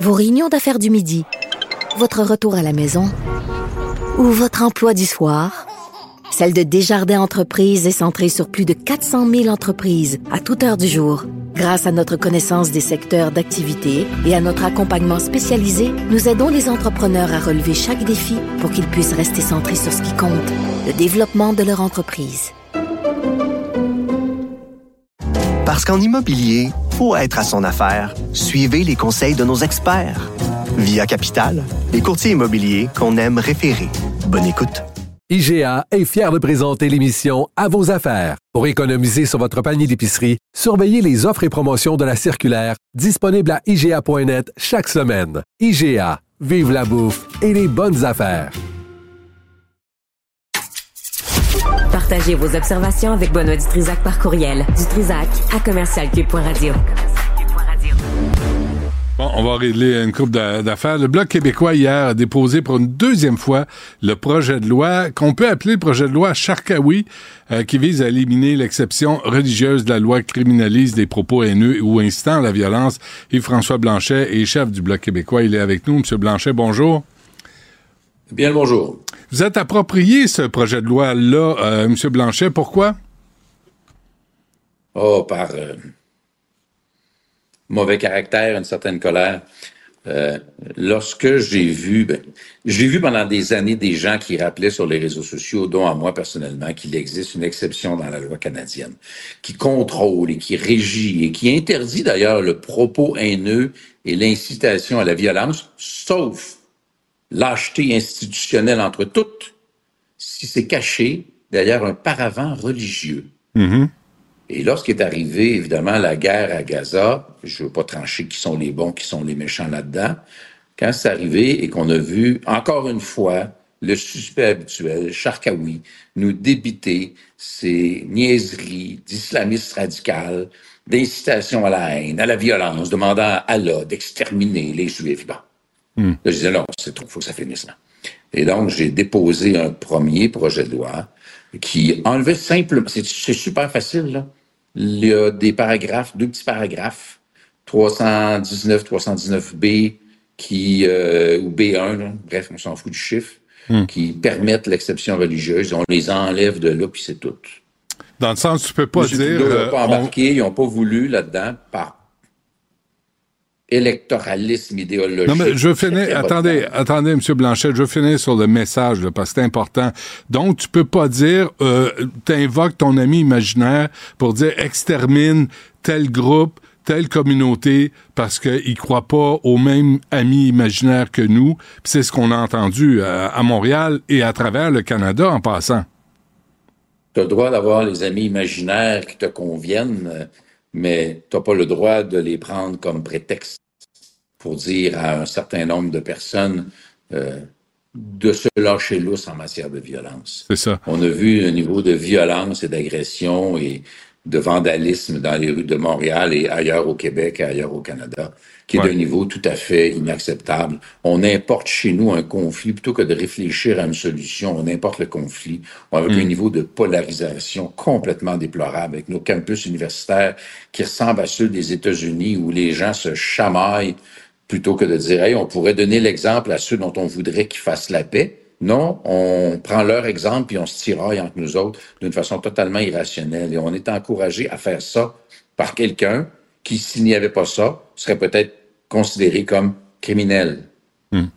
vos réunions d'affaires du midi, votre retour à la maison ou votre emploi du soir, celle de Desjardins Entreprises est centrée sur plus de 400 000 entreprises à toute heure du jour. Grâce à notre connaissance des secteurs d'activité et à notre accompagnement spécialisé, nous aidons les entrepreneurs à relever chaque défi pour qu'ils puissent rester centrés sur ce qui compte, le développement de leur entreprise. Parce qu'en immobilier, pour être à son affaire, suivez les conseils de nos experts. Via Capital, les courtiers immobiliers qu'on aime référer. Bonne écoute. IGA est fier de présenter l'émission À vos affaires. Pour économiser sur votre panier d'épicerie, surveillez les offres et promotions de la circulaire disponible à IGA.net chaque semaine. IGA, vive la bouffe et les bonnes affaires. Partagez vos observations avec Benoît Dutrisac par courriel. Dutrisac à commercialcube.radio. Bon, on va régler une coupe d'a- d'affaires. Le Bloc québécois, hier, a déposé pour une deuxième fois le projet de loi qu'on peut appeler le projet de loi Charkaoui, euh, qui vise à éliminer l'exception religieuse de la loi qui criminalise des propos haineux ou incitant à la violence. Yves-François Blanchet est chef du Bloc québécois. Il est avec nous. Monsieur Blanchet, bonjour. Bien le bonjour. Vous êtes approprié ce projet de loi-là, euh, Monsieur Blanchet. Pourquoi? Oh, par euh, mauvais caractère, une certaine colère. Euh, lorsque j'ai vu, ben, j'ai vu pendant des années des gens qui rappelaient sur les réseaux sociaux, dont à moi personnellement, qu'il existe une exception dans la loi canadienne, qui contrôle et qui régit et qui interdit d'ailleurs le propos haineux et l'incitation à la violence, sauf lâcheté institutionnelle entre toutes, si c'est caché derrière un paravent religieux. Et lorsqu'est arrivée, évidemment, la guerre à Gaza, je ne veux pas trancher qui sont les bons, qui sont les méchants là-dedans, quand c'est arrivé et qu'on a vu, encore une fois, le suspect habituel, Charkaoui, nous débiter ces niaiseries d'islamistes radicales, d'incitation à la haine, à la violence, demandant à Allah d'exterminer les Juifs. Bon. Là, je disais, non, c'est trop, il faut que ça finisse là. Et donc, j'ai déposé un premier projet de loi qui enlevait simplement, c'est super facile, là. Il y a des paragraphes, deux petits paragraphes, 319, 319B, qui, euh, ou B1, là, bref, on s'en fout du chiffre, qui permettent l'exception religieuse. On les enlève de là, puis c'est tout. Dans le sens, tu peux pas Monsieur dire. Trudeau n'a euh, pas on- embarqué, ils n'ont pas voulu là-dedans par électoralisme idéologique. Non, mais je très Attendez, attendez, M. Blanchet, je finir sur le message, là, parce que c'est important. Donc, tu peux pas dire, euh, t'invoques ton ami imaginaire pour dire extermine tel groupe, telle communauté, parce qu'ils croient pas aux mêmes amis imaginaires que nous. C'est ce qu'on a entendu euh, à Montréal et à travers le Canada en passant. Tu as le droit d'avoir les amis imaginaires qui te conviennent, mais tu n'as pas le droit de les prendre comme prétexte pour dire à un certain nombre de personnes euh, de se lâcher lousse en matière de violence. C'est ça. On a vu un niveau de violence et d'agression et de vandalisme dans les rues de Montréal et ailleurs au Québec et ailleurs au Canada, qui est Ouais. d'un niveau tout à fait inacceptable. On importe chez nous un conflit plutôt que de réfléchir à une solution. On importe le conflit avec Mm. un niveau de polarisation complètement déplorable avec nos campus universitaires qui ressemblent à ceux des États-Unis où les gens se chamaillent plutôt que de dire, hey, on pourrait donner l'exemple à ceux dont on voudrait qu'ils fassent la paix. Non, on prend leur exemple puis on se tiraille entre nous autres d'une façon totalement irrationnelle. Et on est encouragé à faire ça par quelqu'un qui, s'il n'y avait pas ça, serait peut-être considérés comme criminels.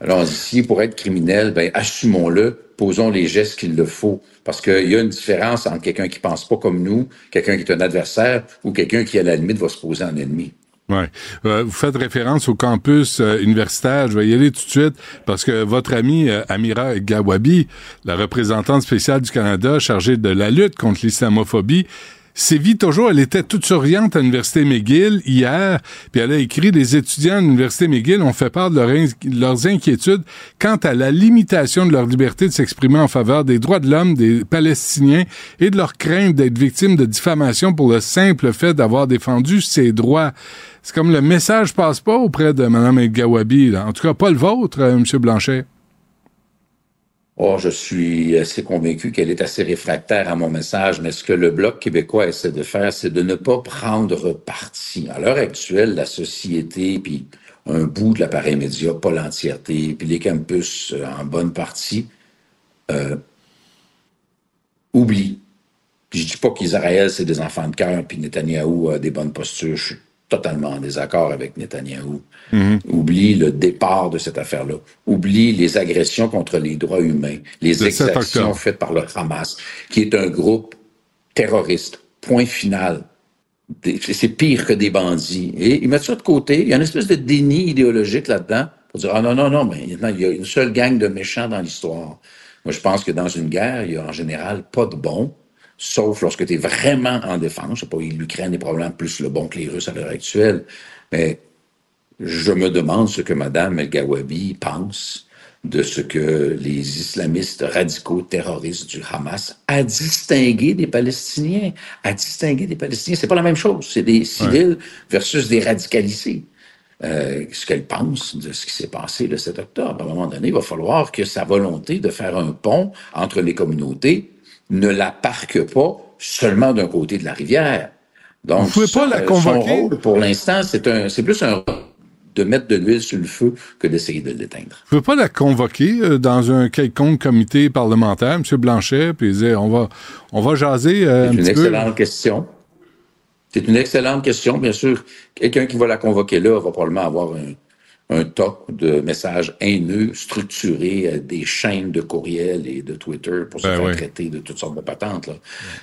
Alors, ici, pour être criminel, ben, assumons-le, posons les gestes qu'il le faut. Parce qu'il y a une différence entre quelqu'un qui pense pas comme nous, quelqu'un qui est un adversaire, ou quelqu'un qui, à la limite, va se poser en ennemi. Ouais. Euh, vous faites référence au campus euh, universitaire. Je vais y aller tout de suite parce que votre ami euh, Amira Gawabi, la représentante spéciale du Canada chargée de la lutte contre l'islamophobie, sévit toujours. Elle était toute souriante à l'Université McGill hier, puis elle a écrit Les étudiants de l'Université McGill ont fait part de leur leurs inquiétudes quant à la limitation de leur liberté de s'exprimer en faveur des droits de l'homme des Palestiniens et de leur crainte d'être victimes de diffamation pour le simple fait d'avoir défendu ces droits. C'est comme le message passe pas auprès de Mme Gawabi, en tout cas pas le vôtre, euh, M. Blanchet. Oh, je suis assez convaincu qu'elle est assez réfractaire à mon message, mais ce que le Bloc québécois essaie de faire, c'est de ne pas prendre parti. À l'heure actuelle, la société, puis un bout de l'appareil média, pas l'entièreté, puis les campus euh, en bonne partie, euh, oublient. Puis je dis pas qu'Israël, c'est des enfants de cœur, puis Netanyahou a des bonnes postures. Je suis totalement en désaccord avec Netanyahou. Oublie le départ de cette affaire-là. Oublie les agressions contre les droits humains, les Le 7 exactions faites par le Hamas, qui est un groupe terroriste. Point final. C'est pire que des bandits. Et ils mettent ça de côté. Il y a une espèce de déni idéologique là-dedans pour dire, ah non, non, non, mais il y a une seule gang de méchants dans l'histoire. Moi, je pense que dans une guerre, il y a en général pas de bons, sauf lorsque tu es vraiment en défense. Je sais pas, l'Ukraine est probablement plus le bon que les Russes à l'heure actuelle. Mais je me demande ce que Mme El Gawabi pense de ce que les islamistes radicaux terroristes du Hamas a distingué des Palestiniens. A distingué des Palestiniens. C'est pas la même chose. C'est des civils versus des radicalisés. Euh, ce qu'elle pense de ce qui s'est passé le 7 octobre. À un moment donné, il va falloir que sa volonté de faire un pont entre les communautés ne la parque pas seulement d'un côté de la rivière. Donc, Vous pouvez pas ça, la euh, convoquer? Son rôle, pour l'instant, c'est un, c'est plus un de mettre de l'huile sur le feu que d'essayer de l'éteindre. Vous ne pouvez pas la convoquer euh, dans un quelconque comité parlementaire, M. Blanchet, puis dire on va, on va jaser euh, un C'est une petit peu. excellente question. C'est une excellente question. Bien sûr, quelqu'un qui va la convoquer là va probablement avoir un, un tas de messages haineux, structurés, euh, des chaînes de courriels et de Twitter pour se Ben faire oui. traiter de toutes sortes de patentes. Là.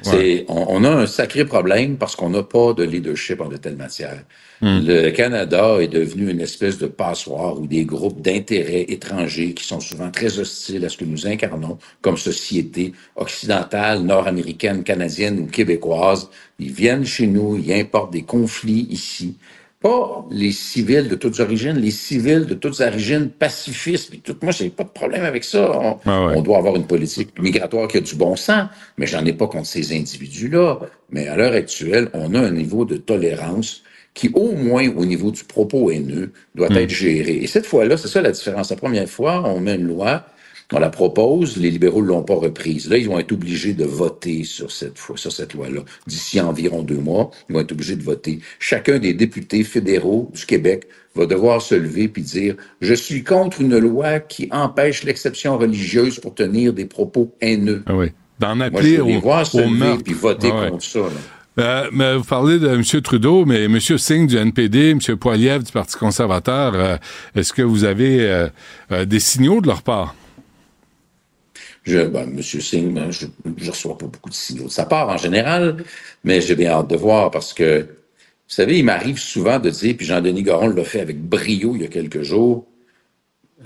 Ouais. On a un sacré problème parce qu'on n'a pas de leadership en de telles matières. Hmm. Le Canada est devenu une espèce de passoire où des groupes d'intérêts étrangers qui sont souvent très hostiles à ce que nous incarnons comme société occidentale, nord-américaine, canadienne ou québécoise, ils viennent chez nous, ils importent des conflits ici. Pas les civils de toutes origines, les civils de toutes origines pacifistes. tout. Moi, j'ai pas de problème avec ça. On, Ah ouais. on doit avoir une politique migratoire qui a du bon sens, mais j'en ai pas contre ces individus-là. Mais à l'heure actuelle, on a un niveau de tolérance qui, au moins au niveau du propos haineux, doit Hmm. être géré. Et cette fois-là, c'est ça la différence. La première fois, on met une loi, on la propose, les libéraux ne l'ont pas reprise. Là, ils vont être obligés de voter sur cette, sur cette loi-là. D'ici environ deux mois, ils vont être obligés de voter. Chacun des députés fédéraux du Québec va devoir se lever puis dire je suis contre une loi qui empêche l'exception religieuse pour tenir des propos haineux. Ah oui. D'en Moi, je appeler veux les au, voir se lever puis voter Ah ouais. contre ça. là. Euh, mais vous parlez de M. Trudeau, mais M. Singh du NPD, M. Poiliev du Parti conservateur, euh, est-ce que vous avez euh, des signaux de leur part? Je, ben, M. Singh, ben, je ne reçois pas beaucoup de signaux de sa part en général, mais j'ai bien hâte de voir parce que, vous savez, il m'arrive souvent de dire, puis Jean-Denis Garon l'a fait avec brio il y a quelques jours,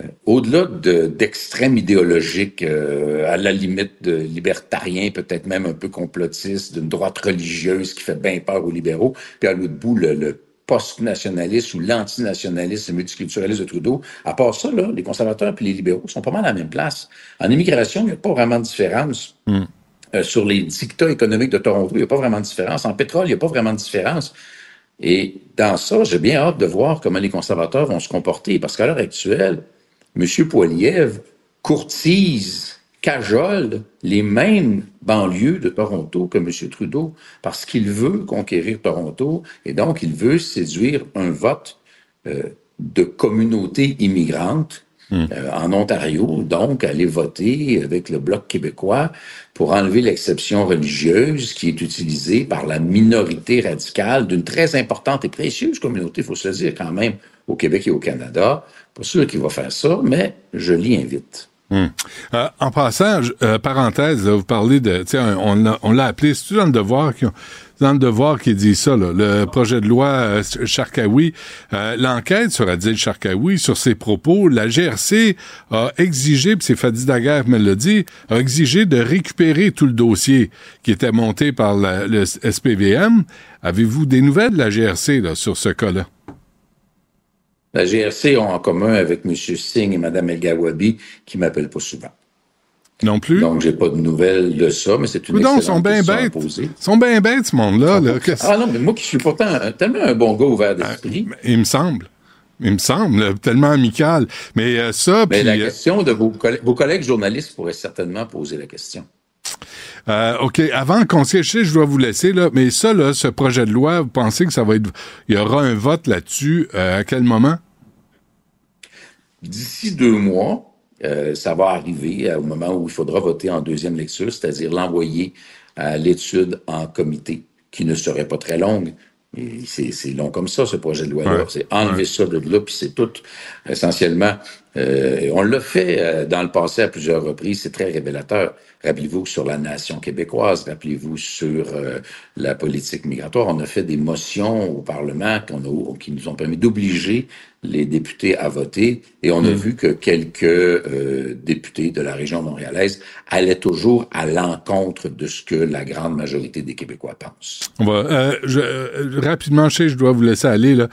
euh, au-delà de- d'extrêmes idéologiques, euh, à la limite de libertariens, peut-être même un peu complotistes, d'une droite religieuse qui fait bien peur aux libéraux, puis à l'autre bout, le, le post-nationaliste ou l'antinationaliste et multiculturaliste de Trudeau. À part ça, là, les conservateurs et les libéraux sont pas mal à la même place. En immigration, il n'y a pas vraiment de différence. Euh, sur les dictats économiques de Toronto, il n'y a pas vraiment de différence. En pétrole, il n'y a pas vraiment de différence. Et dans ça, j'ai bien hâte de voir comment les conservateurs vont se comporter, parce qu'à l'heure actuelle, M. Poiliev courtise, cajole les mêmes banlieues de Toronto que M. Trudeau, parce qu'il veut conquérir Toronto, et donc il veut séduire un vote euh, de communautés immigrantes euh, en Ontario, donc aller voter avec le Bloc québécois pour enlever l'exception religieuse qui est utilisée par la minorité radicale d'une très importante et précieuse communauté, il faut se le dire quand même, au Québec et au Canada. Pas sûr qu'il va faire ça, mais je l'y invite. Hmm. Euh, en passant, euh, parenthèse, vous parlez de, on, l'a- on l'a appelé, c'est dans le devoir qui, dans le devoir qui dit ça, le projet de loi euh, Charkaoui, euh, l'enquête sur Adil Charkaoui, sur ses propos, la GRC a exigé, puis c'est Fadi Daguerre me l'a dit, a exigé de récupérer tout le dossier qui était monté par le SPVM. Avez-vous des nouvelles de la GRC sur ce cas-là? La GRC ont en commun avec M. Singh et Mme El Gawabi qui m'appellent pas souvent. Non plus? Donc, j'ai pas de nouvelles de ça, mais c'est une Coudon, excellente sont bien bêtes. poser. Ils sont bien bêtes, ce monde-là. là. Ah non, mais moi qui suis pourtant un- tellement un bon gars ouvert d'esprit. Il me semble. Il me semble, tellement amical. Mais euh, ça, Mais la euh, question de vos collègues, vos collègues journalistes pourraient certainement poser la question. Euh, OK, avant qu'on se je je dois vous laisser, là, mais ça, là, ce projet de loi, vous pensez que ça va être... Il y aura un vote là-dessus euh, à quel moment? D'ici deux mois, euh, ça va arriver euh, au moment où il faudra voter en deuxième lecture, c'est-à-dire l'envoyer à l'étude en comité, qui ne serait pas très longue. C'est long comme ça, ce projet de loi-là. Ouais. C'est enlever ça de là, puis c'est tout, essentiellement. Euh, on l'a fait euh, dans le passé à plusieurs reprises, c'est très révélateur. Rappelez-vous sur la nation québécoise, rappelez-vous sur euh, la politique migratoire, on a fait des motions au Parlement a, qui nous ont permis d'obliger les députés à voter, et on a Mm. vu que quelques députés de la région montréalaise allaient toujours à l'encontre de ce que la grande majorité des Québécois pensent. On va, je- rapidement, je sais, je dois vous laisser aller. Là.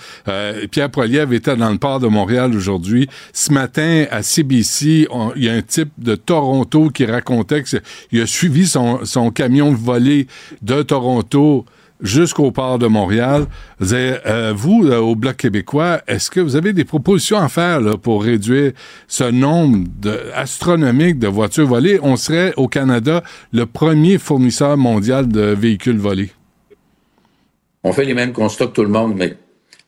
Pierre Poilievre était dans le port de Montréal aujourd'hui. Ce matin, à CBC, il y a un type de Toronto qui racontait qu'il a suivi son, camion volé de Toronto jusqu'au port de Montréal. Euh, vous, là, au Bloc québécois, est-ce que vous avez des propositions à faire pour réduire ce nombre astronomique de voitures volées? On serait, au Canada, le premier fournisseur mondial de véhicules volés. On fait les mêmes constats que tout le monde, mais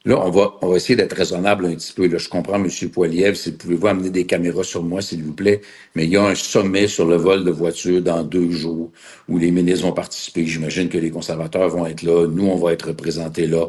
là, on va, on va essayer d'être raisonnable un petit peu. Là, je comprends, M. Poiliev, si pouvez-vous amener des caméras sur moi, s'il vous plaît, mais il y a un sommet sur le vol de voitures dans deux jours où les ministres vont participer. J'imagine que les conservateurs vont être là, nous, on va être représentés là.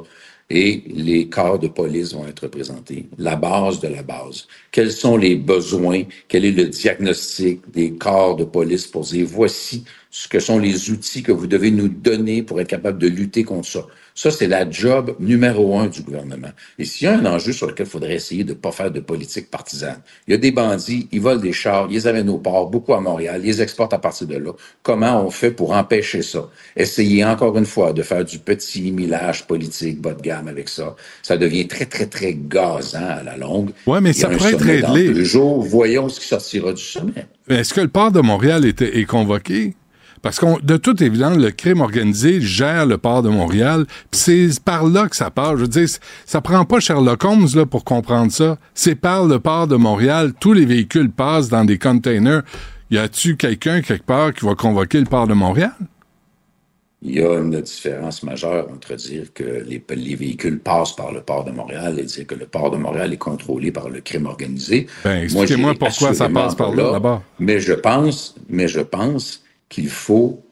Et les corps de police vont être représentés. La base de la base. Quels sont les besoins? Quel est le diagnostic des corps de police pour voici ce que sont les outils que vous devez nous donner pour être capable de lutter contre ça. Ça, c'est la job numéro un du gouvernement. Et s'il y a un enjeu sur lequel il faudrait essayer de ne pas faire de politique partisane, il y a des bandits, ils volent des chars, ils les amènent au port, beaucoup à Montréal, ils les exportent à partir de là. Comment on fait pour empêcher ça? Essayer encore une fois de faire du petit millage politique bas de gamme avec ça. Ça devient très, très, très gazant à la longue. Ouais, mais Il y a ça pourrait être dans réglé. deux jours. Voyons ce qui sortira du sommet. Mais Est-ce que le port de Montréal est, est convoqué? Parce qu'on, de toute évidence, le crime organisé gère le port de Montréal, puis c'est par là que ça part. Je veux dire, ça prend pas Sherlock Holmes là, pour comprendre ça. C'est par le port de Montréal, tous les véhicules passent dans des containers. Y a-tu quelqu'un quelque part qui va convoquer le port de Montréal? Il y a une différence majeure entre dire que les, les véhicules passent par le port de Montréal et dire que le port de Montréal est contrôlé par le crime organisé. Ben, Moi, expliquez-moi pourquoi ça passe par là, d'abord. Mais je pense, mais je pense qu'il faut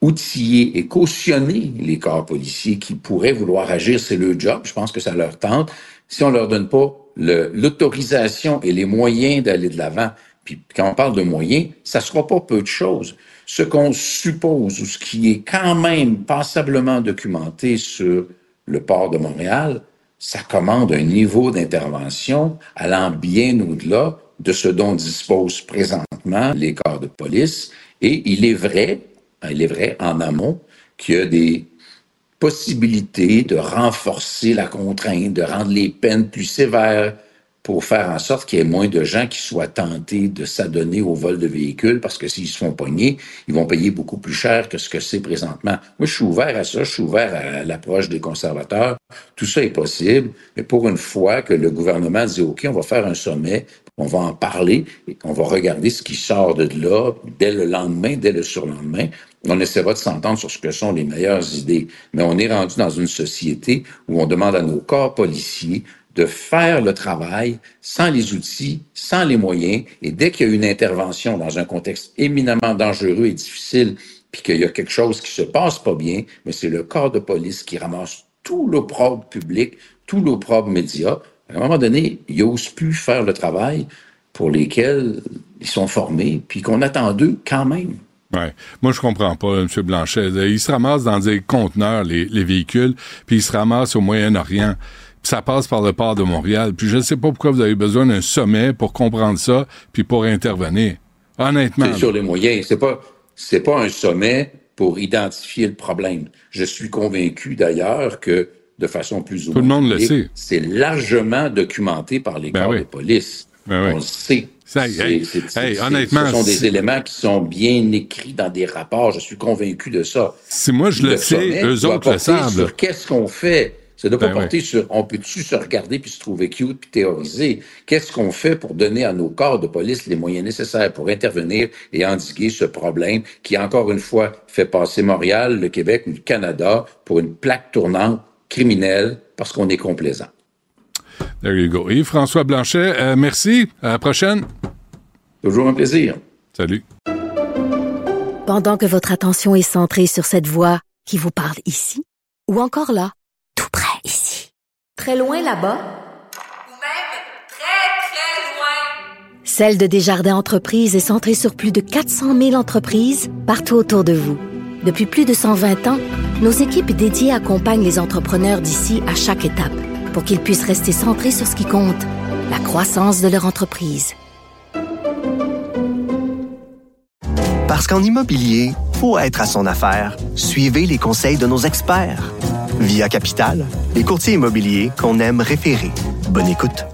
outiller et cautionner les corps policiers qui pourraient vouloir agir, c'est leur job. Je pense que ça leur tente. Si on leur donne pas l'autorisation et les moyens d'aller de l'avant, puis quand on parle de moyens, ça sera pas peu de choses. Ce qu'on suppose ou ce qui est quand même passablement documenté sur le port de Montréal, ça commande un niveau d'intervention allant bien au-delà de ce dont disposent présentement les corps de police. Et il est vrai, il est vrai en amont qu'il y a des possibilités de renforcer la contrainte, de rendre les peines plus sévères pour faire en sorte qu'il y ait moins de gens qui soient tentés de s'adonner au vol de véhicules parce que s'ils se font pogner, ils vont payer beaucoup plus cher que ce que c'est présentement. Moi, je suis ouvert à ça, je suis ouvert à l'approche des conservateurs. Tout ça est possible, mais pour une fois que le gouvernement dit, OK, on va faire un sommet, on va en parler et on va regarder ce qui sort de là dès le lendemain, dès le surlendemain. On essaiera de s'entendre sur ce que sont les meilleures idées. Mais on est rendu dans une société où on demande à nos corps policiers de faire le travail sans les outils, sans les moyens. Et dès qu'il y a une intervention dans un contexte éminemment dangereux et difficile, puis qu'il y a quelque chose qui se passe pas bien, mais c'est le corps de police qui ramasse tout l'opprobre public, tout l'opprobre média. À un moment donné, ils n'osent plus faire le travail pour lesquels ils sont formés, puis qu'on attend d'eux quand même. Ouais. Moi, je comprends pas, M. Blanchet. Ils se ramassent dans des conteneurs, les, les véhicules, puis ils se ramassent au Moyen-Orient. Puis ça passe par le port de Montréal. Puis je ne sais pas pourquoi vous avez besoin d'un sommet pour comprendre ça, puis pour intervenir. Honnêtement. C'est sur les moyens. C'est pas, c'est pas un sommet pour identifier le problème. Je suis convaincu d'ailleurs que de façon plus ou moins. Tout le monde le sait. C'est largement documenté par les corps de police. Ben oui. On le sait. Ça, hey, hey, honnêtement, ce sont des éléments qui sont bien écrits dans des rapports. Je suis convaincu de ça. Si moi je le, sais, sommet eux autres le savent. Sur qu'est-ce qu'on fait? Ça doit pas Ben porter sur on peut-tu se regarder puis se trouver cute puis théoriser? Qu'est-ce qu'on fait pour donner à nos corps de police les moyens nécessaires pour intervenir et endiguer ce problème qui, encore une fois, fait passer Montréal, le Québec ou le Canada pour une plaque tournante criminelle parce qu'on est complaisant. There you go. Yves-François Blanchet, euh, merci. À la prochaine. Toujours un plaisir. Salut. Pendant que votre attention est centrée sur cette voix qui vous parle ici, ou encore là, tout près ici, très loin là-bas, Celle de Desjardins Entreprises est centrée sur plus de 400 000 entreprises partout autour de vous. Depuis plus de 120 ans, nos équipes dédiées accompagnent les entrepreneurs d'ici à chaque étape pour qu'ils puissent rester centrés sur ce qui compte, la croissance de leur entreprise. Parce qu'en immobilier, pour être à son affaire, suivez les conseils de nos experts. Via Capital, les courtiers immobiliers qu'on aime référer. Bonne écoute.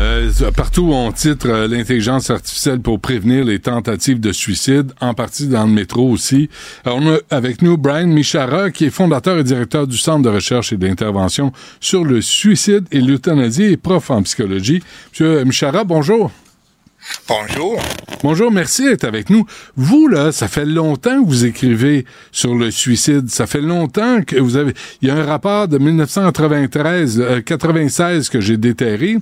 Euh, partout où on titre euh, l'intelligence artificielle pour prévenir les tentatives de suicide, en partie dans le métro aussi. On a avec nous Brian Michara, qui est fondateur et directeur du Centre de recherche et d'intervention sur le suicide et l'euthanasie et prof en psychologie. Monsieur Michara, bonjour. Bonjour. Bonjour, merci d'être avec nous. Vous, là, ça fait longtemps que vous écrivez sur le suicide. Ça fait longtemps que vous avez... Il y a un rapport de 1993, euh, 96 que j'ai déterré.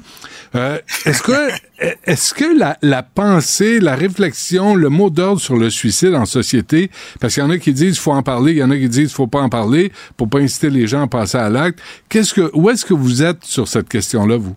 Euh, est-ce que, est-ce que la, la pensée, la réflexion, le mot d'ordre sur le suicide en société, parce qu'il y en a qui disent faut en parler, il y en a qui disent faut pas en parler pour pas inciter les gens à passer à l'acte. Qu'est-ce que, où est-ce que vous êtes sur cette question-là, vous?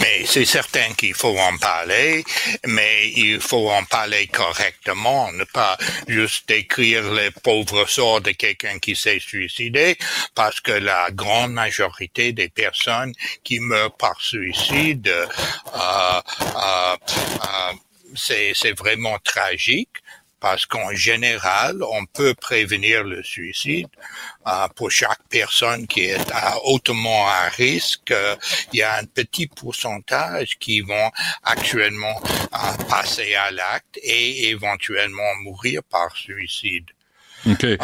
Mais c'est certain qu'il faut en parler, mais il faut en parler correctement, ne pas juste décrire le pauvre sort de quelqu'un qui s'est suicidé, parce que la grande majorité des personnes qui meurent par suicide, euh, euh, euh, c'est vraiment tragique parce qu'en général, on peut prévenir le suicide. Euh, pour chaque personne qui est hautement à risque, euh, il y a un petit pourcentage qui vont actuellement euh, passer à l'acte et éventuellement mourir par suicide. OK. Euh,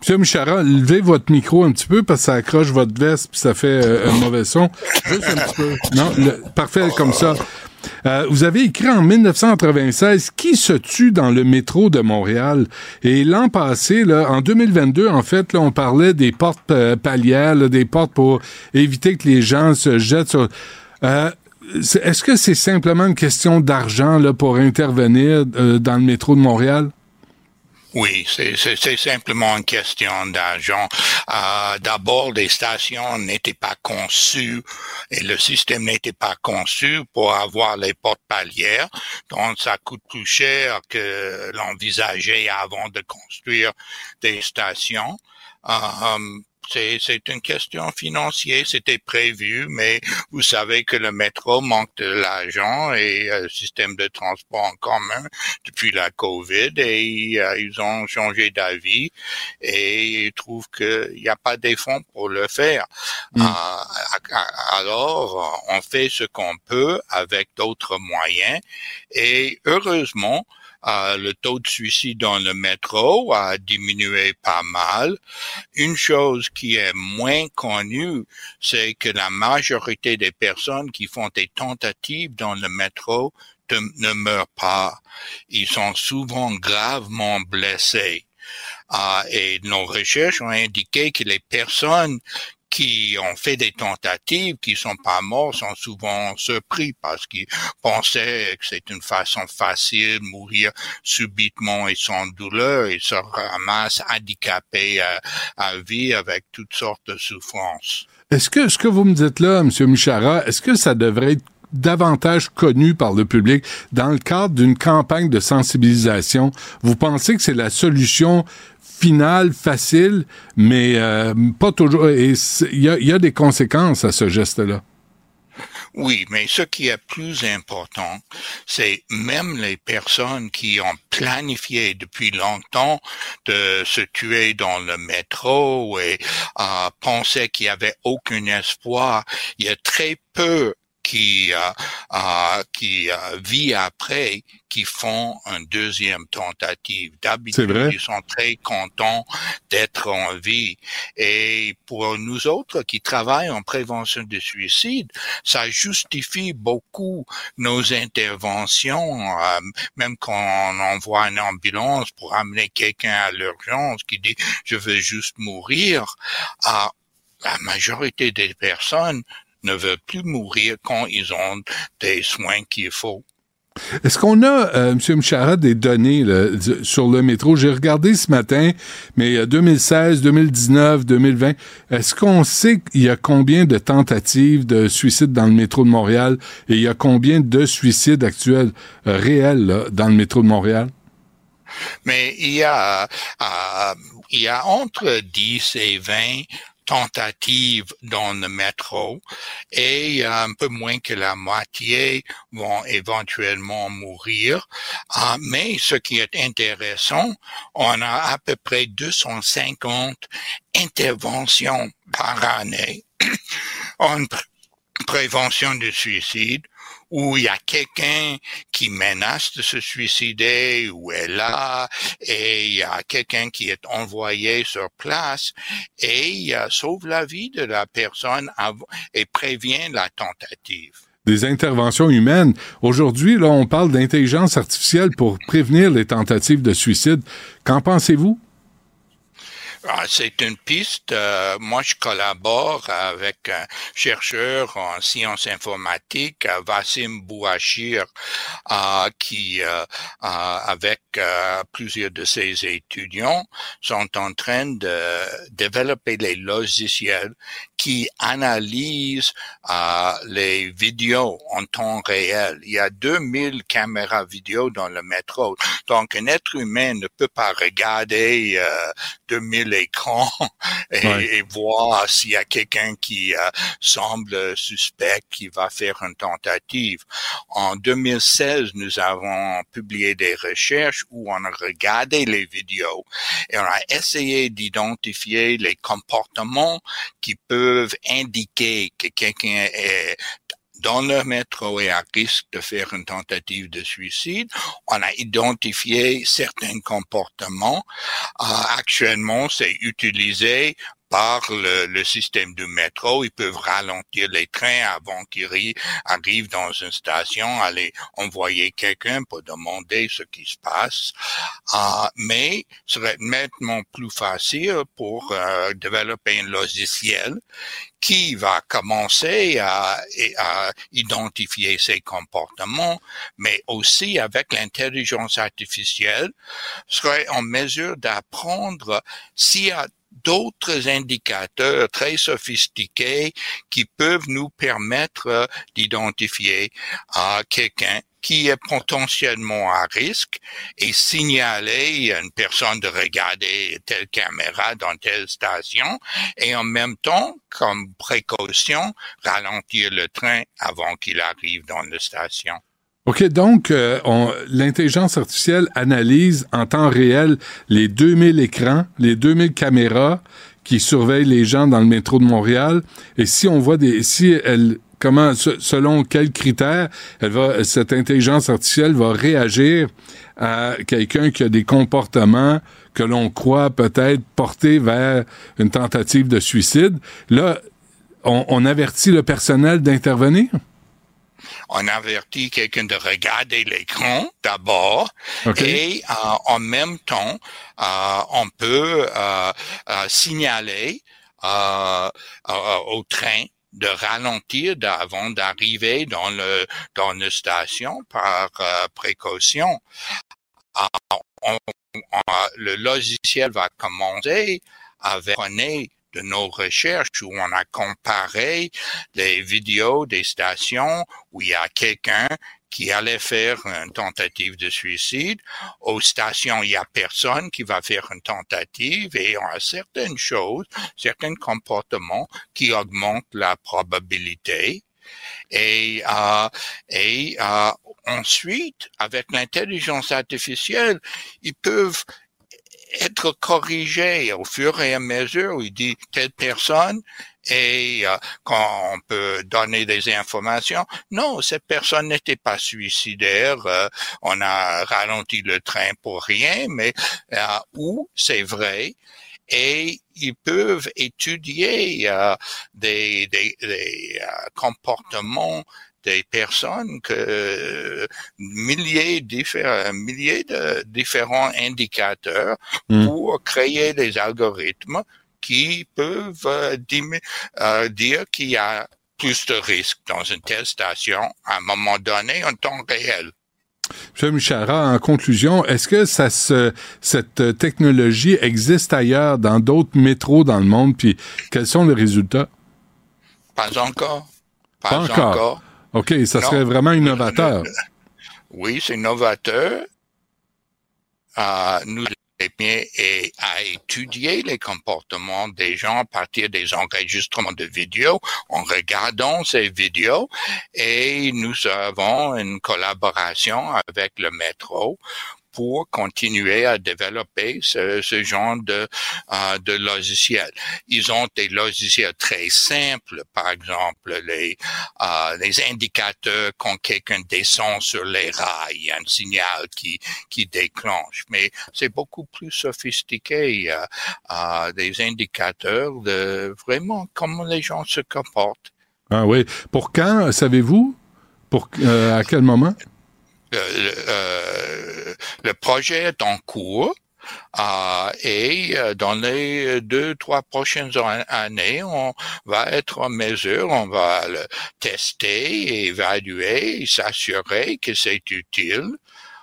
Monsieur Michara, levez votre micro un petit peu parce que ça accroche votre veste puis ça fait euh, un mauvais son. Juste un petit peu. Non, le- parfait comme ça. Euh, vous avez écrit en 1996 qui se tue dans le métro de Montréal? Et l'an passé, là, en 2022, en fait, là, on parlait des portes euh, palières, des portes pour éviter que les gens se jettent sur. Euh, Est-ce que c'est simplement une question d'argent pour intervenir euh, dans le métro de Montréal? Oui, c'est simplement une question d'argent. Euh, D'abord, les stations n'étaient pas conçues et le système n'était pas conçu pour avoir les portes palières. Donc, ça coûte plus cher que l'envisageait avant de construire des stations. Euh, c'est, une question financière, c'était prévu, mais vous savez que le métro manque de l'argent et euh, le système de transport en commun depuis la COVID et euh, ils ont changé d'avis et ils trouvent qu'il n'y a pas des fonds pour le faire. Mm. Euh, alors, on fait ce qu'on peut avec d'autres moyens et heureusement, le taux de suicide dans le métro a diminué pas mal. Une chose qui est moins connue, c'est que la majorité des personnes qui font des tentatives dans le métro ne meurent pas. Ils sont souvent gravement blessés. Euh, et nos recherches ont indiqué que les personnes qui ont fait des tentatives, qui sont pas morts, sont souvent surpris parce qu'ils pensaient que c'est une façon facile de mourir subitement et sans douleur et se ramassent handicapés à, à vie avec toutes sortes de souffrances. Est-ce que ce que vous me dites là, M. Michara, est-ce que ça devrait être davantage connu par le public dans le cadre d'une campagne de sensibilisation? Vous pensez que c'est la solution finale, facile, mais euh, pas toujours. Il y a, des conséquences à ce geste-là. Oui, mais ce qui est plus important, c'est même les personnes qui ont planifié depuis longtemps de se tuer dans le métro et euh, pensaient qu'il y avait aucun espoir. Il y a très peu qui euh, euh, qui euh, vit après qui font une deuxième tentative. D'habitude, ils sont très contents d'être en vie. Et pour nous autres qui travaillent en prévention de suicide, ça justifie beaucoup nos interventions, euh, même quand on envoie une ambulance pour amener quelqu'un à l'urgence qui dit je veux juste mourir. Euh, la majorité des personnes ne veulent plus mourir quand ils ont des soins qu'il faut. Est-ce qu'on a, euh, M. Mchara, des données là, sur le métro? J'ai regardé ce matin, mais 2016, 2019, 2020, est-ce qu'on sait qu'il y a combien de tentatives de suicide dans le métro de Montréal et il y a combien de suicides actuels euh, réels là, dans le métro de Montréal? Mais il y a, euh, il y a entre 10 et 20 tentatives dans le métro et un peu moins que la moitié vont éventuellement mourir. Ah, mais ce qui est intéressant, on a à peu près 250 interventions par année en prévention du suicide où il y a quelqu'un qui menace de se suicider, ou est là, et il y a quelqu'un qui est envoyé sur place, et il sauve la vie de la personne et prévient la tentative des interventions humaines. Aujourd'hui, là, on parle d'intelligence artificielle pour prévenir les tentatives de suicide. Qu'en pensez-vous? Ah, c'est une piste. Euh, moi, je collabore avec un chercheur en sciences informatiques, Vassim Bouachir, euh, qui, euh, avec plusieurs de ses étudiants, sont en train de développer les logiciels qui analysent les vidéos en temps réel. Il y a 2000 caméras vidéo dans le métro. Donc, un être humain ne peut pas regarder 2000 écran et, voir s'il y a quelqu'un qui euh, semble suspect qui va faire une tentative. En 2016, nous avons publié des recherches où on a regardé les vidéos et on a essayé d'identifier les comportements qui peuvent indiquer que quelqu'un est dans le métro et à risque de faire une tentative de suicide. On a identifié certains comportements. Euh, actuellement, c'est utilisé par le, système du métro, ils peuvent ralentir les trains avant qu'ils arrivent dans une station, aller envoyer quelqu'un pour demander ce qui se passe. Uh, mais ce serait nettement plus facile pour euh, développer un logiciel qui va commencer à, à, identifier ces comportements, mais aussi avec l'intelligence artificielle, serait en mesure d'apprendre s'il y a d'autres indicateurs très sophistiqués qui peuvent nous permettre d'identifier à quelqu'un qui est potentiellement à risque et signaler à une personne de regarder telle caméra dans telle station et en même temps, comme précaution, ralentir le train avant qu'il arrive dans la station. OK, donc euh, l'intelligence artificielle analyse en temps réel les 2000 écrans, les 2000 caméras qui surveillent les gens dans le métro de Montréal. Et si on voit des... Si elle... Comment, se- selon quels critères, elle va, cette intelligence artificielle va réagir à quelqu'un qui a des comportements que l'on croit peut-être porter vers une tentative de suicide. Là, on, on avertit le personnel d'intervenir? On avertit quelqu'un de regarder l'écran d'abord et euh, en même temps, euh, on peut euh, euh, signaler euh, euh, au train de ralentir avant d'arriver dans le dans la station par euh, précaution. On- on- le logiciel va commencer avec prenez de nos recherches où on a comparé les vidéos des stations où il y a quelqu'un qui allait faire une tentative de suicide. Aux stations, il y a personne qui va faire une tentative et on a certaines choses, certains comportements qui augmentent la probabilité. Et, euh, et euh, ensuite, avec l'intelligence artificielle, ils peuvent être corrigés au fur et à mesure il dit telle personne et euh, quand on peut donner des informations. Non, cette personne n'était pas suicidaire. euh, on a ralenti le train pour rien, mais euh, où c'est vrai. Et ils peuvent étudier euh, des, des, des, euh, comportements des personnes que euh, milliers, diffé- milliers de différents indicateurs Mm. pour créer des algorithmes qui peuvent euh, euh, dire qu'il y a plus de risques dans une telle station à un moment donné en temps réel. M. Michara, en conclusion, est-ce que ça se, cette euh, technologie existe ailleurs dans d'autres métros dans le monde? Puis quels sont les résultats? Pas encore. Pas, Pas encore. encore. OK, ça Non. serait vraiment innovateur. Oui, c'est novateur. Euh, nous et à étudier les comportements des gens à partir des enregistrements de vidéos en regardant ces vidéos et nous avons une collaboration avec le métro pour continuer à développer ce, ce genre de, euh, de logiciels. Ils ont des logiciels très simples, par exemple les, euh, les indicateurs quand quelqu'un descend sur les rails, un signal qui, qui déclenche. Mais c'est beaucoup plus sophistiqué, euh, euh, des indicateurs de vraiment comment les gens se comportent. Ah oui. Pour quand, savez-vous? Pour euh, à quel moment? Euh, le projet est en cours euh, et euh, dans les deux, trois prochaines an- années, on va être en mesure, on va le tester, évaluer, s'assurer que c'est utile.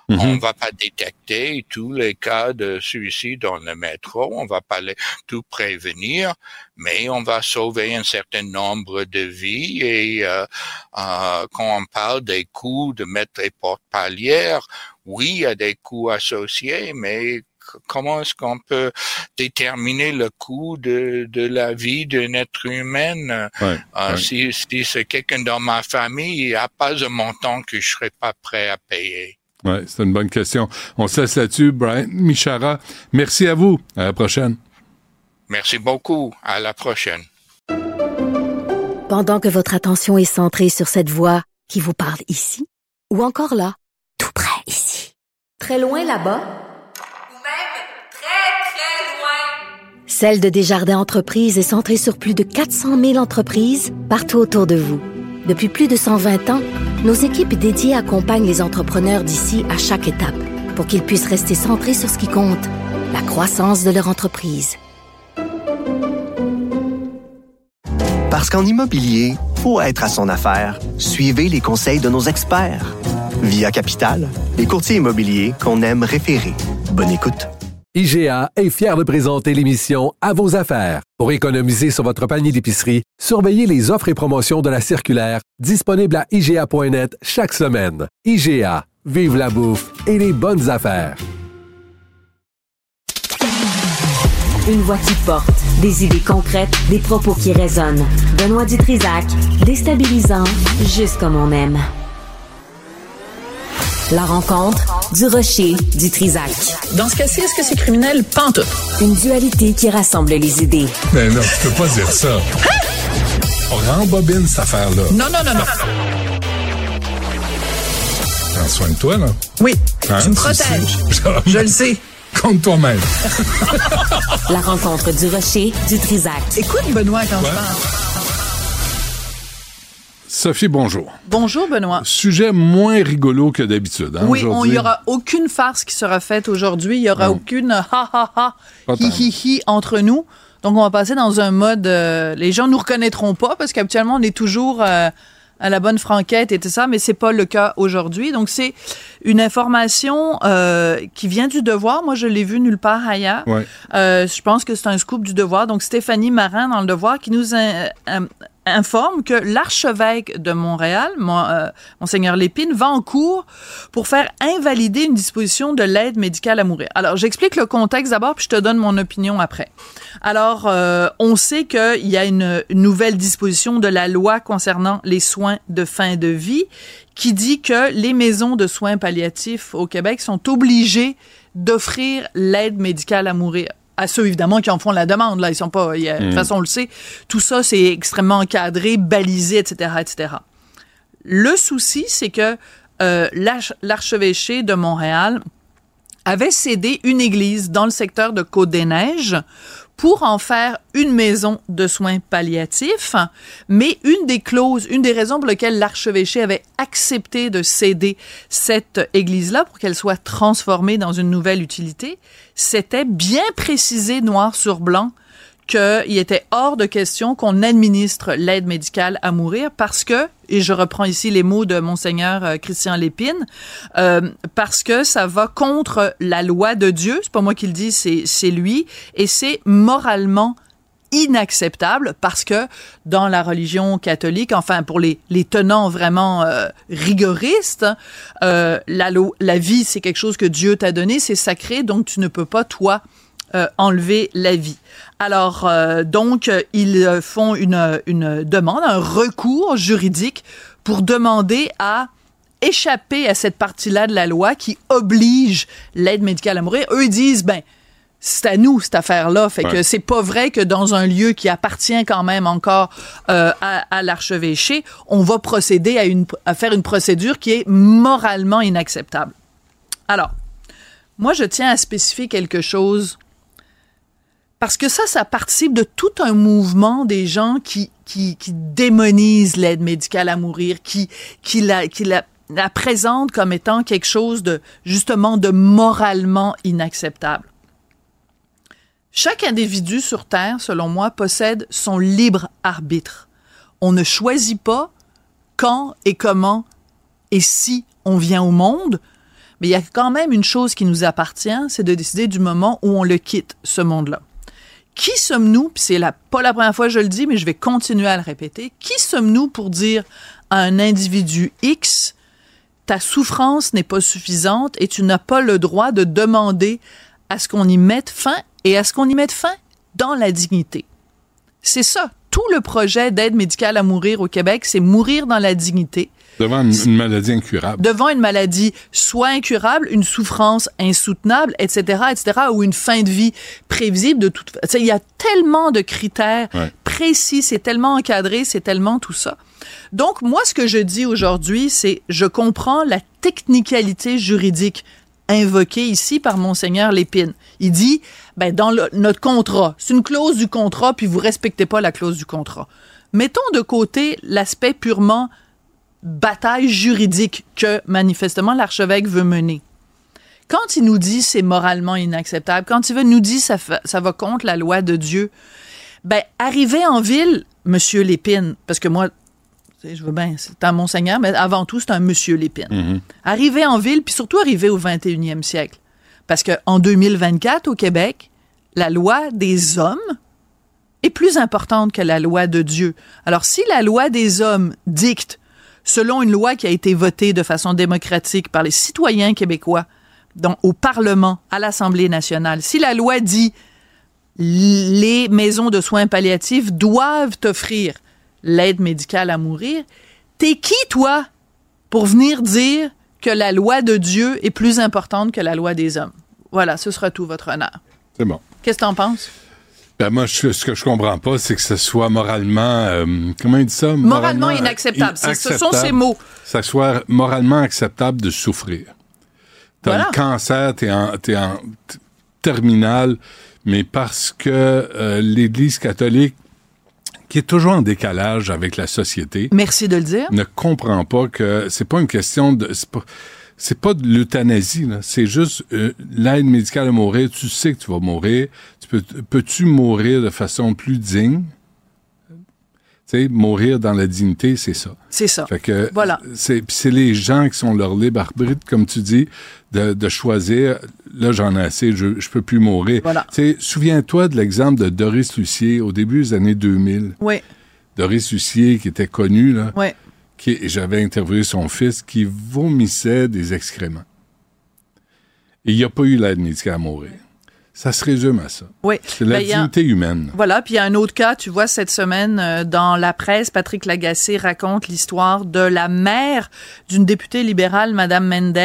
Mhm. On va pas détecter tous les cas de suicide dans le métro, on va pas les, tout prévenir, mais on va sauver un certain nombre de vies et euh, euh, quand on parle des coûts de mettre les portes palières, oui, il y a des coûts associés, mais comment est-ce qu'on peut déterminer le coût de, de la vie d'un être humain? Ouais, Euh, ouais. Si, si c'est quelqu'un dans ma famille, il n'y a pas un montant que je serais pas prêt à payer. Oui, c'est une bonne question. On se laisse là-dessus. Brian Michara, merci à vous. À la prochaine. Merci beaucoup. À la prochaine. Pendant que votre attention est centrée sur cette voix qui vous parle ici, ou encore là, tout près ici, très loin là-bas, Ou même très, très loin. Celle de Desjardins Entreprises est centrée sur plus de 400 000 entreprises partout autour de vous. Depuis plus de 120 ans, nos équipes dédiées accompagnent les entrepreneurs d'ici à chaque étape pour qu'ils puissent rester centrés sur ce qui compte, la croissance de leur entreprise. Parce qu'en immobilier, pour être à son affaire, suivez les conseils de nos experts. Via Capital, les courtiers immobiliers qu'on aime référer. Bonne écoute. IGA est fier de présenter l'émission À vos affaires. Pour économiser sur votre panier d'épicerie, surveillez les offres et promotions de la circulaire disponible à IGA.net chaque semaine. IGA, vive la bouffe et les bonnes affaires. Une voix qui porte, des idées concrètes, des propos qui résonnent. Benoît Dutrisac, déstabilisant, juste comme on aime. La rencontre du rocher du Trisac. Dans ce cas-ci, est-ce que c'est criminel? Pantoute. Une dualité qui rassemble les idées. Mais non, tu peux pas dire ça. On rembobine cette affaire-là. Non, non, non, non. Prends soin de toi, là. Oui, Hein, tu me protèges. Je le sais. Compte toi-même. La rencontre du rocher du Trisac. Écoute, Benoît, quand je parle. Sophie, bonjour. Bonjour, Benoît. Sujet moins rigolo que d'habitude. hein, oui, il n'y aura aucune farce qui sera faite aujourd'hui. Il n'y aura aucune ha ha ha, Pas hi hi hi entre nous. Donc, on va passer dans un mode. euh, les gens nous reconnaîtront pas parce qu'habituellement, on est toujours euh, à la bonne franquette et tout ça, mais c'est pas le cas aujourd'hui. Donc, c'est une information euh, qui vient du Devoir. Moi, je l'ai vu nulle part ailleurs. Ouais. Euh, je pense que c'est un scoop du Devoir. Donc, Stéphanie Marin dans le Devoir qui nous in- informe que l'archevêque de Montréal, mon- euh, Monseigneur Lépine, va en cours pour faire invalider une disposition de l'aide médicale à mourir. Alors, j'explique le contexte d'abord, puis je te donne mon opinion après. Alors, euh, on sait qu'il y a une nouvelle disposition de la loi concernant les soins de fin de vie qui dit que les maisons de soins palliatifs au Québec sont obligées d'offrir l'aide médicale à mourir à ceux évidemment qui en font la demande là. Ils sont pas y a- de toute Mm. façon on le sait. Tout ça c'est extrêmement encadré balisé etc etc le souci c'est que euh, l'arch- l'archevêché de Montréal avait cédé une église dans le secteur de Côte-des-Neiges pour en faire une maison de soins palliatifs, mais une des clauses, une des raisons pour lesquelles l'archevêché avait accepté de céder cette église-là pour qu'elle soit transformée dans une nouvelle utilité, c'était bien précisé noir sur blanc qu'il était hors de question qu'on administre l'aide médicale à mourir parce que, et je reprends ici les mots de monseigneur euh, Christian Lépine, euh, parce que ça va contre la loi de Dieu, c'est pas moi qui le dis, c'est lui, et c'est moralement inacceptable parce que dans la religion catholique, enfin pour les, les tenants vraiment euh, rigoristes, euh, la, la vie c'est quelque chose que Dieu t'a donné, c'est sacré, donc tu ne peux pas toi euh, enlever la vie. Alors, euh, donc, ils euh, font une, une demande, un recours juridique pour demander à échapper à cette partie-là de la loi qui oblige l'aide médicale à mourir. Eux, ils disent, ben, c'est à nous cette affaire-là. Fait que Ouais. c'est pas vrai que dans un lieu qui appartient quand même encore euh, à, à l'archevêché, on va procéder à, une, à faire une procédure qui est moralement inacceptable. Alors, moi, je tiens à spécifier quelque chose parce que ça, ça participe de tout un mouvement des gens qui, qui, démonisent l'aide médicale à mourir, qui, la, qui la, présentent comme étant quelque chose de, justement, de moralement inacceptable. Chaque individu sur Terre, selon moi, possède son libre arbitre. On ne choisit pas quand et comment et si on vient au monde, mais il y a quand même une chose qui nous appartient, c'est de décider du moment où on le quitte, ce monde-là. Qui sommes-nous, puis c'est la, pas la première fois que je le dis, mais je vais continuer à le répéter, qui sommes-nous pour dire à un individu X, ta souffrance n'est pas suffisante et tu n'as pas le droit de demander à ce qu'on y mette fin et à ce qu'on y mette fin dans la dignité? C'est ça. Tout le projet d'aide médicale à mourir au Québec, c'est mourir dans la dignité Devant une, une maladie incurable. devant une maladie soit incurable, une souffrance insoutenable, etc., etc., ou une fin de vie prévisible de toute façon. Il y a tellement de critères Ouais. précis, c'est tellement encadré, c'est tellement tout ça. Donc, moi, ce que je dis aujourd'hui, c'est je comprends la technicalité juridique invoquée ici par Monseigneur Lépine. Il dit, ben, dans le- notre contrat, c'est une clause du contrat, puis vous respectez pas la clause du contrat. Mettons de côté l'aspect purement bataille juridique que manifestement l'archevêque veut mener. Quand il nous dit c'est moralement inacceptable, quand il veut nous dire ça, ça va contre la loi de Dieu, ben arriver en ville, Monsieur Lépine, parce que moi, je veux bien, c'est un monseigneur, mais avant tout c'est un Monsieur Lépine. Arriver en ville, puis surtout arriver au 21e siècle. Parce que en 2024, au Québec, la loi des hommes est plus importante que la loi de Dieu. Alors, si la loi des hommes dicte, selon une loi qui a été votée de façon démocratique par les citoyens québécois, dans, au Parlement, à l'Assemblée nationale, si la loi dit les maisons de soins palliatifs doivent offrir l'aide médicale à mourir, t'es qui, toi, pour venir dire que la loi de Dieu est plus importante que la loi des hommes? Voilà, ce sera tout, votre honneur. C'est bon. Qu'est-ce que t'en penses? Ben moi, je- ce que je comprends pas, c'est que ce soit moralement, euh, comment il dit ça? Moralement inacceptable. C'est- ce sont ces mots. Ça soit moralement acceptable de souffrir. T'as Voilà. le cancer, t'es en, t'es en t- terminale, mais parce que euh, l'Église catholique, qui est toujours en décalage avec la société, Merci de le dire. ne comprend pas que c'est pas une question de c'est pas, de l'euthanasie là. c'est juste euh, l'aide médicale à mourir tu sais que tu vas mourir peux peux-tu mourir de façon plus digne? Tu sais mourir dans la dignité c'est ça C'est ça. fait que Voilà. c'est c'est les gens qui sont leur libre arbitre comme tu dis de, de choisir là j'en ai assez je je peux plus mourir Voilà. tu sais souviens-toi de l'exemple de Doris Lucier au début des années 2000 Oui, Doris Lucier qui était connu là oui. qui, j'avais interviewé son fils, qui vomissait des excréments. Et il n'y a pas eu l'aide médicale à mourir. Ça se résume à ça. Oui. C'est la Ben, a- dignité humaine. Voilà, puis il y a un autre cas, tu vois, cette semaine, euh, dans la presse, Patrick Lagacé raconte l'histoire de la mère d'une députée libérale, Madame Mendes,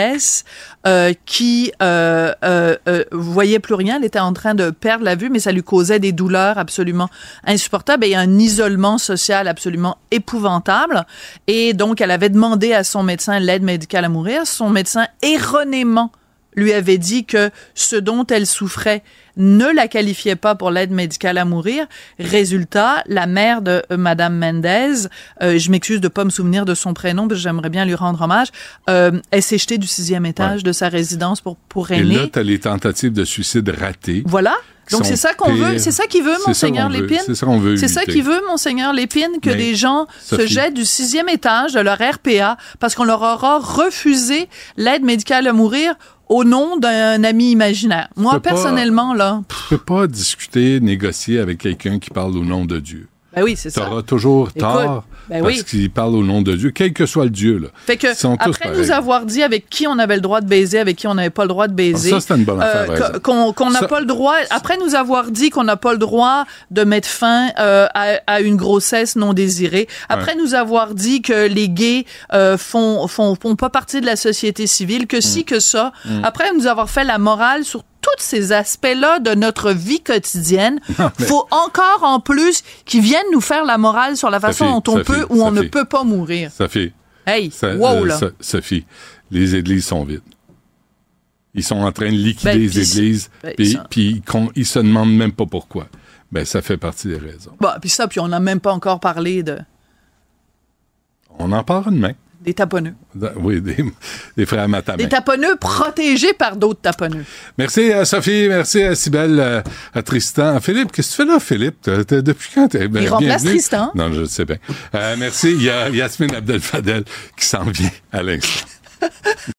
euh, qui euh, euh, euh, voyait plus rien, elle était en train de perdre la vue, mais ça lui causait des douleurs absolument insupportables et un isolement social absolument épouvantable. Et donc, elle avait demandé à son médecin l'aide médicale à mourir. Son médecin, erronément, lui avait dit que ce dont elle souffrait ne la qualifiait pas pour l'aide médicale à mourir. Résultat, la mère de euh, Madame Mendez, euh, je m'excuse de pas me souvenir de son prénom, parce que j'aimerais bien lui rendre hommage, euh, elle s'est jetée du sixième étage de sa résidence pour, pour Et aînés. là, les tentatives de suicide ratées. Voilà. Donc c'est ça qu'on veut, c'est ça qu'il veut, monseigneur. Lépine. C'est ça qu'on veut C'est ça qu'il veut, monseigneur Lépine, que Mais, des gens se jettent du sixième étage de leur RPA parce qu'on leur aura refusé l'aide médicale à mourir au nom d'un ami imaginaire. Moi, peux pas- personnellement, là, Tu peux pas discuter, négocier avec quelqu'un qui parle au nom de Dieu. Ben oui, c'est Tu ça. auras toujours Écoute, tort ben parce oui. qu'il parle au nom de Dieu, quel que soit le Dieu. Là. Fait que après nous avoir dit avec qui on avait le droit de baiser, avec qui on n'avait pas le droit de baiser, Ah, ça, c'était une bonne affaire, euh, qu'on qu'on n'a pas le droit. Après nous avoir dit qu'on n'a pas le droit de mettre fin euh, à, à une grossesse non désirée. Après nous avoir dit que les gays euh, font, font font pas partie de la société civile, que si que ça. Mm. Après nous avoir fait la morale sur tous ces aspects-là de notre vie quotidienne, Non, mais- faut encore en plus qu'ils viennent nous faire la morale sur la façon Sophie, dont on Sophie, peut ou on ne peut pas mourir. Sophie, Hey, ça- wow euh, là. So- Sophie, les églises sont vides. Ils sont en train de liquider Ben, les églises, ben, puis ça- puis ils ils se demandent même pas pourquoi. Ben, ça fait partie des raisons. Bah, puis ça, puis on n'a même pas encore parlé de On en parle demain. Des taponneux. Oui, des, des frères Matamé. Des taponneux protégés par d'autres taponneux. Merci à Sophie, merci à Sybelle, euh, à Tristan. À Philippe, qu'est-ce que tu fais là, Philippe? Depuis quand t'es ben, Il remplace. Tristan. Non, je le sais bien. Euh, merci. Il y a Yasmine Abdel-Fadel qui s'en vient à l'instant.